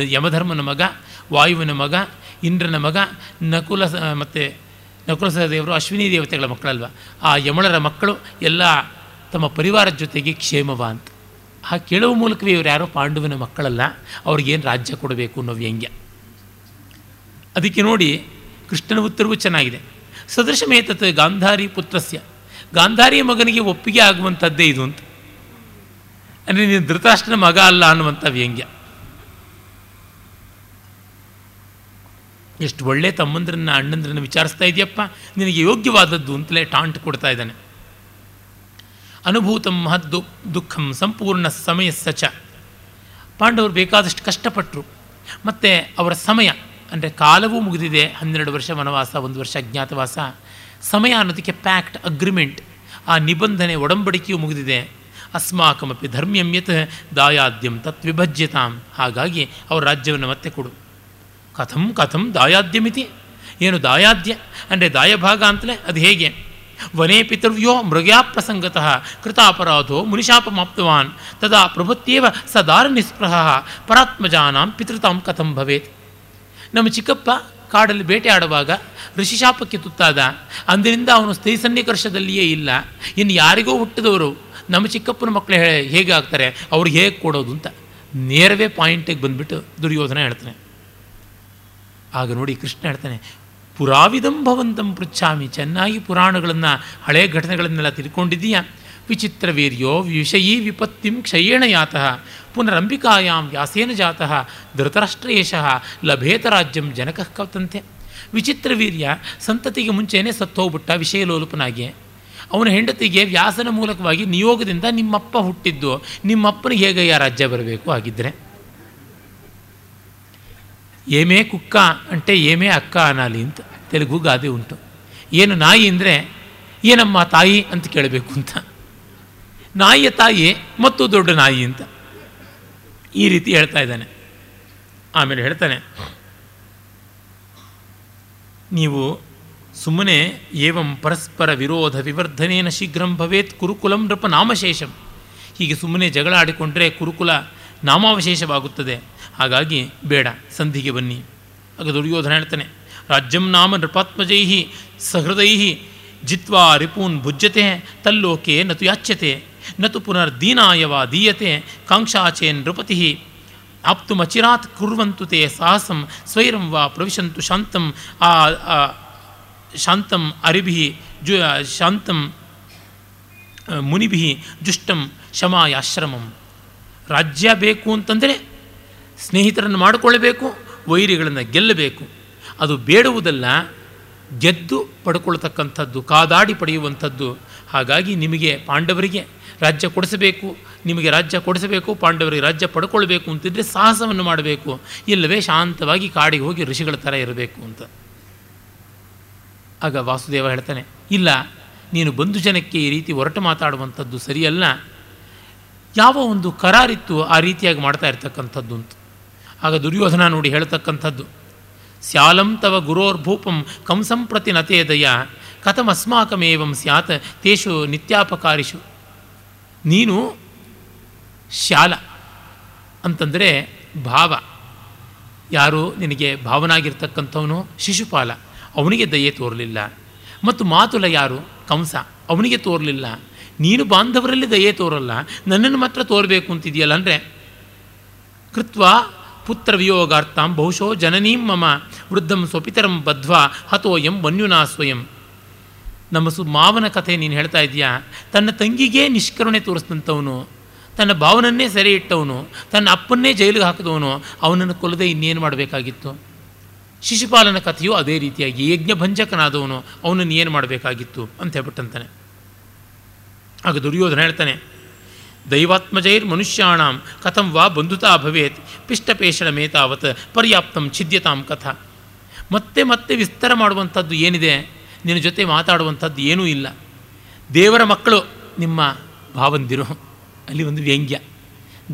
ಯಮಧರ್ಮನ ಮಗ, ವಾಯುವಿನ ಮಗ, ಇಂದ್ರನ ಮಗ, ನಕುಲ ಮತ್ತು ನಕುಲ ದೇವರು ಅಶ್ವಿನಿ ದೇವತೆಗಳ ಮಕ್ಕಳಲ್ವ? ಆ ಯಮಳರ ಮಕ್ಕಳು ಎಲ್ಲ ತಮ್ಮ ಪರಿವಾರದ ಜೊತೆಗೆ ಕ್ಷೇಮವ ಅಂತ. ಆ ಕೇಳುವ ಮೂಲಕವೇ ಇವರು ಯಾರೋ ಪಾಂಡುವಿನ ಮಕ್ಕಳಲ್ಲ ಅವ್ರಿಗೇನು ರಾಜ್ಯ ಕೊಡಬೇಕು ಅನ್ನೋ ವ್ಯಂಗ್ಯ. ಅದಕ್ಕೆ ನೋಡಿ ಕೃಷ್ಣನ ಉತ್ತರವೂ ಚೆನ್ನಾಗಿದೆ. ಸದೃಶಮೇತತ್ ಗಾಂಧಾರಿ ಪುತ್ರಸ್ಯ. ಗಾಂಧಾರಿಯ ಮಗನಿಗೆ ಒಪ್ಪಿಗೆ ಆಗುವಂಥದ್ದೇ ಇದು ಅಂತ. ಅಂದರೆ ನೀನು ಧೃತಾಷ್ಟ್ರನ ಮಗ ಅಲ್ಲ ಅನ್ನುವಂಥ ವ್ಯಂಗ್ಯ. ಎಷ್ಟು ಒಳ್ಳೆ ತಮ್ಮಂದ್ರನ್ನ ಅಣ್ಣಂದ್ರನ್ನ ವಿಚಾರಿಸ್ತಾ ಇದೆಯಪ್ಪ? ನಿನಗೆ ಯೋಗ್ಯವಾದದ್ದು ಅಂತಲೇ ಟಾಂಟ್ ಕೊಡ್ತಾ ಇದ್ದಾನೆ. ಅನುಭೂತಂ ಮಹದ್ದು ದುಃಖಂ ಸಂಪೂರ್ಣ ಸಮಯ ಸಚ. ಪಾಂಡವರು ಬೇಕಾದಷ್ಟು ಕಷ್ಟಪಟ್ಟರು ಮತ್ತು ಅವರ ಸಮಯ, ಅಂದರೆ ಕಾಲವೂ ಮುಗಿದಿದೆ, ಹನ್ನೆರಡು ವರ್ಷ ವನವಾಸ, ಒಂದು ವರ್ಷ ಅಜ್ಞಾತವಾಸ. ಸಮಯ ಅನ್ನೋದಕ್ಕೆ ಪ್ಯಾಕ್ಟ್ ಅಗ್ರಿಮೆಂಟ್ ಆ ನಿಬಂಧನೆ, ಒಡಂಬಡಿಕೆಯೂ ಮುಗಿದಿದೆ. ಅಸ್ಮಾಕಮಪಿ ಧರ್ಮ್ಯಂ ಯತ್ ದಾಯಾದ್ಯಂ ತತ್ ವಿಭಜ್ಯತಾಂ. ಹಾಗಾಗಿ ಅವ್ರ ರಾಜ್ಯವನ್ನು ಮತ್ತೆ ಕೊಡು. ಕಥಂ ಕಥಂ ದಾಯಾದ್ಯಮಿತಿ. ಏನು ದಾಯಾದ್ಯ? ಅಂದರೆ ದಾಯಭಾಗ ಅಂತಲೇ ಅದು ಹೇಗೆ? ವನೇ ಪಿತೃವ್ಯೋ ಮೃಗ್ಯಾಪ್ರಸಂಗತಃ ಕೃತಾಪರಾಧೋ ಮುನಿಶಾಪಮಾಪ್ತವಾನ್ ತದಾ ಪ್ರಭುತ್ಯೇವ ಸದಾರ ದಾರ ನಿಸ್ಪೃಹ ಪರಾತ್ಮಜಾನಾಂ ಪಿತೃತಾಂ ಕಥಂ ಭವೇತ್. ನಮ್ಮ ಚಿಕ್ಕಪ್ಪ ಕಾಡಲ್ಲಿ ಬೇಟೆ ಆಡುವಾಗ ಋಷಿಶಾಪಕ್ಕೆ ತುತ್ತಾದ. ಅಂದಿನಿಂದ ಅವನು ಸ್ತ್ರೀ ಸನ್ನಿಕರ್ಷದಲ್ಲಿಯೇ ಇಲ್ಲ. ಇನ್ನು ಯಾರಿಗೋ ಹುಟ್ಟಿದವರು ನಮ್ಮ ಚಿಕ್ಕಪ್ಪನ ಮಕ್ಕಳು ಹೇಗೆ ಆಗ್ತಾರೆ ಅವ್ರಿಗೆ ಹೇಗೆ ಕೊಡೋದು ಅಂತ ನೇರವೇ ಪಾಯಿಂಟಿಗೆ ಬಂದುಬಿಟ್ಟು ದುರ್ಯೋಧನ ಹೇಳ್ತಾನೆ. ಆಗ ನೋಡಿ ಕೃಷ್ಣ ಹೇಳ್ತಾನೆ, ಪುರಾವಿದಂ ಭವಂತಂ ಪೃಚ್ಛಾಮಿ, ಚೆನ್ನಾಗಿ ಪುರಾಣಗಳನ್ನು ಹಳೆಯ ಘಟನೆಗಳನ್ನೆಲ್ಲ ತಿಳ್ಕೊಂಡಿದ್ದೀಯಾ? ವಿಚಿತ್ರ ವೀರ್ಯೋ ವಿಷಯೀ ವಿಪತ್ತಿಂ ಕ್ಷಯೇಣ ಯಾತಃ, ಪುನರಂಬಿಕಾಯಾಂ ವ್ಯಾಸೇನ ಜಾತಃ, ಧೃತರಾಷ್ಟ್ರೇಶಃ, ಲಭೇತ ರಾಜ್ಯಂ ಜನಕಃ ಕವತಂತೆ. ವಿಚಿತ್ರ ವೀರ್ಯ ಸಂತತಿಗೆ ಮುಂಚೆನೇ ಸತ್ತೋಗ್ಬಿಟ್ಟ ವಿಷಯಲೋಲುಪನಾಗಿ ಅವನ ಹೆಂಡತಿಗೆ ವ್ಯಾಸನ ಮೂಲಕವಾಗಿ ನಿಯೋಗದಿಂದ ನಿಮ್ಮಪ್ಪ ಹುಟ್ಟಿದ್ದು, ನಿಮ್ಮಪ್ಪನಿಗೆ ಹೇಗೆ ಆ ರಾಜ್ಯ ಬರಬೇಕು ಆಗಿದ್ದರೆ ಏಮೇ ಕುಕ್ಕ ಅಂಟೆ, ಏಮೇ ಅಕ್ಕ ಅನಾಲಿ ಅಂತ ತೆಲುಗು ಗಾದೆ ಉಂಟು. ಏನು ನಾಯಿ ಅಂದರೆ ಏನಮ್ಮ ತಾಯಿ ಅಂತ ಕೇಳಬೇಕು ಅಂತ. ನಾಯಿಯ ತಾಯಿ ಮತ್ತು ದೊಡ್ಡ ನಾಯಿ ಅಂತ ಈ ರೀತಿ ಹೇಳ್ತಾ ಇದ್ದಾನೆ. ಆಮೇಲೆ ಹೇಳ್ತಾನೆ, ನೀವು ಸುಮ್ಮನೆ ಏವಂ ಪರಸ್ಪರ ವಿರೋಧ ವಿವರ್ಧನೇನ ಶೀಘ್ರಂ ಭವೇತ್ ಕುರುಕುಲಂ ನೃಪ ನಾಮಶೇಷಂ. ಹೀಗೆ ಸುಮ್ಮನೆ ಜಗಳ ಆಡಿಕೊಂಡ್ರೆ ಕುರುಕುಲ ನಾಮಾವಶೇಷವಾಗುತ್ತದೆ. ಹಾಗಾಗಿ ಬೇಡ, ಸಂಧಿಗೆ ಬನ್ನಿ. ಆಗ ದುರ್ಯೋಧನ ಹೇಳ್ತಾನೆ, ರಾಜ್ಯಂ ನಾಮ ನೃಪಾತ್ಮಜೈ ಸಹೃದೈ ಜಿತ್ವಾ ರಿಪೂನ್ ಭುಜ್ಯತೆ, ತಲ್ಲೋಕೆ ನತು ಯಾಚ್ಯತೆ ನತು ಪುನರ್ದೀನಾಯವ ದೀಯತೆ, ಕಾಂಕ್ಷಾಚೇನ್ ನೃಪತಿ ಆಪ್ತುಮಚಿರಾತ್ ಕುರ್ವಂತು ತೇ ಸಾಹಸಂ, ಸ್ವೈರಂ ವಾ ಪ್ರವಿಶಂತು ಶಾಂತಂ ಆ ಶಾಂತಂ ಅರಿಭಿ ಜು ಶಾಂತಂ ಮುನಿಭಿ ಜುಷ್ಟಂ ಶಮಾಯಾಶ್ರಮಂ ರಾಜ್ಯ ಬೇಕು ಅಂತಂದರೆ ಸ್ನೇಹಿತರನ್ನು ಮಾಡಿಕೊಳ್ಳಬೇಕು, ವೈರಿಗಳನ್ನು ಗೆಲ್ಲಬೇಕು. ಅದು ಬೇಡುವುದಲ್ಲ, ಗೆದ್ದು ಪಡ್ಕೊಳ್ತಕ್ಕಂಥದ್ದು, ಕಾದಾಡಿ ಪಡೆಯುವಂಥದ್ದು. ಹಾಗಾಗಿ ನಿಮಗೆ ಪಾಂಡವರಿಗೆ ರಾಜ್ಯ ಕೊಡಿಸಬೇಕು, ನಿಮಗೆ ರಾಜ್ಯ ಕೊಡಿಸಬೇಕು, ಪಾಂಡವರಿಗೆ ರಾಜ್ಯ ಪಡ್ಕೊಳ್ಬೇಕು ಅಂತಿದ್ರೆ ಸಾಹಸವನ್ನು ಮಾಡಬೇಕು. ಇಲ್ಲವೇ ಶಾಂತವಾಗಿ ಕಾಡಿಗೆ ಹೋಗಿ ಋಷಿಗಳ ಥರ ಇರಬೇಕು ಅಂತ. ಆಗ ವಾಸುದೇವ ಹೇಳ್ತಾನೆ, ಇಲ್ಲ, ನೀನು ಬಂಧು ಜನಕ್ಕೆ ಈ ರೀತಿ ಒರಟು ಮಾತಾಡುವಂಥದ್ದು ಸರಿಯಲ್ಲ. ಯಾವ ಒಂದು ಕರಾರಿತ್ತು ಆ ರೀತಿಯಾಗಿ ಮಾಡ್ತಾ ಇರ್ತಕ್ಕಂಥದ್ದು ಅಂತ. ಆಗ ದುರ್ಯೋಧನ ನೋಡಿ ಹೇಳ್ತಕ್ಕಂಥದ್ದು, ಸ್ಯಾಲಂ ತವ ಗುರೋರ್ಭೂಪಂ ಕಂಸಂ ಪ್ರತಿ ನತೇದಯ ಕಥಮಸ್ಮಾಕಮೇವಂ ಸ್ಯಾತ್, ತೇಷು ನಿತ್ಯಾಪಕಾರಿಷು. ನೀನು ಶಾಲ ಅಂತಂದರೆ ಭಾವ. ಯಾರು ನಿನಗೆ ಭಾವನಾಗಿರ್ತಕ್ಕಂಥವನು? ಶಿಶುಪಾಲ. ಅವನಿಗೆ ದಯೆ ತೋರಲಿಲ್ಲ. ಮತ್ತು ಮಾತುಲ ಯಾರು? ಕಂಸ. ಅವನಿಗೆ ತೋರಲಿಲ್ಲ. ನೀನು ಬಾಂಧವರಲ್ಲಿ ದಯೆ ತೋರಲ್ಲ. ನನ್ನನ್ನು ಮಾತ್ರ ತೋರಬೇಕು ಅಂತಿದೆಯಲ್ಲ ಅಂದರೆ? ಕೃತ್ವ ಪುತ್ರ ವಿಯೋಗಾರ್ಥಂ ಬಹುಶೋ ಜನನೀಂ ಮಮ. ವೃದ್ಧಂ ಸ್ವಪಿತರಂ ಬದ್ಧ್ವಾ ಹತೋಯಂ ವನ್ಯುನಾ ಸ್ವಯಂ ನಮ್ಮ ಸು ಮಾವನ ಕಥೆ ನೀನು ಹೇಳ್ತಾ ಇದೆಯಾ ತನ್ನ ತಂಗಿಗೆ ನಿಷ್ಕರುಣೆ ತೋರಿಸಿದಂಥವನು, ತನ್ನ ಭಾವನನ್ನೇ ಸೆರೆ ಇಟ್ಟವನು, ತನ್ನ ಅಪ್ಪನ್ನೇ ಜೈಲಿಗೆ ಹಾಕಿದವನು, ಅವನನ್ನು ಕೊಲ್ಲದೆ ಇನ್ನೇನು ಮಾಡಬೇಕಾಗಿತ್ತು? ಶಿಶುಪಾಲನ ಕಥೆಯು ಅದೇ ರೀತಿಯಾಗಿ ಯಜ್ಞಭಂಜಕನಾದವನು, ಅವನನ್ನು ಏನು ಮಾಡಬೇಕಾಗಿತ್ತು ಅಂತ ಹೇಳ್ಬಿಟ್ಟಂತಾನೆ. ಆಗ ದುರ್ಯೋಧನ ಹೇಳ್ತಾನೆ, ದೈವಾತ್ಮಜೈರ್ ಮನುಷ್ಯಾಣಂ ಕಥಂ ವಾ ಬಂಧುತಾ ಭವೇತ್ ಪಿಷ್ಟಪೇಷಣ ಮೇತಾವತ್ ಪರ್ಯಾಪ್ತಂ ಛಿದ್ಯತಾಂ ಕಥಾ. ಮತ್ತೆ ಮತ್ತೆ ವಿಸ್ತಾರ ಮಾಡುವಂಥದ್ದು ಏನಿದೆ? ನಿನ್ನ ಜೊತೆ ಮಾತಾಡುವಂಥದ್ದು ಏನೂ ಇಲ್ಲ. ದೇವರ ಮಕ್ಕಳು ನಿಮ್ಮ ಭಾವಂದಿರು, ಅಲ್ಲಿ ಒಂದು ವ್ಯಂಗ್ಯ.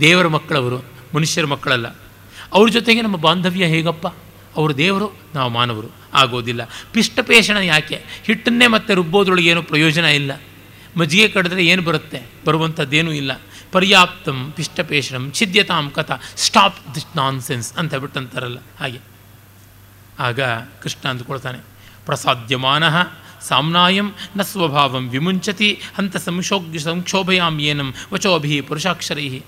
ದೇವರ ಮಕ್ಕಳವರು, ಮನುಷ್ಯರ ಮಕ್ಕಳಲ್ಲ. ಅವ್ರ ಜೊತೆಗೆ ನಮ್ಮ ಬಾಂಧವ್ಯ ಹೇಗಪ್ಪ? ಅವರು ದೇವರು, ನಾವು ಮಾನವರು. ಆಗೋದಿಲ್ಲ. ಪಿಷ್ಟಪೇಷಣ ಯಾಕೆ? ಹಿಟ್ಟನ್ನೇ ಮತ್ತೆ ರುಬ್ಬೋದ್ರೊಳಗೆ ಏನು ಪ್ರಯೋಜನ ಇಲ್ಲ. ಮಜ್ಜಿಗೆ ಕಡಿದ್ರೆ ಏನು ಬರುತ್ತೆ? ಬರುವಂಥದ್ದೇನೂ ಇಲ್ಲ. ಪರ್ಯಾಪ್ತಂ ಪಿಷ್ಟಪೇಷಣಂ ಛಿದ್ಯತಾಂ ಕಥ. ಸ್ಟಾಪ್ ದಿಸ್ ನಾನ್ ಸೆನ್ಸ್ ಅಂತ ಬಿಟ್ಟಂತಾರಲ್ಲ ಹಾಗೆ. ಆಗ ಕೃಷ್ಣ ಅಂದುಕೊಳ್ತಾನೆ, ಪ್ರಸಾದ್ಯಮಾನ ಸಾಮ್ನಾಯಂ ನ ಸ್ವಭಾವಂ ವಿಮುಂಚತಿ ಅಂತ ಸಂಶೋಗ್ ಸಂಕ್ಷೋಭಯಾಂ ಏನಂ ವಚೋಭಿ ಪುರುಷಾಕ್ಷರೈ.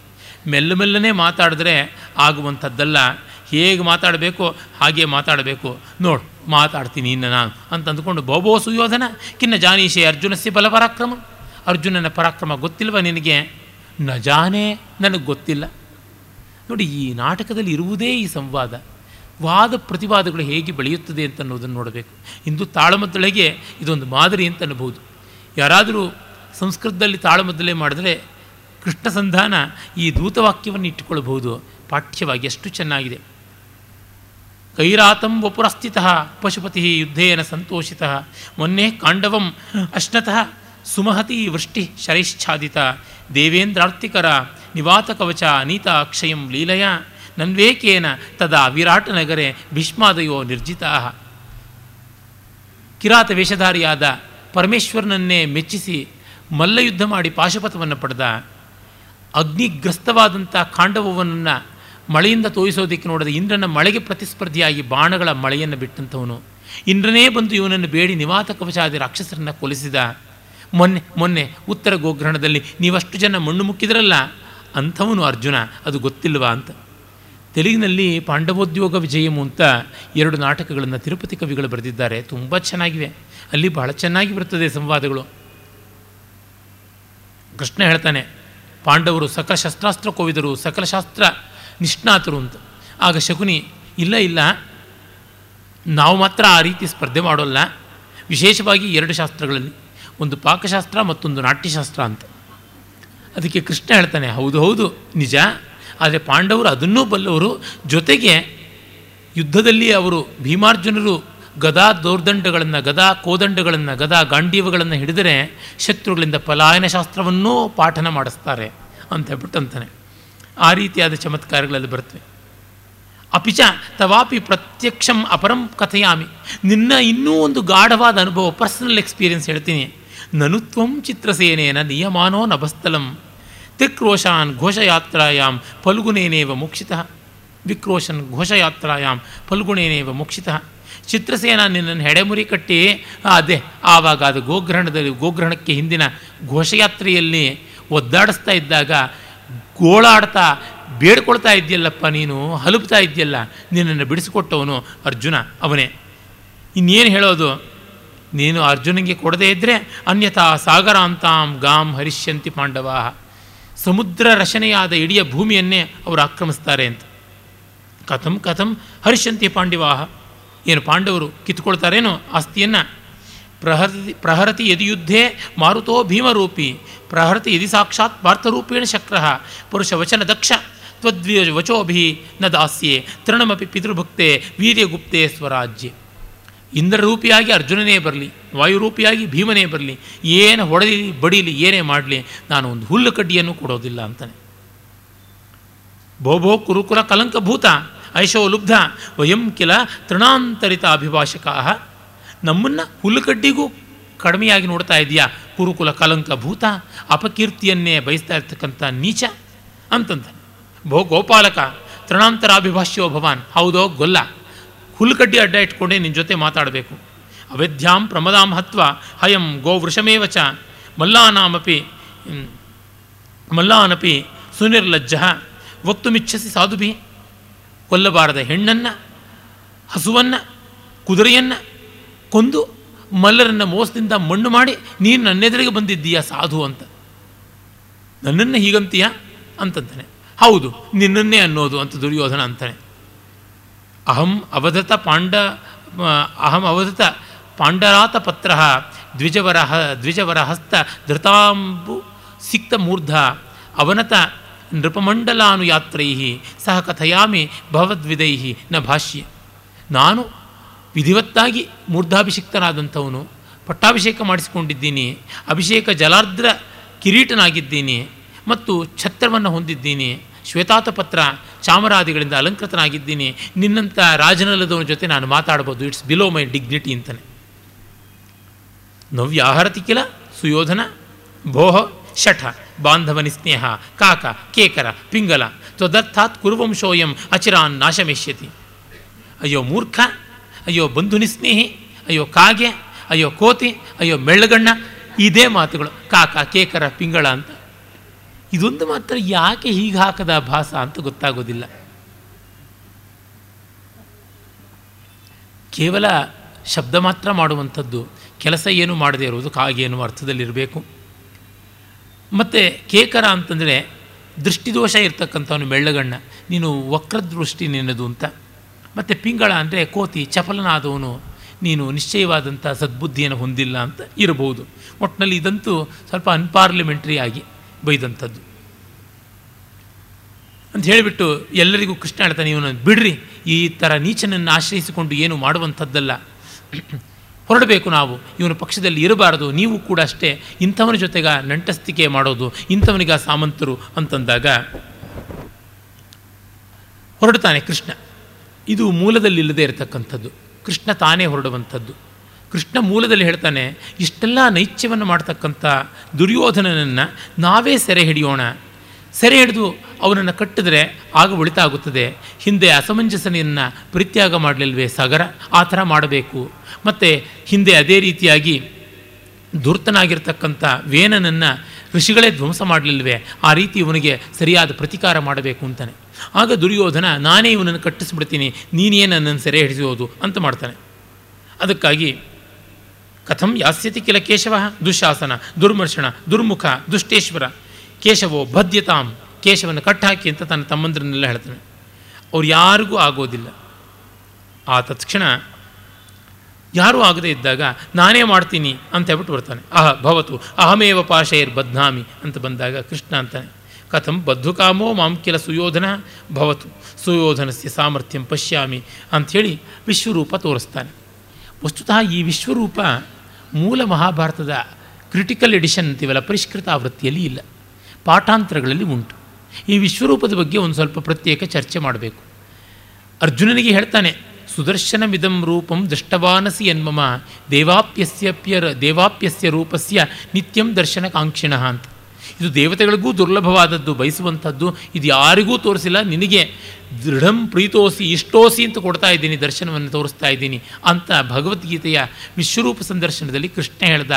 ಮೆಲ್ಲ ಮೆಲ್ಲನೆ ಮಾತಾಡಿದ್ರೆ ಆಗುವಂಥದ್ದಲ್ಲ. ಹೇಗೆ ಮಾತಾಡಬೇಕು, ಹಾಗೆ ಮಾತಾಡಬೇಕು. ನೋಡು, ಮಾತಾಡ್ತೀನಿ ಇನ್ನು ನಾನು ಅಂತಂದುಕೊಂಡು ಬೋಬೋ ಸುಯೋಧನ, ಕಿನ್ನ ಜಾನೀಶೆ ಅರ್ಜುನಸ್ಯ ಬಲಪರಾಕ್ರಮ ಅರ್ಜುನನ ಪರಾಕ್ರಮ ಗೊತ್ತಿಲ್ವ ನಿನಗೆ? ನ ಜಾನೆ, ನನಗೆ ಗೊತ್ತಿಲ್ಲ. ನೋಡಿ, ಈ ನಾಟಕದಲ್ಲಿ ಇರುವುದೇ ಈ ಸಂವಾದ. ವಾದ ಪ್ರತಿವಾದಗಳು ಹೇಗೆ ಬೆಳೆಯುತ್ತದೆ ಅಂತ ಅನ್ನೋದನ್ನು ನೋಡಬೇಕು. ಇಂದು ತಾಳಮದ್ದಳೆಗೆ ಇದೊಂದು ಮಾದರಿ ಅಂತ ಅನ್ನಬಹುದು ಯಾರಾದರೂ ಸಂಸ್ಕೃತದಲ್ಲಿ ತಾಳಮದ್ದಲೆ ಮಾಡಿದ್ರೆ ಕೃಷ್ಣ ಸಂಧಾನ ಈ ದೂತವಾಕ್ಯವನ್ನು ಇಟ್ಟುಕೊಳ್ಳಬಹುದು ಪಾಠ್ಯವಾಗಿ ಎಷ್ಟು ಚೆನ್ನಾಗಿದೆ. ಕೈರಾತಂ ವಪುರಸ್ಥಿತ ಪಶುಪತಿ ಯುದ್ಧೇನ ಸಂತೋಷಿತ. ಮೊನ್ನೆ ಕಾಂಡವಂ ಅಶ್ನತಃ ಸುಮಹತಿ ವೃಷ್ಟಿ ಶರೈಶ್ಛಾದಿತ. ದೇವೇಂದ್ರಾರ್ತಿಕರ ನಿವಾತ ಕವಚ ಅನೀತ ಅಕ್ಷಯಂ ಲೀಲಯ. ನನ್ವೇಕೇನ ತದಾ ವಿರಾಟನಗರೆ ಭೀಷ್ಮಾದಯೋ ನಿರ್ಜಿತಾ. ಕಿರಾತ ವೇಷಧಾರಿಯಾದ ಪರಮೇಶ್ವರನನ್ನೇ ಮೆಚ್ಚಿಸಿ ಮಲ್ಲಯುದ್ಧ ಮಾಡಿ ಪಾಶುಪಥವನ್ನು ಪಡೆದ. ಅಗ್ನಿಗ್ರಸ್ತವಾದಂಥ ಕಾಂಡವವನ್ನು ಮಳೆಯಿಂದ ತೋಯಿಸೋದಕ್ಕೆ ನೋಡಿದ ಇಂದ್ರನ ಮಳೆಗೆ ಪ್ರತಿಸ್ಪರ್ಧಿಯಾಗಿ ಬಾಣಗಳ ಮಳೆಯನ್ನು ಬಿಟ್ಟಂಥವನು. ಇಂದ್ರನೇ ಬಂದು ಇವನನ್ನು ಬೇಡಿ ನಿವಾತ ಕವಚಾದಿ ರಾಕ್ಷಸರನ್ನು ಕೊಲಿಸಿದ. ಮೊನ್ನೆ ಮೊನ್ನೆ ಉತ್ತರ ಗೋಗ್ರಹಣದಲ್ಲಿ ನೀವಷ್ಟು ಜನ ಮಣ್ಣು ಮುಕ್ಕಿದ್ರಲ್ಲ, ಅಂಥವನು ಅರ್ಜುನ, ಅದು ಗೊತ್ತಿಲ್ವಾ ಅಂತ. ತೆಲುಗಿನಲ್ಲಿ ಪಾಂಡವೋದ್ಯೋಗ ವಿಜಯಮು ಅಂತ ಎರಡು ನಾಟಕಗಳನ್ನು ತಿರುಪತಿ ಕವಿಗಳು ಬರೆದಿದ್ದಾರೆ. ತುಂಬ ಚೆನ್ನಾಗಿವೆ. ಅಲ್ಲಿ ಬಹಳ ಚೆನ್ನಾಗಿ ಬರುತ್ತದೆ ಸಂವಾದಗಳು. ಕೃಷ್ಣ ಹೇಳ್ತಾನೆ, ಪಾಂಡವರು ಸಕಲ ಶಸ್ತ್ರಾಸ್ತ್ರ ಕೋವಿದರು, ಸಕಲ ಶಾಸ್ತ್ರ ನಿಷ್ಣಾತರು ಅಂತ. ಆಗ ಶಕುನಿ, ಇಲ್ಲ ಇಲ್ಲ. ನಾವು ಮಾತ್ರ ಆ ರೀತಿ ಸ್ಪರ್ಧೆ ಮಾಡೋಲ್ಲ. ವಿಶೇಷವಾಗಿ ಎರಡು ಶಾಸ್ತ್ರಗಳಲ್ಲಿ. ಒಂದು ಪಾಕಶಾಸ್ತ್ರ ಮತ್ತೊಂದು ನಾಟ್ಯಶಾಸ್ತ್ರ ಅಂತ. ಅದಕ್ಕೆ ಕೃಷ್ಣ ಹೇಳ್ತಾನೆ, ಹೌದು ಹೌದು, ನಿಜ. ಆದರೆ ಪಾಂಡವರು ಅದನ್ನೂ ಬಲ್ಲವರು ಜೊತೆಗೆ ಯುದ್ಧದಲ್ಲಿ ಅವರು ಭೀಮಾರ್ಜುನರು ಗದಾ ದೌರ್ದಂಡಗಳನ್ನು, ಗದಾ ಕೋದಂಡಗಳನ್ನು, ಗದಾ ಗಾಂಡೀವಗಳನ್ನು ಹಿಡಿದರೆ ಶತ್ರುಗಳಿಂದ ಪಲಾಯನ ಶಾಸ್ತ್ರವನ್ನೂ ಪಾಠನ ಮಾಡಿಸ್ತಾರೆ ಅಂತ ಹೇಳ್ಬಿಟ್ಟು ಅಂತಾನೆ. ಆ ರೀತಿಯಾದ ಚಮತ್ಕಾರಗಳಲ್ಲಿ ಬರ್ತವೆ ಅಪಿಚ ತವಾಪಿ ಪ್ರತ್ಯಕ್ಷಂ ಅಪರಂ ಕಥೆಯಾಮಿ. ನಿನ್ನ ಇನ್ನೂ ಒಂದು ಗಾಢವಾದ ಅನುಭವ ಪರ್ಸನಲ್ ಎಕ್ಸ್ಪೀರಿಯೆನ್ಸ್ ಹೇಳ್ತೀನಿ. ನನುತ್ವಂ ಚಿತ್ರಸೇನೇನ ನಿಯಮಾನೋ ನಭಸ್ಥಲಂ. ತಿಕ್ರೋಶಾನ್ ಘೋಷಯಾತ್ರಾಯಾಂ ಫಲ್ಗುನೇನೇವ ಮೋಕ್ಷಿತಃ. ವಿಕ್ರೋಶನ್ ಘೋಷಯಾತ್ರಾಯಾಂ ಫಲ್ಗುಣೇನೇವ ಮೋಕ್ಷಿತಃ. ಚಿತ್ರಸೇನ ನಿನ್ನನ್ನು ಹೆಡೆಮುರಿ ಕಟ್ಟಿ, ಅದೇ ಆವಾಗ ಅದು ಗೋಗ್ರಹಣದಲ್ಲಿ, ಗೋಗ್ರಹಣಕ್ಕೆ ಹಿಂದಿನ ಘೋಷಯಾತ್ರೆಯಲ್ಲಿ ಒದ್ದಾಡಿಸ್ತಾ ಇದ್ದಾಗ ಗೋಳಾಡ್ತಾ ಬೇಡ್ಕೊಳ್ತಾ ಇದ್ದೀಯಲ್ಲಪ್ಪ ನೀನು ಹಲುಪ್ತಾ ಇದ್ದೀಯಲ್ಲ, ನಿನ್ನನ್ನು ಬಿಡಿಸಿಕೊಟ್ಟವನು ಅರ್ಜುನ, ಅವನೇ. ಇನ್ನೇನು ಹೇಳೋದು? ನೀನು ಅರ್ಜುನಿಗೆ ಕೊಡದೇ ಇದ್ದರೆ ಅನ್ಯಥಾ ಸಾಗರಾಂತಾಂ ಗಾಂ ಹರಿಷ್ಯಂತಿ ಪಾಂಡವ. ಸಮುದ್ರ ರಚನೆಯಾದ ಇಡೀ ಭೂಮಿಯನ್ನೇ ಅವರು ಆಕ್ರಮಿಸ್ತಾರೆ ಅಂತ. ಕಥಂ ಕಥಂ ಹರಿಷ್ಯಂತಿ ಪಾಂಡವಾಹ ಏನು ಪಾಂಡವರು ಕಿತ್ಕೊಳ್ತಾರೇನೋ ಆಸ್ತಿಯನ್ನು ಪ್ರಹರತಿ ಪ್ರಹರತಿ ಯದಿ ಯುದ್ಧೇ ಮಾರುತೋ ಭೀಮರೂಪಿ. ಪ್ರಹರತಿ ಯದಿ ಸಾಕ್ಷಾತ್ ಪಾರ್ಥರೂಪೇಣ ಶಕ್ರ. ಪುರುಷವಚನ ದಕ್ಷ ತ್ವದ್ವಿ ವಚೋಭಿ ನ ದಾಸ್ಯೆ. ತೃಣಮಪಿ ಪಿತೃಭುಕ್ತೆ ವೀರ್ಯಗುಪ್ತೆ ಸ್ವರಾಜ್ಯ. ಇಂದ್ರರೂಪಿಯಾಗಿ ಅರ್ಜುನನೇ ಬರಲಿ, ವಾಯುರೂಪಿಯಾಗಿ ಭೀಮನೇ ಬರಲಿ, ಏನು ಹೊಡೆದಿಲಿ ಬಡೀಲಿ, ಏನೇ ಮಾಡಲಿ, ನಾನು ಒಂದು ಹುಲ್ಲು ಕಡ್ಡಿಯನ್ನು ಕೊಡೋದಿಲ್ಲ ಅಂತಾನೆ. ಭೋಭೋ ಕುರುಕುಲ ಕಲಂಕಭೂತ, ಐಶೋ ಲುಬ್ಧ, ವಯಂ ಕಿಲ ತೃಣಾಂತರಿತ ಅಭಿಭಾಷಕ. ನಮ್ಮನ್ನು ಹುಲ್ಲುಕಡ್ಡಿಗೂ ಕಡಿಮೆಯಾಗಿ ನೋಡ್ತಾ ಇದೆಯಾ? ಕುರುಕುಲ ಕಲಂಕ ಭೂತ, ಅಪಕೀರ್ತಿಯನ್ನೇ ಬಯಸ್ತಾ ಇರ್ತಕ್ಕಂಥ ನೀಚ ಅಂತಂದ. ಭೋ ಗೋಪಾಲಕ ತೃಣಾಂತರಾಭಿಭಾಷ್ಯೋ ಭವಾನ್. ಹೌದೋ ಗೊಲ್ಲ. ಹುಲ್ಲುಕಡ್ಡಿ ಅಡ್ಡ ಇಟ್ಕೊಂಡೇ ನಿನ್ನ ಜೊತೆ ಮಾತಾಡಬೇಕು. ಅವೇದ್ಯಾಂ ಪ್ರಮದಾಂ ಹತ್ವ, ಹಯಂ ಗೋವೃಷಮೇವ ಚ. ಮಲ್ಲಾನಾಮಪಿ ಮಲ್ಲಾನಪಿ ಸುನಿರ್ಲಜ್ಜ. ವಕ್ತುಮಿಚ್ಛಸಿ ಸಾಧುಬಿ ಕೊಲ್ಲಬಾರದ ಹೆಣ್ಣನ್ನು, ಹಸುವನ್ನು, ಕುದುರೆಯನ್ನು ಕೊಂದು ಮಲ್ಲರನ್ನು ಮೋಸದಿಂದ ಮಣ್ಣು ಮಾಡಿ, ನೀನು ನನ್ನೆದುರಿಗೆ ಬಂದಿದ್ದೀಯಾ ಸಾಧು ಅಂತ. ನನ್ನನ್ನು ಹೀಗಂತೀಯ ಅಂತಂತಾನೆ. ಹೌದು, ನಿನ್ನನ್ನೇ ಅನ್ನೋದು ಅಂತ ದುರ್ಯೋಧನ ಅಂತಾನೆ. ಅಹಂ ಅವಧತ ಪಾಂಡ, ಅಹಂ ಅವಧತ ಪಾಂಡರಾತ ಪತ್ರ ದ್ವಿಜವರಹ ದ್ವಿಜವರ ಹಸ್ತ ಧೃತಾಂಬು ಸಿಕ್ತ ಮೂರ್ಧ ಅವನತ ನೃಪಮಂಡಲಾನುಯಾತ್ರೈ ಸಹ ಕಥಯಾಮಿ ಭವದ್ವಿದೈ ನ ಭಾಷ್ಯ. ನಾನು ವಿಧಿವತ್ತಾಗಿ ಮೂರ್ಧಾಭಿಷಿಕ್ತನಾದಂಥವನು, ಪಟ್ಟಾಭಿಷೇಕ ಮಾಡಿಸಿಕೊಂಡಿದ್ದೀನಿ, ಅಭಿಷೇಕ ಜಲಾರ್ದ್ರ ಕಿರೀಟನಾಗಿದ್ದೀನಿ ಮತ್ತು ಛತ್ರವನ್ನು ಹೊಂದಿದ್ದೀನಿ, ಶ್ವೇತಾತಪತ್ರ ಚಾಮರಾದಿಗಳಿಂದ ಅಲಂಕೃತನಾಗಿದ್ದೀನಿ, ನಿನ್ನಂಥ ರಾಜನಲ್ಲದವನ ಜೊತೆ ನಾನು ಮಾತಾಡ್ಬೋದು, ಇಟ್ಸ್ ಬಿಲೋ ಮೈ ಡಿಗ್ನಿಟಿ ಅಂತಾನೆ. ನವ್ಯಾಹರತಿ ಕಿಲ, ಸುಯೋಧನ, ಭೋಹ, ಶಠ, ಬಾಂಧವನಿ ಸ್ನೇಹ, ಕಾಕ, ಕೇಕರ, ಪಿಂಗಲ, ತ್ವದರ್ಥಾತ್ ಕುರುವಂಶೋಯಂ ಅಚಿರಾನ್ ನಾಶಮಿಷ್ಯತಿ. ಅಯ್ಯೋ ಮೂರ್ಖ! ಅಯ್ಯೋ ಬಂಧುನಿ ಸ್ನೇಹಿ, ಅಯ್ಯೋ ಕಾಗೆ, ಅಯ್ಯೋ ಕೋತಿ, ಅಯ್ಯೋ ಮೆಳ್ಳಗಣ್ಣ, ಇದೇ ಮಾತುಗಳು. ಕಾಕ, ಕೇಕರ, ಪಿಂಗಳ ಅಂತ. ಇದೊಂದು ಮಾತ್ರ ಯಾಕೆ ಹೀಗೆ ಹಾಕದ ಭಾಸ ಅಂತ ಗೊತ್ತಾಗೋದಿಲ್ಲ. ಕೇವಲ ಶಬ್ದ ಮಾತ್ರ ಮಾಡುವಂಥದ್ದು, ಕೆಲಸ ಏನು ಮಾಡದೇ ಇರುವುದು, ಕಾಗೆ ಎನ್ನುವ ಅರ್ಥದಲ್ಲಿರಬೇಕು. ಮತ್ತು ಕೇಕರ ಅಂತಂದರೆ ದೃಷ್ಟಿದೋಷ ಇರ್ತಕ್ಕಂಥವನು ಮೆಳ್ಳಗಣ್ಣ. ನೀನು ವಕ್ರದೃಷ್ಟಿ ನಿನ್ನದು ಅಂತ. ಮತ್ತು ಪಿಂಗಳ ಅಂದರೆ ಕೋತಿ, ಚಪಲನಾದವನು, ನೀನು ನಿಶ್ಚಯವಾದಂಥ ಸದ್ಬುದ್ಧಿಯನ್ನು ಹೊಂದಿಲ್ಲ ಅಂತ ಇರಬಹುದು. ಒಟ್ಟಿನಲ್ಲಿ ಇದಂತೂ ಸ್ವಲ್ಪ ಅನ್ಪಾರ್ಲಿಮೆಂಟ್ರಿ ಆಗಿ ಬೈದಂಥದ್ದು. ಅಂತ ಹೇಳಿಬಿಟ್ಟು ಎಲ್ಲರಿಗೂ ಕೃಷ್ಣ ಹೇಳ್ತಾನೆ ಇವನು ಬಿಡ್ರಿ, ಈ ಥರ ನೀಚನನ್ನು ಆಶ್ರಯಿಸಿಕೊಂಡು ಏನು ಮಾಡುವಂಥದ್ದಲ್ಲ. ಹೊರಡಬೇಕು ನಾವು, ಇವನ ಪಕ್ಷದಲ್ಲಿ ಇರಬಾರದು, ನೀವು ಕೂಡ ಅಷ್ಟೇ, ಇಂಥವನ ಜೊತೆಗ ನಂಟಸ್ತಿಕೆ ಮಾಡೋದು, ಇಂಥವನಿಗ ಸಾಮಂತರು ಅಂತಂದಾಗ ಹೊರಡ್ತಾನೆ ಕೃಷ್ಣ. ಇದು ಮೂಲದಲ್ಲಿಲ್ಲದೆ ಇರತಕ್ಕಂಥದ್ದು. ಕೃಷ್ಣ ತಾನೇ ಹೊರಡುವಂಥದ್ದು. ಕೃಷ್ಣ ಮೂಲದಲ್ಲಿ ಹೇಳ್ತಾನೆ, ಇಷ್ಟೆಲ್ಲ ನೈಚ್ಯವನ್ನು ಮಾಡ್ತಕ್ಕಂಥ ದುರ್ಯೋಧನನನ್ನು ನಾವೇ ಸೆರೆ ಹಿಡಿಯೋಣ. ಸೆರೆ ಹಿಡಿದು ಅವನನ್ನು ಕಟ್ಟಿದ್ರೆ ಆಗ ಉಳಿತಾಗುತ್ತದೆ ಹಿಂದೆ ಅಸಮಂಜಸನೆಯನ್ನು ಪರಿತ್ಯಾಗ ಮಾಡಲಿಲ್ವೇ ಸಾಗರ? ಆ ಥರ ಮಾಡಬೇಕು. ಮತ್ತು ಹಿಂದೆ ಅದೇ ರೀತಿಯಾಗಿ ಧೂರ್ತನಾಗಿರ್ತಕ್ಕಂಥ ವೇನನನ್ನು ಋಷಿಗಳೇ ಧ್ವಂಸ ಮಾಡಲಿಲ್ವೇ? ಆ ರೀತಿ ಇವನಿಗೆ ಸರಿಯಾದ ಪ್ರತಿಕಾರ ಮಾಡಬೇಕು ಅಂತಾನೆ. ಆಗ ದುರ್ಯೋಧನ, ನಾನೇ ಇವನನ್ನು ಕಟ್ಟಿಸ್ಬಿಡ್ತೀನಿ, ನೀನೇ ನನ್ನನ್ನು ಸೆರೆ ಹಿಡಿಸೋದು ಅಂತ ಮಾಡ್ತಾನೆ. ಅದಕ್ಕಾಗಿ ಕಥಂ ಯಾಸ್ಯತಿ ಕಿಲ ಕೇಶವ? ದುಶಾಸನ ದುರ್ಮರ್ಷಣ ದುರ್ಮುಖ, ದುಷ್ಟೇಶ್ವರ, ಕೇಶವೋ ಭದ್ಯತಾಂ ಕೇಶವನ್ನು ಕಟ್ಟಾಕಿ ಅಂತ ತನ್ನ ತಮ್ಮಂದ್ರನ್ನೆಲ್ಲ ಹೇಳ್ತಾನೆ. ಅವ್ರು ಯಾರಿಗೂ ಆಗೋದಿಲ್ಲ. ಆ ತತ್ಕ್ಷಣ ಯಾರೂ ಆಗದೇ ಇದ್ದಾಗ ನಾನೇ ಮಾಡ್ತೀನಿ ಅಂತ ಹೇಳ್ಬಿಟ್ಟು ಬರ್ತಾನೆ. ಅಹ ಭವತು, ಅಹಮೇವ ಪಾಶೈರ್ ಬದ್ನಾಮಿ ಅಂತ ಬಂದಾಗ ಕೃಷ್ಣ ಅಂತಾನೆ. ಕಥಂ ಬದ್ಧುಕಾಮೋ ಮಾಂ ಕೆಲ ಸುಯೋಧನ ಭವತು ಸುಯೋಧನಸ್ಯ ಸಾಮರ್ಥ್ಯಂ ಪಶ್ಯಾಮಿ ಅಂಥೇಳಿ ವಿಶ್ವರೂಪ ತೋರಿಸ್ತಾನೆ ವಸ್ತುತಃ ಈ ವಿಶ್ವರೂಪ ಮೂಲ ಮಹಾಭಾರತದ ಕ್ರಿಟಿಕಲ್ ಎಡಿಷನ್ ಅಂತೀವಲ್ಲ ಪರಿಷ್ಕೃತ ಆವೃತ್ತಿಯಲ್ಲಿ ಇಲ್ಲ, ಪಾಠಾಂತರಗಳಲ್ಲಿ ಉಂಟು. ಈ ವಿಶ್ವರೂಪದ ಬಗ್ಗೆ ಒಂದು ಸ್ವಲ್ಪ ಪ್ರತ್ಯೇಕ ಚರ್ಚೆ ಮಾಡಬೇಕು. ಅರ್ಜುನನಿಗೆ ಹೇಳ್ತಾನೆ, ಸುದರ್ಶನಮಿದಂ ರೂಪಂ ದೃಷ್ಟವಾನಸಿ ಎನ್ಮಮ ದೇವಾಪ್ಯಸ್ಯಪ್ಯರ ದೇವಾಪ್ಯಸ್ಯ ರೂಪಸ್ಯ ನಿತ್ಯಂ ದರ್ಶನ ಕಾಂಕ್ಷಿಣ ಅಂತ. ಇದು ದೇವತೆಗಳಿಗೂ ದುರ್ಲಭವಾದದ್ದು, ಬಯಸುವಂಥದ್ದು, ಇದು ಯಾರಿಗೂ ತೋರಿಸಿಲ್ಲ, ನಿನಗೆ ದೃಢಂ ಪ್ರೀತೋಸಿ, ಇಷ್ಟೋಸಿ ಅಂತ ಕೊಡ್ತಾ ಇದ್ದೀನಿ, ದರ್ಶನವನ್ನು ತೋರಿಸ್ತಾ ಇದ್ದೀನಿ ಅಂತ ಭಗವದ್ಗೀತೆಯ ವಿಶ್ವರೂಪ ಸಂದರ್ಶನದಲ್ಲಿ ಕೃಷ್ಣ ಹೇಳ್ದ.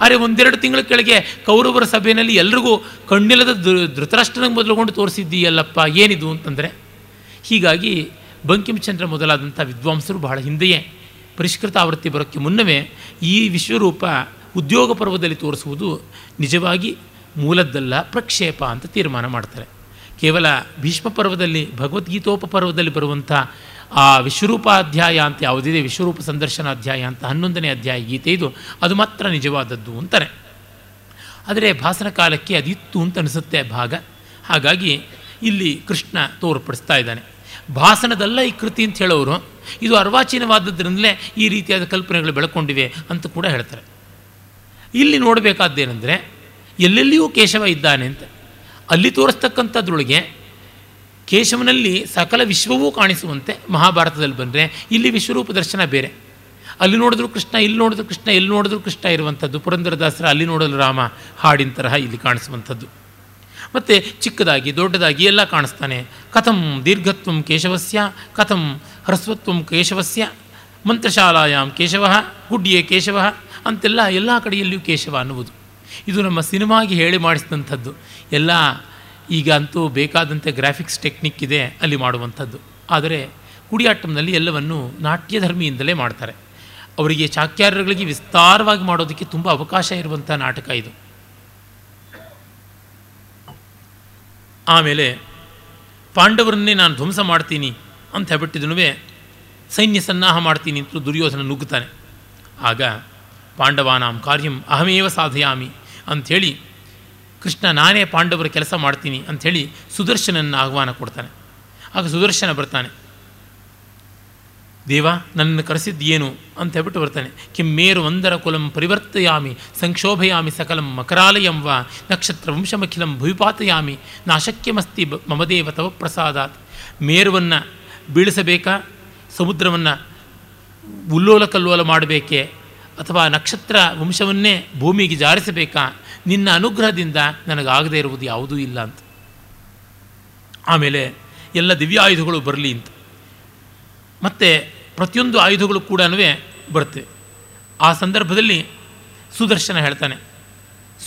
ಆದರೆ ಒಂದೆರಡು ತಿಂಗಳ ಕೆಳಗೆ ಕೌರವರ ಸಭೆಯಲ್ಲಿ ಎಲ್ರಿಗೂ ಕಣ್ಣಿಲ್ಲದ ಧೃತರಾಷ್ಟ್ರನಿಗೆ ಮೊದಲುಗೊಂಡು ತೋರಿಸಿದ್ದೀಯಲ್ಲಪ್ಪ, ಏನಿದು ಅಂತಂದರೆ, ಹೀಗಾಗಿ ಬಂಕಿಂಚಂದ್ರ ಮೊದಲಾದಂಥ ವಿದ್ವಾಂಸರು ಬಹಳ ಹಿಂದೆಯೇ, ಪರಿಷ್ಕೃತ ಆವೃತ್ತಿ ಬರೋಕ್ಕೆ ಮುನ್ನವೇ ಈ ವಿಶ್ವರೂಪ ಉದ್ಯೋಗ ಪರ್ವದಲ್ಲಿ ತೋರಿಸುವುದು ನಿಜವಾಗಿ ಮೂಲದ್ದಲ್ಲ ಪ್ರಕ್ಷೇಪ ಅಂತ ತೀರ್ಮಾನ ಮಾಡ್ತಾರೆ. ಕೇವಲ ಭೀಷ್ಮ ಪರ್ವದಲ್ಲಿ ಭಗವದ್ಗೀತೋಪ ಪರ್ವದಲ್ಲಿ ಬರುವಂಥ ಆ ವಿಶ್ವರೂಪಾಧ್ಯಾಯ ಅಂತ ಯಾವುದಿದೆ, ವಿಶ್ವರೂಪ ಸಂದರ್ಶನ ಅಧ್ಯಾಯ ಅಂತ ಹನ್ನೊಂದನೇ ಅಧ್ಯಾಯ ಗೀತೆ ಇದು, ಅದು ಮಾತ್ರ ನಿಜವಾದದ್ದು ಅಂತಾರೆ. ಆದರೆ ಭಾಸನ ಕಾಲಕ್ಕೆ ಅದಿತ್ತು ಅಂತ ಅನಿಸುತ್ತೆ ಭಾಗ. ಹಾಗಾಗಿ ಇಲ್ಲಿ ಕೃಷ್ಣ ತೋರ್ಪಡಿಸ್ತಾ ಇದ್ದಾನೆ. ಭಾಸನದಲ್ಲ ಈ ಕೃತಿ ಅಂತ ಹೇಳೋರು, ಇದು ಅರ್ವಾಚೀನವಾದದ್ರಿಂದಲೇ ಈ ರೀತಿಯಾದ ಕಲ್ಪನೆಗಳು ಬೆಳ್ಕೊಂಡಿವೆ ಅಂತ ಕೂಡ ಹೇಳ್ತಾರೆ. ಇಲ್ಲಿ ನೋಡಬೇಕಾದ್ದೇನೆಂದರೆ ಎಲ್ಲೆಲ್ಲಿಯೂ ಕೇಶವ ಇದ್ದಾನೆ ಅಂತ. ಅಲ್ಲಿ ತೋರಿಸ್ತಕ್ಕಂಥದ್ರೊಳಗೆ ಕೇಶವನಲ್ಲಿ ಸಕಲ ವಿಶ್ವವೂ ಕಾಣಿಸುವಂತೆ ಮಹಾಭಾರತದಲ್ಲಿ ಬಂದರೆ ಇಲ್ಲಿ ವಿಶ್ವರೂಪ ದರ್ಶನ ಬೇರೆ. ಅಲ್ಲಿ ನೋಡಿದ್ರು ಕೃಷ್ಣ, ಇಲ್ಲಿ ನೋಡಿದ್ರು ಕೃಷ್ಣ, ಇಲ್ಲಿ ನೋಡಿದ್ರು ಕೃಷ್ಣ ಇರುವಂಥದ್ದು. ಪುರಂದರದಾಸರ ಅಲ್ಲಿ ನೋಡಲು ರಾಮ, ಹಾಡಿನ ತರಹ ಇಲ್ಲಿ ಕಾಣಿಸುವಂಥದ್ದು. ಮತ್ತು ಚಿಕ್ಕದಾಗಿ, ದೊಡ್ಡದಾಗಿ ಎಲ್ಲ ಕಾಣಿಸ್ತಾನೆ. ಕಥಂ ದೀರ್ಘತ್ವಂ ಕೇಶವಸ್ಯ, ಕಥಂ ಹ್ರಸ್ವತ್ವ ಕೇಶವಸ್ಯ ಮಂತ್ರಶಾಲಾಯಾಮ್ ಕೇಶವ ಗುಡ್ಡಿಯೇ ಕೇಶವ ಅಂತೆಲ್ಲ ಎಲ್ಲ ಕಡೆಯಲ್ಲಿಯೂ ಕೇಶವ ಅನ್ನುವುದು. ಇದು ನಮ್ಮ ಸಿನಿಮಾಗೆ ಹೇಳಿ ಮಾಡಿಸಿದಂಥದ್ದು. ಎಲ್ಲ ಈಗ ಅಂತೂ ಬೇಕಾದಂತೆ ಗ್ರಾಫಿಕ್ಸ್ ಟೆಕ್ನಿಕ್ ಇದೆ ಅಲ್ಲಿ ಮಾಡುವಂಥದ್ದು. ಆದರೆ ಕುಡಿಯಾಟಂನಲ್ಲಿ ಎಲ್ಲವನ್ನು ನಾಟ್ಯಧರ್ಮಿಯಿಂದಲೇ ಮಾಡ್ತಾರೆ. ಅವರಿಗೆ ಚಾಕ್ಯಾರಗಳಿಗೆ ವಿಸ್ತಾರವಾಗಿ ಮಾಡೋದಕ್ಕೆ ತುಂಬ ಅವಕಾಶ ಇರುವಂಥ ನಾಟಕ ಇದು. ಆಮೇಲೆ ಪಾಂಡವರನ್ನೇ ನಾನು ಧ್ವಂಸ ಮಾಡ್ತೀನಿ ಅಂತ ಹೇಳ್ಬಿಟ್ಟಿದನು ಸೈನ್ಯ ಸನ್ನಾಹ ಮಾಡ್ತೀನಿ ಅಂತ ದುರ್ಯೋಧನ ನುಗ್ಗುತ್ತಾನೆ. ಆಗ ಪಾಂಡವಾನಾಂ ಕಾರ್ಯಂ ಅಹಮೇವ ಸಾಧಯಾಮಿ ಅಂಥೇಳಿ, ಕೃಷ್ಣ ನಾನೇ ಪಾಂಡವರ ಕೆಲಸ ಮಾಡ್ತೀನಿ ಅಂಥೇಳಿ ಸುದರ್ಶನನ್ನ ಆಹ್ವಾನ ಕೊಡ್ತಾನೆ. ಆಗ ಸುದರ್ಶನ ಬರ್ತಾನೆ. ದೇವ, ನನ್ನನ್ನು ಕರೆಸಿದ್ದೇನು ಅಂತ ಹೇಳ್ಬಿಟ್ಟು ಬರ್ತಾನೆ. ಕಿಮ್ಮೇರು ಒಂದರ ಕುಲಂ ಪರಿವರ್ತಯಾಮಿ, ಸಂಕ್ಷೋಭಯಾಮಿ ಸಕಲಂ ಮಕರಾಲಯಂ ವಾ ನಕ್ಷತ್ರ ವಂಶಮಖಿಲಂ ಭೂಪಾತಯಾಮಿ, ನಾಶಕ್ಯಮಸ್ತಿ ಮಮದೇವ ತವ ಪ್ರಸಾದಾತ್. ಮೇರುವನ್ನು ಬೀಳಿಸಬೇಕಾ? ಸಮುದ್ರವನ್ನು ಉಲ್ಲೋಲ ಕಲ್ಲೋಲ ಮಾಡಬೇಕೇ? ಅಥವಾ ನಕ್ಷತ್ರ ವಂಶವನ್ನೇ ಭೂಮಿಗೆ ಜಾರಿಸಬೇಕಾ? ನಿನ್ನ ಅನುಗ್ರಹದಿಂದ ನನಗಾಗದೇ ಇರುವುದು ಯಾವುದೂ ಇಲ್ಲ ಅಂತ. ಆಮೇಲೆ ಎಲ್ಲ ದಿವ್ಯಾಯುಧಗಳು ಬರಲಿ ಅಂತ. ಮತ್ತು ಪ್ರತಿಯೊಂದು ಆಯುಧಗಳು ಕೂಡ ಬರ್ತವೆ ಆ ಸಂದರ್ಭದಲ್ಲಿ ಸುದರ್ಶನ ಹೇಳ್ತಾನೆ,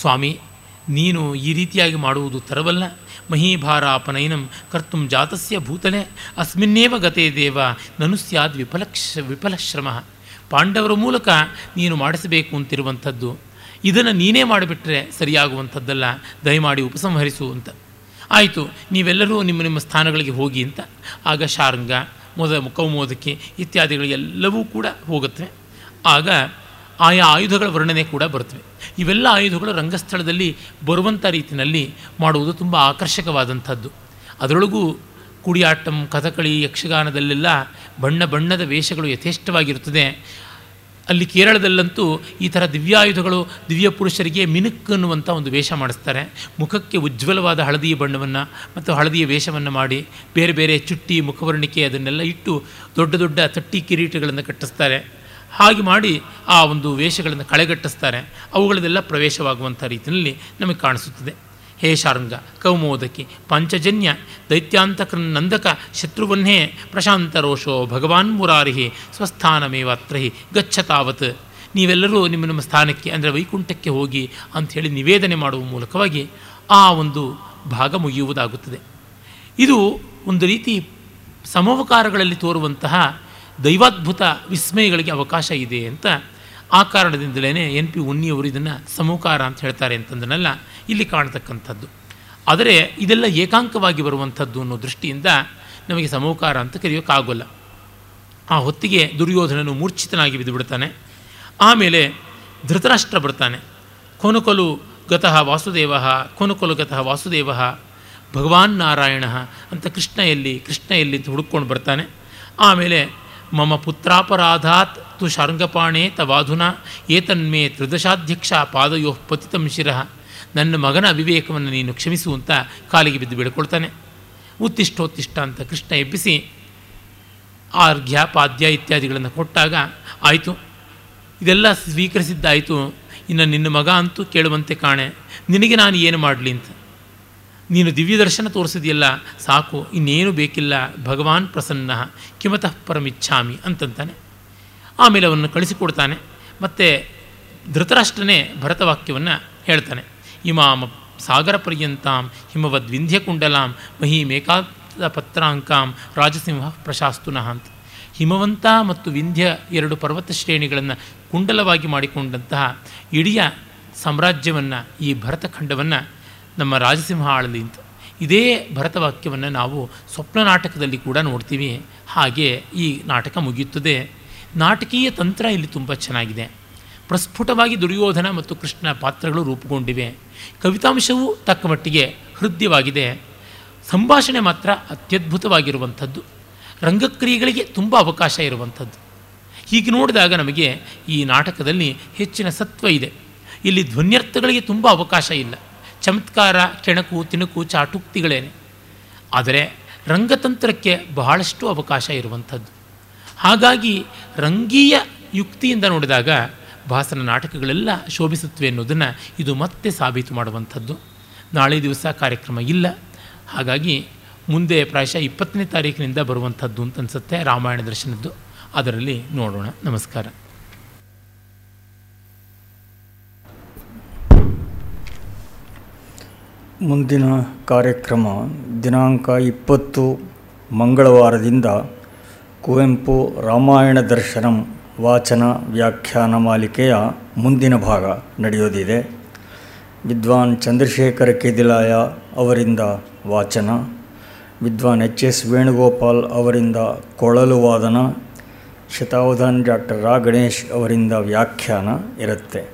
ಸ್ವಾಮಿ, ನೀನು ಈ ರೀತಿಯಾಗಿ ಮಾಡುವುದು ತರವಲ್ಲ. ಮಹೀಭಾರಾಪನಯನಂ ಕರ್ತು ಜಾತಸ್ಯ ಭೂತಲೆ. ಅಸ್ಮಿನ್ನೇವ ಗತೇ ದೇವ. ನನು ಸ್ಯಾದ್ ವಿಫಲಕ್ಷ ವಿಫಲಶ್ರಮ. ಪಾಂಡವರ ಮೂಲಕ ನೀನು ಮಾಡಿಸಬೇಕು ಅಂತಿರುವಂಥದ್ದು. ಇದನ್ನು ನೀನೇ ಮಾಡಿಬಿಟ್ರೆ ಸರಿಯಾಗುವಂಥದ್ದಲ್ಲ. ದಯಮಾಡಿ ಉಪಸಂಹರಿಸು ಅಂತ. ಆಯಿತು, ನೀವೆಲ್ಲರೂ ನಿಮ್ಮ ನಿಮ್ಮ ಸ್ಥಾನಗಳಿಗೆ ಹೋಗಿ ಅಂತ. ಆಗ ಶಾರಂಗ, ಮೊದ ಕೌಮೋದಕ್ಕೆ ಇತ್ಯಾದಿಗಳಿಗೆಲ್ಲವೂ ಕೂಡ ಹೋಗುತ್ತವೆ ಆಗ ಆಯಾ ಆಯುಧಗಳ ವರ್ಣನೆ ಕೂಡ ಬರ್ತವೆ. ಇವೆಲ್ಲ ಆಯುಧಗಳು ರಂಗಸ್ಥಳದಲ್ಲಿ ಬರುವಂಥ ರೀತಿಯಲ್ಲಿ ಮಾಡುವುದು ತುಂಬ ಆಕರ್ಷಕವಾದಂಥದ್ದು. ಅದರೊಳಗೂ ಕುಡಿಯಾಟಂ ಕಥಕಳಿ ಯಕ್ಷಗಾನದಲ್ಲೆಲ್ಲ ಬಣ್ಣ ಬಣ್ಣದ ವೇಷಗಳು ಯಥೇಷ್ಟವಾಗಿರುತ್ತದೆ. ಅಲ್ಲಿ ಕೇರಳದಲ್ಲಂತೂ ಈ ಥರ ದಿವ್ಯಾಯುಧಗಳು ದಿವ್ಯ ಪುರುಷರಿಗೆ ಮಿನುಕ್ ಅನ್ನುವಂಥ ಒಂದು ವೇಷ ಮಾಡಿಸ್ತಾರೆ. ಮುಖಕ್ಕೆ ಉಜ್ವಲವಾದ ಹಳದಿಯ ಬಣ್ಣವನ್ನು ಮತ್ತು ಹಳದಿಯ ವೇಷವನ್ನು ಮಾಡಿ ಬೇರೆ ಬೇರೆ ಚುಟ್ಟಿ, ಮುಖವರ್ಣಿಕೆ ಅದನ್ನೆಲ್ಲ ಇಟ್ಟು ದೊಡ್ಡ ದೊಡ್ಡ ತಟ್ಟಿ ಕಿರೀಟಗಳನ್ನು ಕಟ್ಟಿಸ್ತಾರೆ. ಹಾಗೆ ಮಾಡಿ ಆ ಒಂದು ವೇಷಗಳನ್ನು ಕಳೆಗಟ್ಟಿಸ್ತಾರೆ. ಅವುಗಳದೆಲ್ಲ ಪ್ರವೇಶವಾಗುವಂಥ ರೀತಿಯಲ್ಲಿ ನಮಗೆ ಕಾಣಿಸುತ್ತದೆ. ಹೇ ಶಾರ್ಂಗ, ಕೌಮೋದಕಿ, ಪಂಚಜನ್ಯ, ದೈತ್ಯಾಂತಕೃನ್ನಂದಕ ಶತ್ರುವನ್ನೇ ಪ್ರಶಾಂತ ರೋಷೋ ಭಗವಾನ್ ಮುರಾರಿಹಿ ಸ್ವಸ್ಥಾನಮೇವತ್ರಹಿ ಗಚ್ಚ ತಾವತ್ ನೀವೆಲ್ಲರೂ ನಿಮ್ಮ ನಿಮ್ಮ ಸ್ಥಾನಕ್ಕೆ, ಅಂದರೆ ವೈಕುಂಠಕ್ಕೆ ಹೋಗಿ ಅಂಥೇಳಿ ನಿವೇದನೆ ಮಾಡುವ ಮೂಲಕವಾಗಿ ಆ ಒಂದು ಭಾಗ ಮುಗಿಯುವುದಾಗುತ್ತದೆ. ಇದು ಒಂದು ರೀತಿ ಸಮವಕಾರಗಳಲ್ಲಿ ತೋರುವಂತಹ ದೈವಾದ್ಭುತ ವಿಸ್ಮಯಗಳಿಗೆ ಅವಕಾಶ ಇದೆ ಅಂತ ಆ ಕಾರಣದಿಂದಲೇ ಎನ್ ಪಿ ಉನ್ನಿಯವರು ಇದನ್ನು ಸಮೂಕಾರ ಅಂತ ಹೇಳ್ತಾರೆ ಅಂತಂದನೆಲ್ಲ, ಇಲ್ಲಿ ಕಾಣತಕ್ಕಂಥದ್ದು. ಆದರೆ ಇದೆಲ್ಲ ಏಕಾಂಕವಾಗಿ ಬರುವಂಥದ್ದು ಅನ್ನೋ ದೃಷ್ಟಿಯಿಂದ ನಮಗೆ ಸಮೂಕಾರ ಅಂತ ಕರೆಯೋಕ್ಕಾಗೋಲ್ಲ ಆ ಹೊತ್ತಿಗೆ ದುರ್ಯೋಧನನು ಮೂರ್ಛಿತನಾಗಿ ಬಿದ್ದುಬಿಡ್ತಾನೆ. ಆಮೇಲೆ ಧೃತರಾಷ್ಟ್ರ ಬರ್ತಾನೆ. ಕೊನುಕೊಲು ಗತಃ ವಾಸುದೇವ, ಕೊನುಕೊಲು ಗತಃ ವಾಸುದೇವ, ಭಗವಾನ್ ನಾರಾಯಣ ಅಂತ ಕೃಷ್ಣ ಎಲ್ಲಿ ಕೃಷ್ಣ ಎಲ್ಲಿ ಹುಡುಕೊಂಡು ಬರ್ತಾನೆ. ಆಮೇಲೆ ಮಮ ಪುತ್ರಾಪರಾಧಾತ್ ತು ಶಾರ್ಂಗಪಾಣೆ ತವಾಧುನಾ ಏತನ್ಮೇ ತ್ರಿದಶಾಧ್ಯಕ್ಷ ಪಾದಯೋ ಪತಿತಂ ಶಿರಃ ನನ್ನ ಮಗನ ಅವಿವೇಕವನ್ನು ನೀನು ಕ್ಷಮಿಸು ಅಂತ ಕಾಲಿಗೆ ಬಿದ್ದು ಬಿಡ್ಕೊಳ್ತಾನೆ ಉತ್ತಿಷ್ಟೋತ್ತಿಷ್ಟ ಅಂತ ಕೃಷ್ಣ ಎಬ್ಬಿಸಿ ಆರ್ಘ್ಯ, ಪಾದ್ಯ ಇತ್ಯಾದಿಗಳನ್ನು ಕೊಟ್ಟಾಗ ಆಯಿತು. ಇದೆಲ್ಲ ಸ್ವೀಕರಿಸಿದ್ದಾಯಿತು. ಇನ್ನು ನಿನ್ನ ಮಗ ಅಂತೂ ಕೇಳುವಂತೆ ಕಾಣೆ. ನಿನಗೆ ನಾನು ಏನು ಮಾಡಲಿ ಅಂತ. ನೀನು ದಿವ್ಯ ದರ್ಶನ ತೋರಿಸಿದೆಯಲ್ಲ, ಸಾಕು, ಇನ್ನೇನು ಬೇಕಿಲ್ಲ, ಭಗವಾನ್ ಪ್ರಸನ್ನ, ಕಿಮತಃ ಪರಮಿಚ್ಛಾಮಿ ಅಂತಂತಾನೆ. ಆಮೇಲೆ ಅವನ್ನು ಕಳಿಸಿಕೊಡ್ತಾನೆ, ಮತ್ತು ಧೃತರಾಷ್ಟ್ರನೇ ಭರತವಾಕ್ಯವನ್ನು ಹೇಳ್ತಾನೆ. ಇಮಾಮ ಸಾಗರ ಪರ್ಯಂತಾಂ ಹಿಮವದ್ ವಿಂಧ್ಯಕುಂಡಲಾಂ ಮಹೀಮೇಕಾದ ಪತ್ರಾಂಕಾಂ, ರಾಜಸಿಂಹ ಪ್ರಶಾಸ್ತುನಃ ಅಂತ. ಹಿಮವಂತ ಮತ್ತು ವಿಂಧ್ಯ ಎರಡು ಪರ್ವತ ಶ್ರೇಣಿಗಳನ್ನು ಕುಂಡಲವಾಗಿ ಮಾಡಿಕೊಂಡಂತಹ ಇಡೀ ಸಾಮ್ರಾಜ್ಯವನ್ನು ಈ ಭರತಖಂಡವನ್ನು ನಮ್ಮ ರಾಜಸಿಂಹ ಆಳಲಿ ಅಂತ ಇದೇ ಭರತವಾಕ್ಯವನ್ನು ನಾವು ಸ್ವಪ್ನ ನಾಟಕದಲ್ಲಿ ಕೂಡ ನೋಡ್ತೀವಿ. ಹಾಗೆ ಈ ನಾಟಕ ಮುಗಿಯುತ್ತದೆ. ನಾಟಕೀಯ ತಂತ್ರ ಇಲ್ಲಿ ತುಂಬ ಚೆನ್ನಾಗಿದೆ. ಪ್ರಸ್ಫುಟವಾಗಿ ದುರ್ಯೋಧನ ಮತ್ತು ಕೃಷ್ಣ ಪಾತ್ರಗಳು ರೂಪುಗೊಂಡಿವೆ. ಕವಿತಾಂಶವೂ ತಕ್ಕ ಮಟ್ಟಿಗೆ ಹೃದಯವಾಗಿದೆ. ಸಂಭಾಷಣೆ ಮಾತ್ರ ಅತ್ಯದ್ಭುತವಾಗಿರುವಂಥದ್ದು. ರಂಗಕ್ರಿಯೆಗಳಿಗೆ ತುಂಬ ಅವಕಾಶ ಇರುವಂಥದ್ದು. ಹೀಗೆ ನೋಡಿದಾಗ ನಮಗೆ ಈ ನಾಟಕದಲ್ಲಿ ಹೆಚ್ಚಿನ ಸತ್ವ ಇದೆ. ಇಲ್ಲಿ ಧ್ವನ್ಯರ್ಥಗಳಿಗೆ ತುಂಬ ಅವಕಾಶ ಇಲ್ಲ. ಚಮತ್ಕಾರ, ಕೆಣಕು, ತಿಣುಕು, ಚಾಟುಕ್ತಿಗಳೇನೆ. ಆದರೆ ರಂಗತಂತ್ರಕ್ಕೆ ಬಹಳಷ್ಟು ಅವಕಾಶ ಇರುವಂಥದ್ದು. ಹಾಗಾಗಿ ರಂಗೀಯ ಯುಕ್ತಿಯಿಂದ ನೋಡಿದಾಗ ಭಾಸನ ನಾಟಕಗಳೆಲ್ಲ ಶೋಭಿಸುತ್ತವೆ ಅನ್ನೋದನ್ನು ಇದು ಮತ್ತೆ ಸಾಬೀತು ಮಾಡುವಂಥದ್ದು. ನಾಳೆ ದಿವಸ ಕಾರ್ಯಕ್ರಮ ಇಲ್ಲ. ಹಾಗಾಗಿ ಮುಂದೆ ಪ್ರಾಯಶಃ ಇಪ್ಪತ್ತನೇ ತಾರೀಕಿನಿಂದ ಬರುವಂಥದ್ದು ಅಂತ ಅನಿಸುತ್ತೆ ರಾಮಾಯಣ ದರ್ಶನದ್ದು. ಅದರಲ್ಲಿ ನೋಡೋಣ. ನಮಸ್ಕಾರ. ಮುಂದಿನ ಕಾರ್ಯಕ್ರಮ ದಿನಾಂಕ ಇಪ್ಪತ್ತು ಮಂಗಳವಾರದಿಂದ ಕುವೆಂಪು ರಾಮಾಯಣ ದರ್ಶನಂ ವಾಚನ ವ್ಯಾಖ್ಯಾನ ಮಾಲಿಕೆಯ ಮುಂದಿನ ಭಾಗ ನಡೆಯೋದಿದೆ. ವಿದ್ವಾನ್ ಚಂದ್ರಶೇಖರ ಕೆದಿಲಾಯ ಅವರಿಂದ ವಾಚನ, ವಿದ್ವಾನ್ ಎಚ್ ಎಸ್ ವೇಣುಗೋಪಾಲ್ ಅವರಿಂದ ಕೊಳಲು ವಾದನ, ಶತಾವಧಾನ್ ಡಾಕ್ಟರ್ ರಾ ಗಣೇಶ್ ಅವರಿಂದ ವ್ಯಾಖ್ಯಾನ ಇರುತ್ತೆ.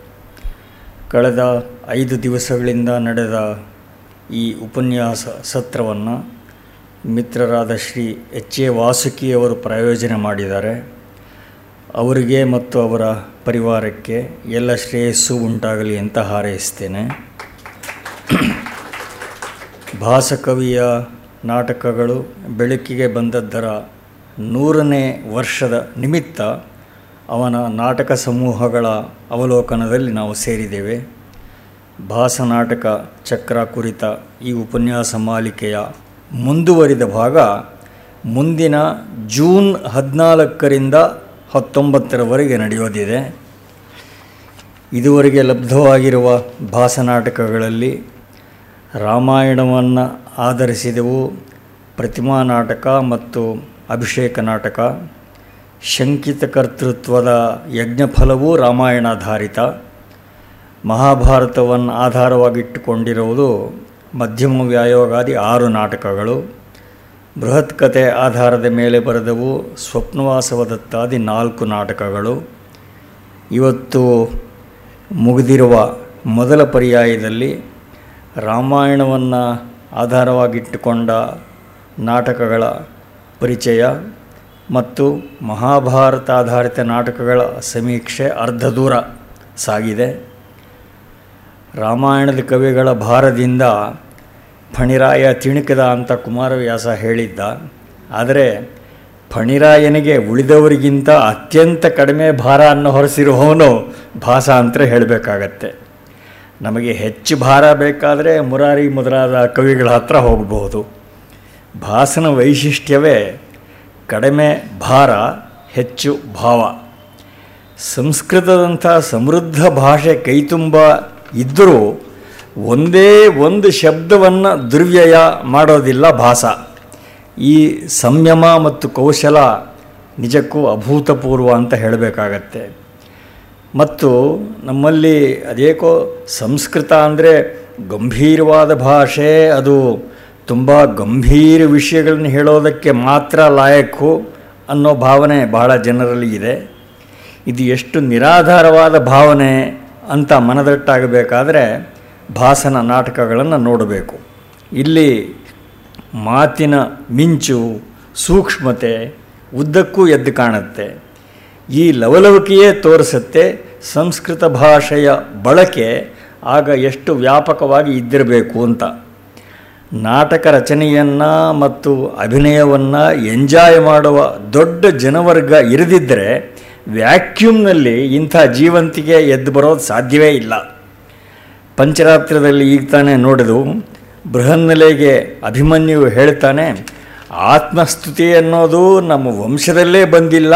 ಕಳೆದ ಐದು ದಿವಸಗಳಿಂದ ನಡೆದ ಈ ಉಪನ್ಯಾಸ ಸತ್ರವನ್ನು ಮಿತ್ರರಾದ ಶ್ರೀ ಎಚ್ ಎ ವಾಸುಕಿ ಅವರು ಪ್ರಾಯೋಜನೆ ಮಾಡಿದ್ದಾರೆ. ಅವರಿಗೆ ಮತ್ತು ಅವರ ಪರಿವಾರಕ್ಕೆ ಎಲ್ಲ ಶ್ರೇಯಸ್ಸು ಉಂಟಾಗಲಿ ಅಂತ ಹಾರೈಸ್ತೇನೆ. ಭಾಸಕವಿಯ ನಾಟಕಗಳು ಬೆಳಕಿಗೆ ಬಂದದ್ದರ ನೂರನೇ ವರ್ಷದ ನಿಮಿತ್ತ ಅವನ ನಾಟಕ ಸಮೂಹಗಳ ಅವಲೋಕನದಲ್ಲಿ ನಾವು ಸೇರಿದ್ದೇವೆ. ಭಾಸ ನಾಟಕ ಚಕ್ರ ಕುರಿತ ಈ ಉಪನ್ಯಾಸ ಮಾಲಿಕೆಯ ಮುಂದುವರಿದ ಭಾಗ ಮುಂದಿನ ಜೂನ್ ಹದಿನಾಲ್ಕರಿಂದ ಹತ್ತೊಂಬತ್ತರವರೆಗೆ ನಡೆಯೋದಿದೆ. ಇದುವರೆಗೆ ಲಬ್ಧವಾಗಿರುವ ಭಾಸನಾಟಕಗಳಲ್ಲಿ ರಾಮಾಯಣವನ್ನು ಆಧರಿಸಿದವು ಪ್ರತಿಮಾ ನಾಟಕ ಮತ್ತು ಅಭಿಷೇಕ ನಾಟಕ. ಶಂಕಿತ ಕರ್ತೃತ್ವದ ಯಜ್ಞಫಲವೂ ರಾಮಾಯಣಾಧಾರಿತ. ಮಹಾಭಾರತವನ್ನು ಆಧಾರವಾಗಿಟ್ಟುಕೊಂಡಿರುವುದು ಮಧ್ಯಮ ವ್ಯಾಯೋಗಾದಿ ಆರು ನಾಟಕಗಳು. ಬೃಹತ್ ಕಥೆ ಆಧಾರದ ಮೇಲೆ ಬರೆದವು ಸ್ವಪ್ನವಾಸವದತ್ತಾದಿ ನಾಲ್ಕು ನಾಟಕಗಳು. ಇವತ್ತು ಮುಗಿದಿರುವ ಮೊದಲ ಪರ್ಯಾಯದಲ್ಲಿ ರಾಮಾಯಣವನ್ನು ಆಧಾರವಾಗಿಟ್ಟುಕೊಂಡ ನಾಟಕಗಳ ಪರಿಚಯ ಮತ್ತು ಮಹಾಭಾರತ ಆಧಾರಿತ ನಾಟಕಗಳ ಸಮೀಕ್ಷೆ ಅರ್ಧ ದೂರ ಸಾಗಿದೆ. ರಾಮಾಯಣದ ಕವಿಗಳ ಭಾರದಿಂದ ಫಣಿರಾಯ ತಿಣುಕದ ಅಂತ ಕುಮಾರವ್ಯಾಸ ಹೇಳಿದ್ದ. ಆದರೆ ಫಣಿರಾಯನಿಗೆ ಉಳಿದವರಿಗಿಂತ ಅತ್ಯಂತ ಕಡಿಮೆ ಭಾರ ಅನ್ನು ಹೊರಸಿರುವವನು ಭಾಸ ಅಂತ ಹೇಳಬೇಕಾಗತ್ತೆ. ನಮಗೆ ಹೆಚ್ಚು ಭಾರ ಬೇಕಾದರೆ ಮುರಾರಿ ಮೊದಲಾದ ಕವಿಗಳ ಹತ್ರ ಹೋಗಬಹುದು. ಭಾಸನ ವೈಶಿಷ್ಟ್ಯವೇ ಕಡಿಮೆ ಭಾರ, ಹೆಚ್ಚು ಭಾವ. ಸಂಸ್ಕೃತದಂಥ ಸಮೃದ್ಧ ಭಾಷೆ ಕೈತುಂಬ ಇದ್ದರೂ ಒಂದೇ ಒಂದು ಶಬ್ದವನ್ನು ದುರ್ವ್ಯಯ ಮಾಡೋದಿಲ್ಲ ಭಾಸ. ಈ ಸಂಯಮ ಮತ್ತು ಕೌಶಲ ನಿಜಕ್ಕೂ ಅಭೂತಪೂರ್ವ ಅಂತ ಹೇಳಬೇಕಾಗತ್ತೆ. ಮತ್ತು ನಮ್ಮಲ್ಲಿ ಅದೇಕೋ ಸಂಸ್ಕೃತ ಅಂದರೆ ಗಂಭೀರವಾದ ಭಾಷೆ ಅದು. ತುಂಬ ಗಂಭೀರ ವಿಷಯಗಳನ್ನು ಹೇಳೋದಕ್ಕೆ ಮಾತ್ರ ಲಾಯಕ್ಕು ಅನ್ನೋ ಭಾವನೆ ಬಹಳ ಜನರಲ್ಲಿ ಇದೆ. ಇದು ಎಷ್ಟು ನಿರಾಧಾರವಾದ ಭಾವನೆ ಅಂತ ಮನದಟ್ಟಾಗಬೇಕಾದರೆ ಭಾಸನ ನಾಟಕಗಳನ್ನು ನೋಡಬೇಕು. ಇಲ್ಲಿ ಮಾತಿನ ಮಿಂಚು, ಸೂಕ್ಷ್ಮತೆ, ಉದ್ದಕ್ಕೂ ಎದ್ದು ಕಾಣುತ್ತೆ. ಈ ಲವಲವಿಕೆಯೇ ತೋರಿಸುತ್ತೆ ಸಂಸ್ಕೃತ ಭಾಷೆಯ ಬಳಕೆ ಆಗ ಎಷ್ಟು ವ್ಯಾಪಕವಾಗಿ ಇದ್ದಿರಬೇಕು ಅಂತ. ನಾಟಕ ರಚನೆಯನ್ನು ಮತ್ತು ಅಭಿನಯವನ್ನು ಎಂಜಾಯ್ ಮಾಡುವ ದೊಡ್ಡ ಜನವರ್ಗ ಇರದಿದ್ದರೆ ವ್ಯಾಕ್ಯೂಮ್ನಲ್ಲಿ ಇಂಥ ಜೀವಂತಿಗೆ ಎದ್ದು ಬರೋದು ಸಾಧ್ಯವೇ ಇಲ್ಲ. ಪಂಚರಾತ್ರದಲ್ಲಿ ಈಗ ತಾನೇ ನೋಡಿದು, ಬೃಹನ್ನಲೆಗೆ ಅಭಿಮನ್ಯು ಹೇಳ್ತಾನೆ, ಆತ್ಮಸ್ತುತಿ ಅನ್ನೋದು ನಮ್ಮ ವಂಶದಲ್ಲೇ ಬಂದಿಲ್ಲ,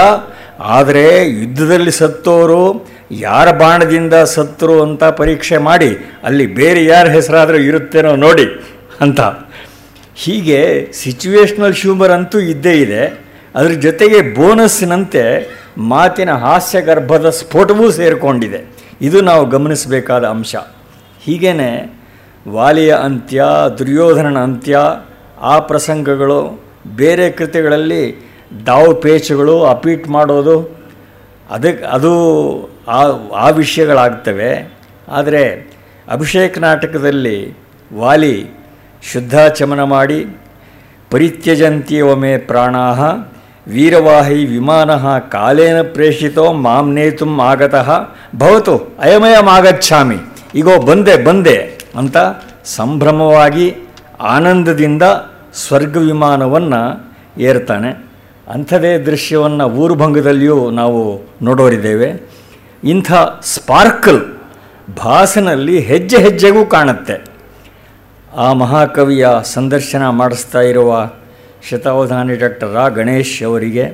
ಆದರೆ ಯುದ್ಧದಲ್ಲಿ ಸತ್ತೋರು, ಯಾರ ಬಾಣದಿಂದ ಸತ್ತರು ಅಂತ ಪರೀಕ್ಷೆ ಮಾಡಿ, ಅಲ್ಲಿ ಬೇರೆ ಯಾರ ಹೆಸರಾದರೂ ಇರುತ್ತೇನೋ ನೋಡಿ, ಅಂತ. ಹೀಗೆ ಸಿಚುವೇಶ್ನಲ್ ಹ್ಯೂಮರ್ ಅಂತೂ ಇದ್ದೇ ಇದೆ. ಅದ್ರ ಜೊತೆಗೆ ಬೋನಸ್ಸಿನಂತೆ ಮಾತಿನ ಹಾಸ್ಯಗರ್ಭದ ಸ್ಫೋಟವೂ ಸೇರಿಕೊಂಡಿದೆ. ಇದು ನಾವು ಗಮನಿಸಬೇಕಾದ ಅಂಶ. ಹೀಗೇ ವಾಲಿಯ ಅಂತ್ಯ, ದುರ್ಯೋಧನನ ಅಂತ್ಯ, ಆ ಪ್ರಸಂಗಗಳು, ಬೇರೆ ಕೃತಿಗಳಲ್ಲಿ ಡಾವ್ ಪೇಚುಗಳು ಅಪೀಟ್ ಮಾಡೋದು ಅದಕ್ಕೆ ಅದು ಆ ಆ ವಿಷಯಗಳಾಗ್ತವೆ. ಆದರೆ ಅಭಿಷೇಕ್ ನಾಟಕದಲ್ಲಿ ವಾಲಿ ಶುದ್ಧಾಚಮನ ಮಾಡಿ, ಪರಿತ್ಯಜಂತಿ ಒಮೆ ಪ್ರಾಣಾಹ ವೀರವಾಹಿ ವಿಮಾನ ಕಾಲೇನ ಪ್ರೇಷಿತೋ ಮಾಂ ನೇತುಂ ಆಗತಃ. ಭವತು ಅಯಮಯಮಾಗಚ್ಛಾಮಿ ಈಗೋ ಬಂದೆ ಬಂದೆ ಅಂತ ಸಂಭ್ರಮವಾಗಿ ಆನಂದದಿಂದ ಸ್ವರ್ಗ ವಿಮಾನವನ್ನು ಏರ್ತಾನೆ. ಅಂಥದೇ ದೃಶ್ಯವನ್ನು ಊರುಭಂಗದಲ್ಲಿಯೂ ನಾವು ನೋಡೋರಿದ್ದೇವೆ. ಇಂಥ ಸ್ಪಾರ್ಕಲ್ ಭಾಸನಲ್ಲಿ ಹೆಜ್ಜೆ ಹೆಜ್ಜೆಗೂ ಕಾಣುತ್ತೆ. ಆ ಮಹಾಕವಿಯ ಸಂದರ್ಶನ ಮಾಡಿಸ್ತಾ ಇರುವ ಶತಾವಧಾನಿ ಡಾಕ್ಟರ್ ರಾ ಗಣೇಶ್ ಅವರಿಗೆ,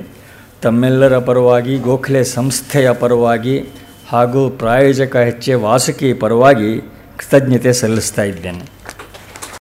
ತಮ್ಮೆಲ್ಲರ ಪರವಾಗಿ, ಗೋಖಲೆ ಸಂಸ್ಥೆಯ ಪರವಾಗಿ ಹಾಗೂ ಪ್ರಾಯೋಜಕ ಹೆಚ್ಚೆ ವಾಸುಕಿ ಪರವಾಗಿ ಕೃತಜ್ಞತೆ ಸಲ್ಲಿಸ್ತಾ ಇದ್ದೇನೆ.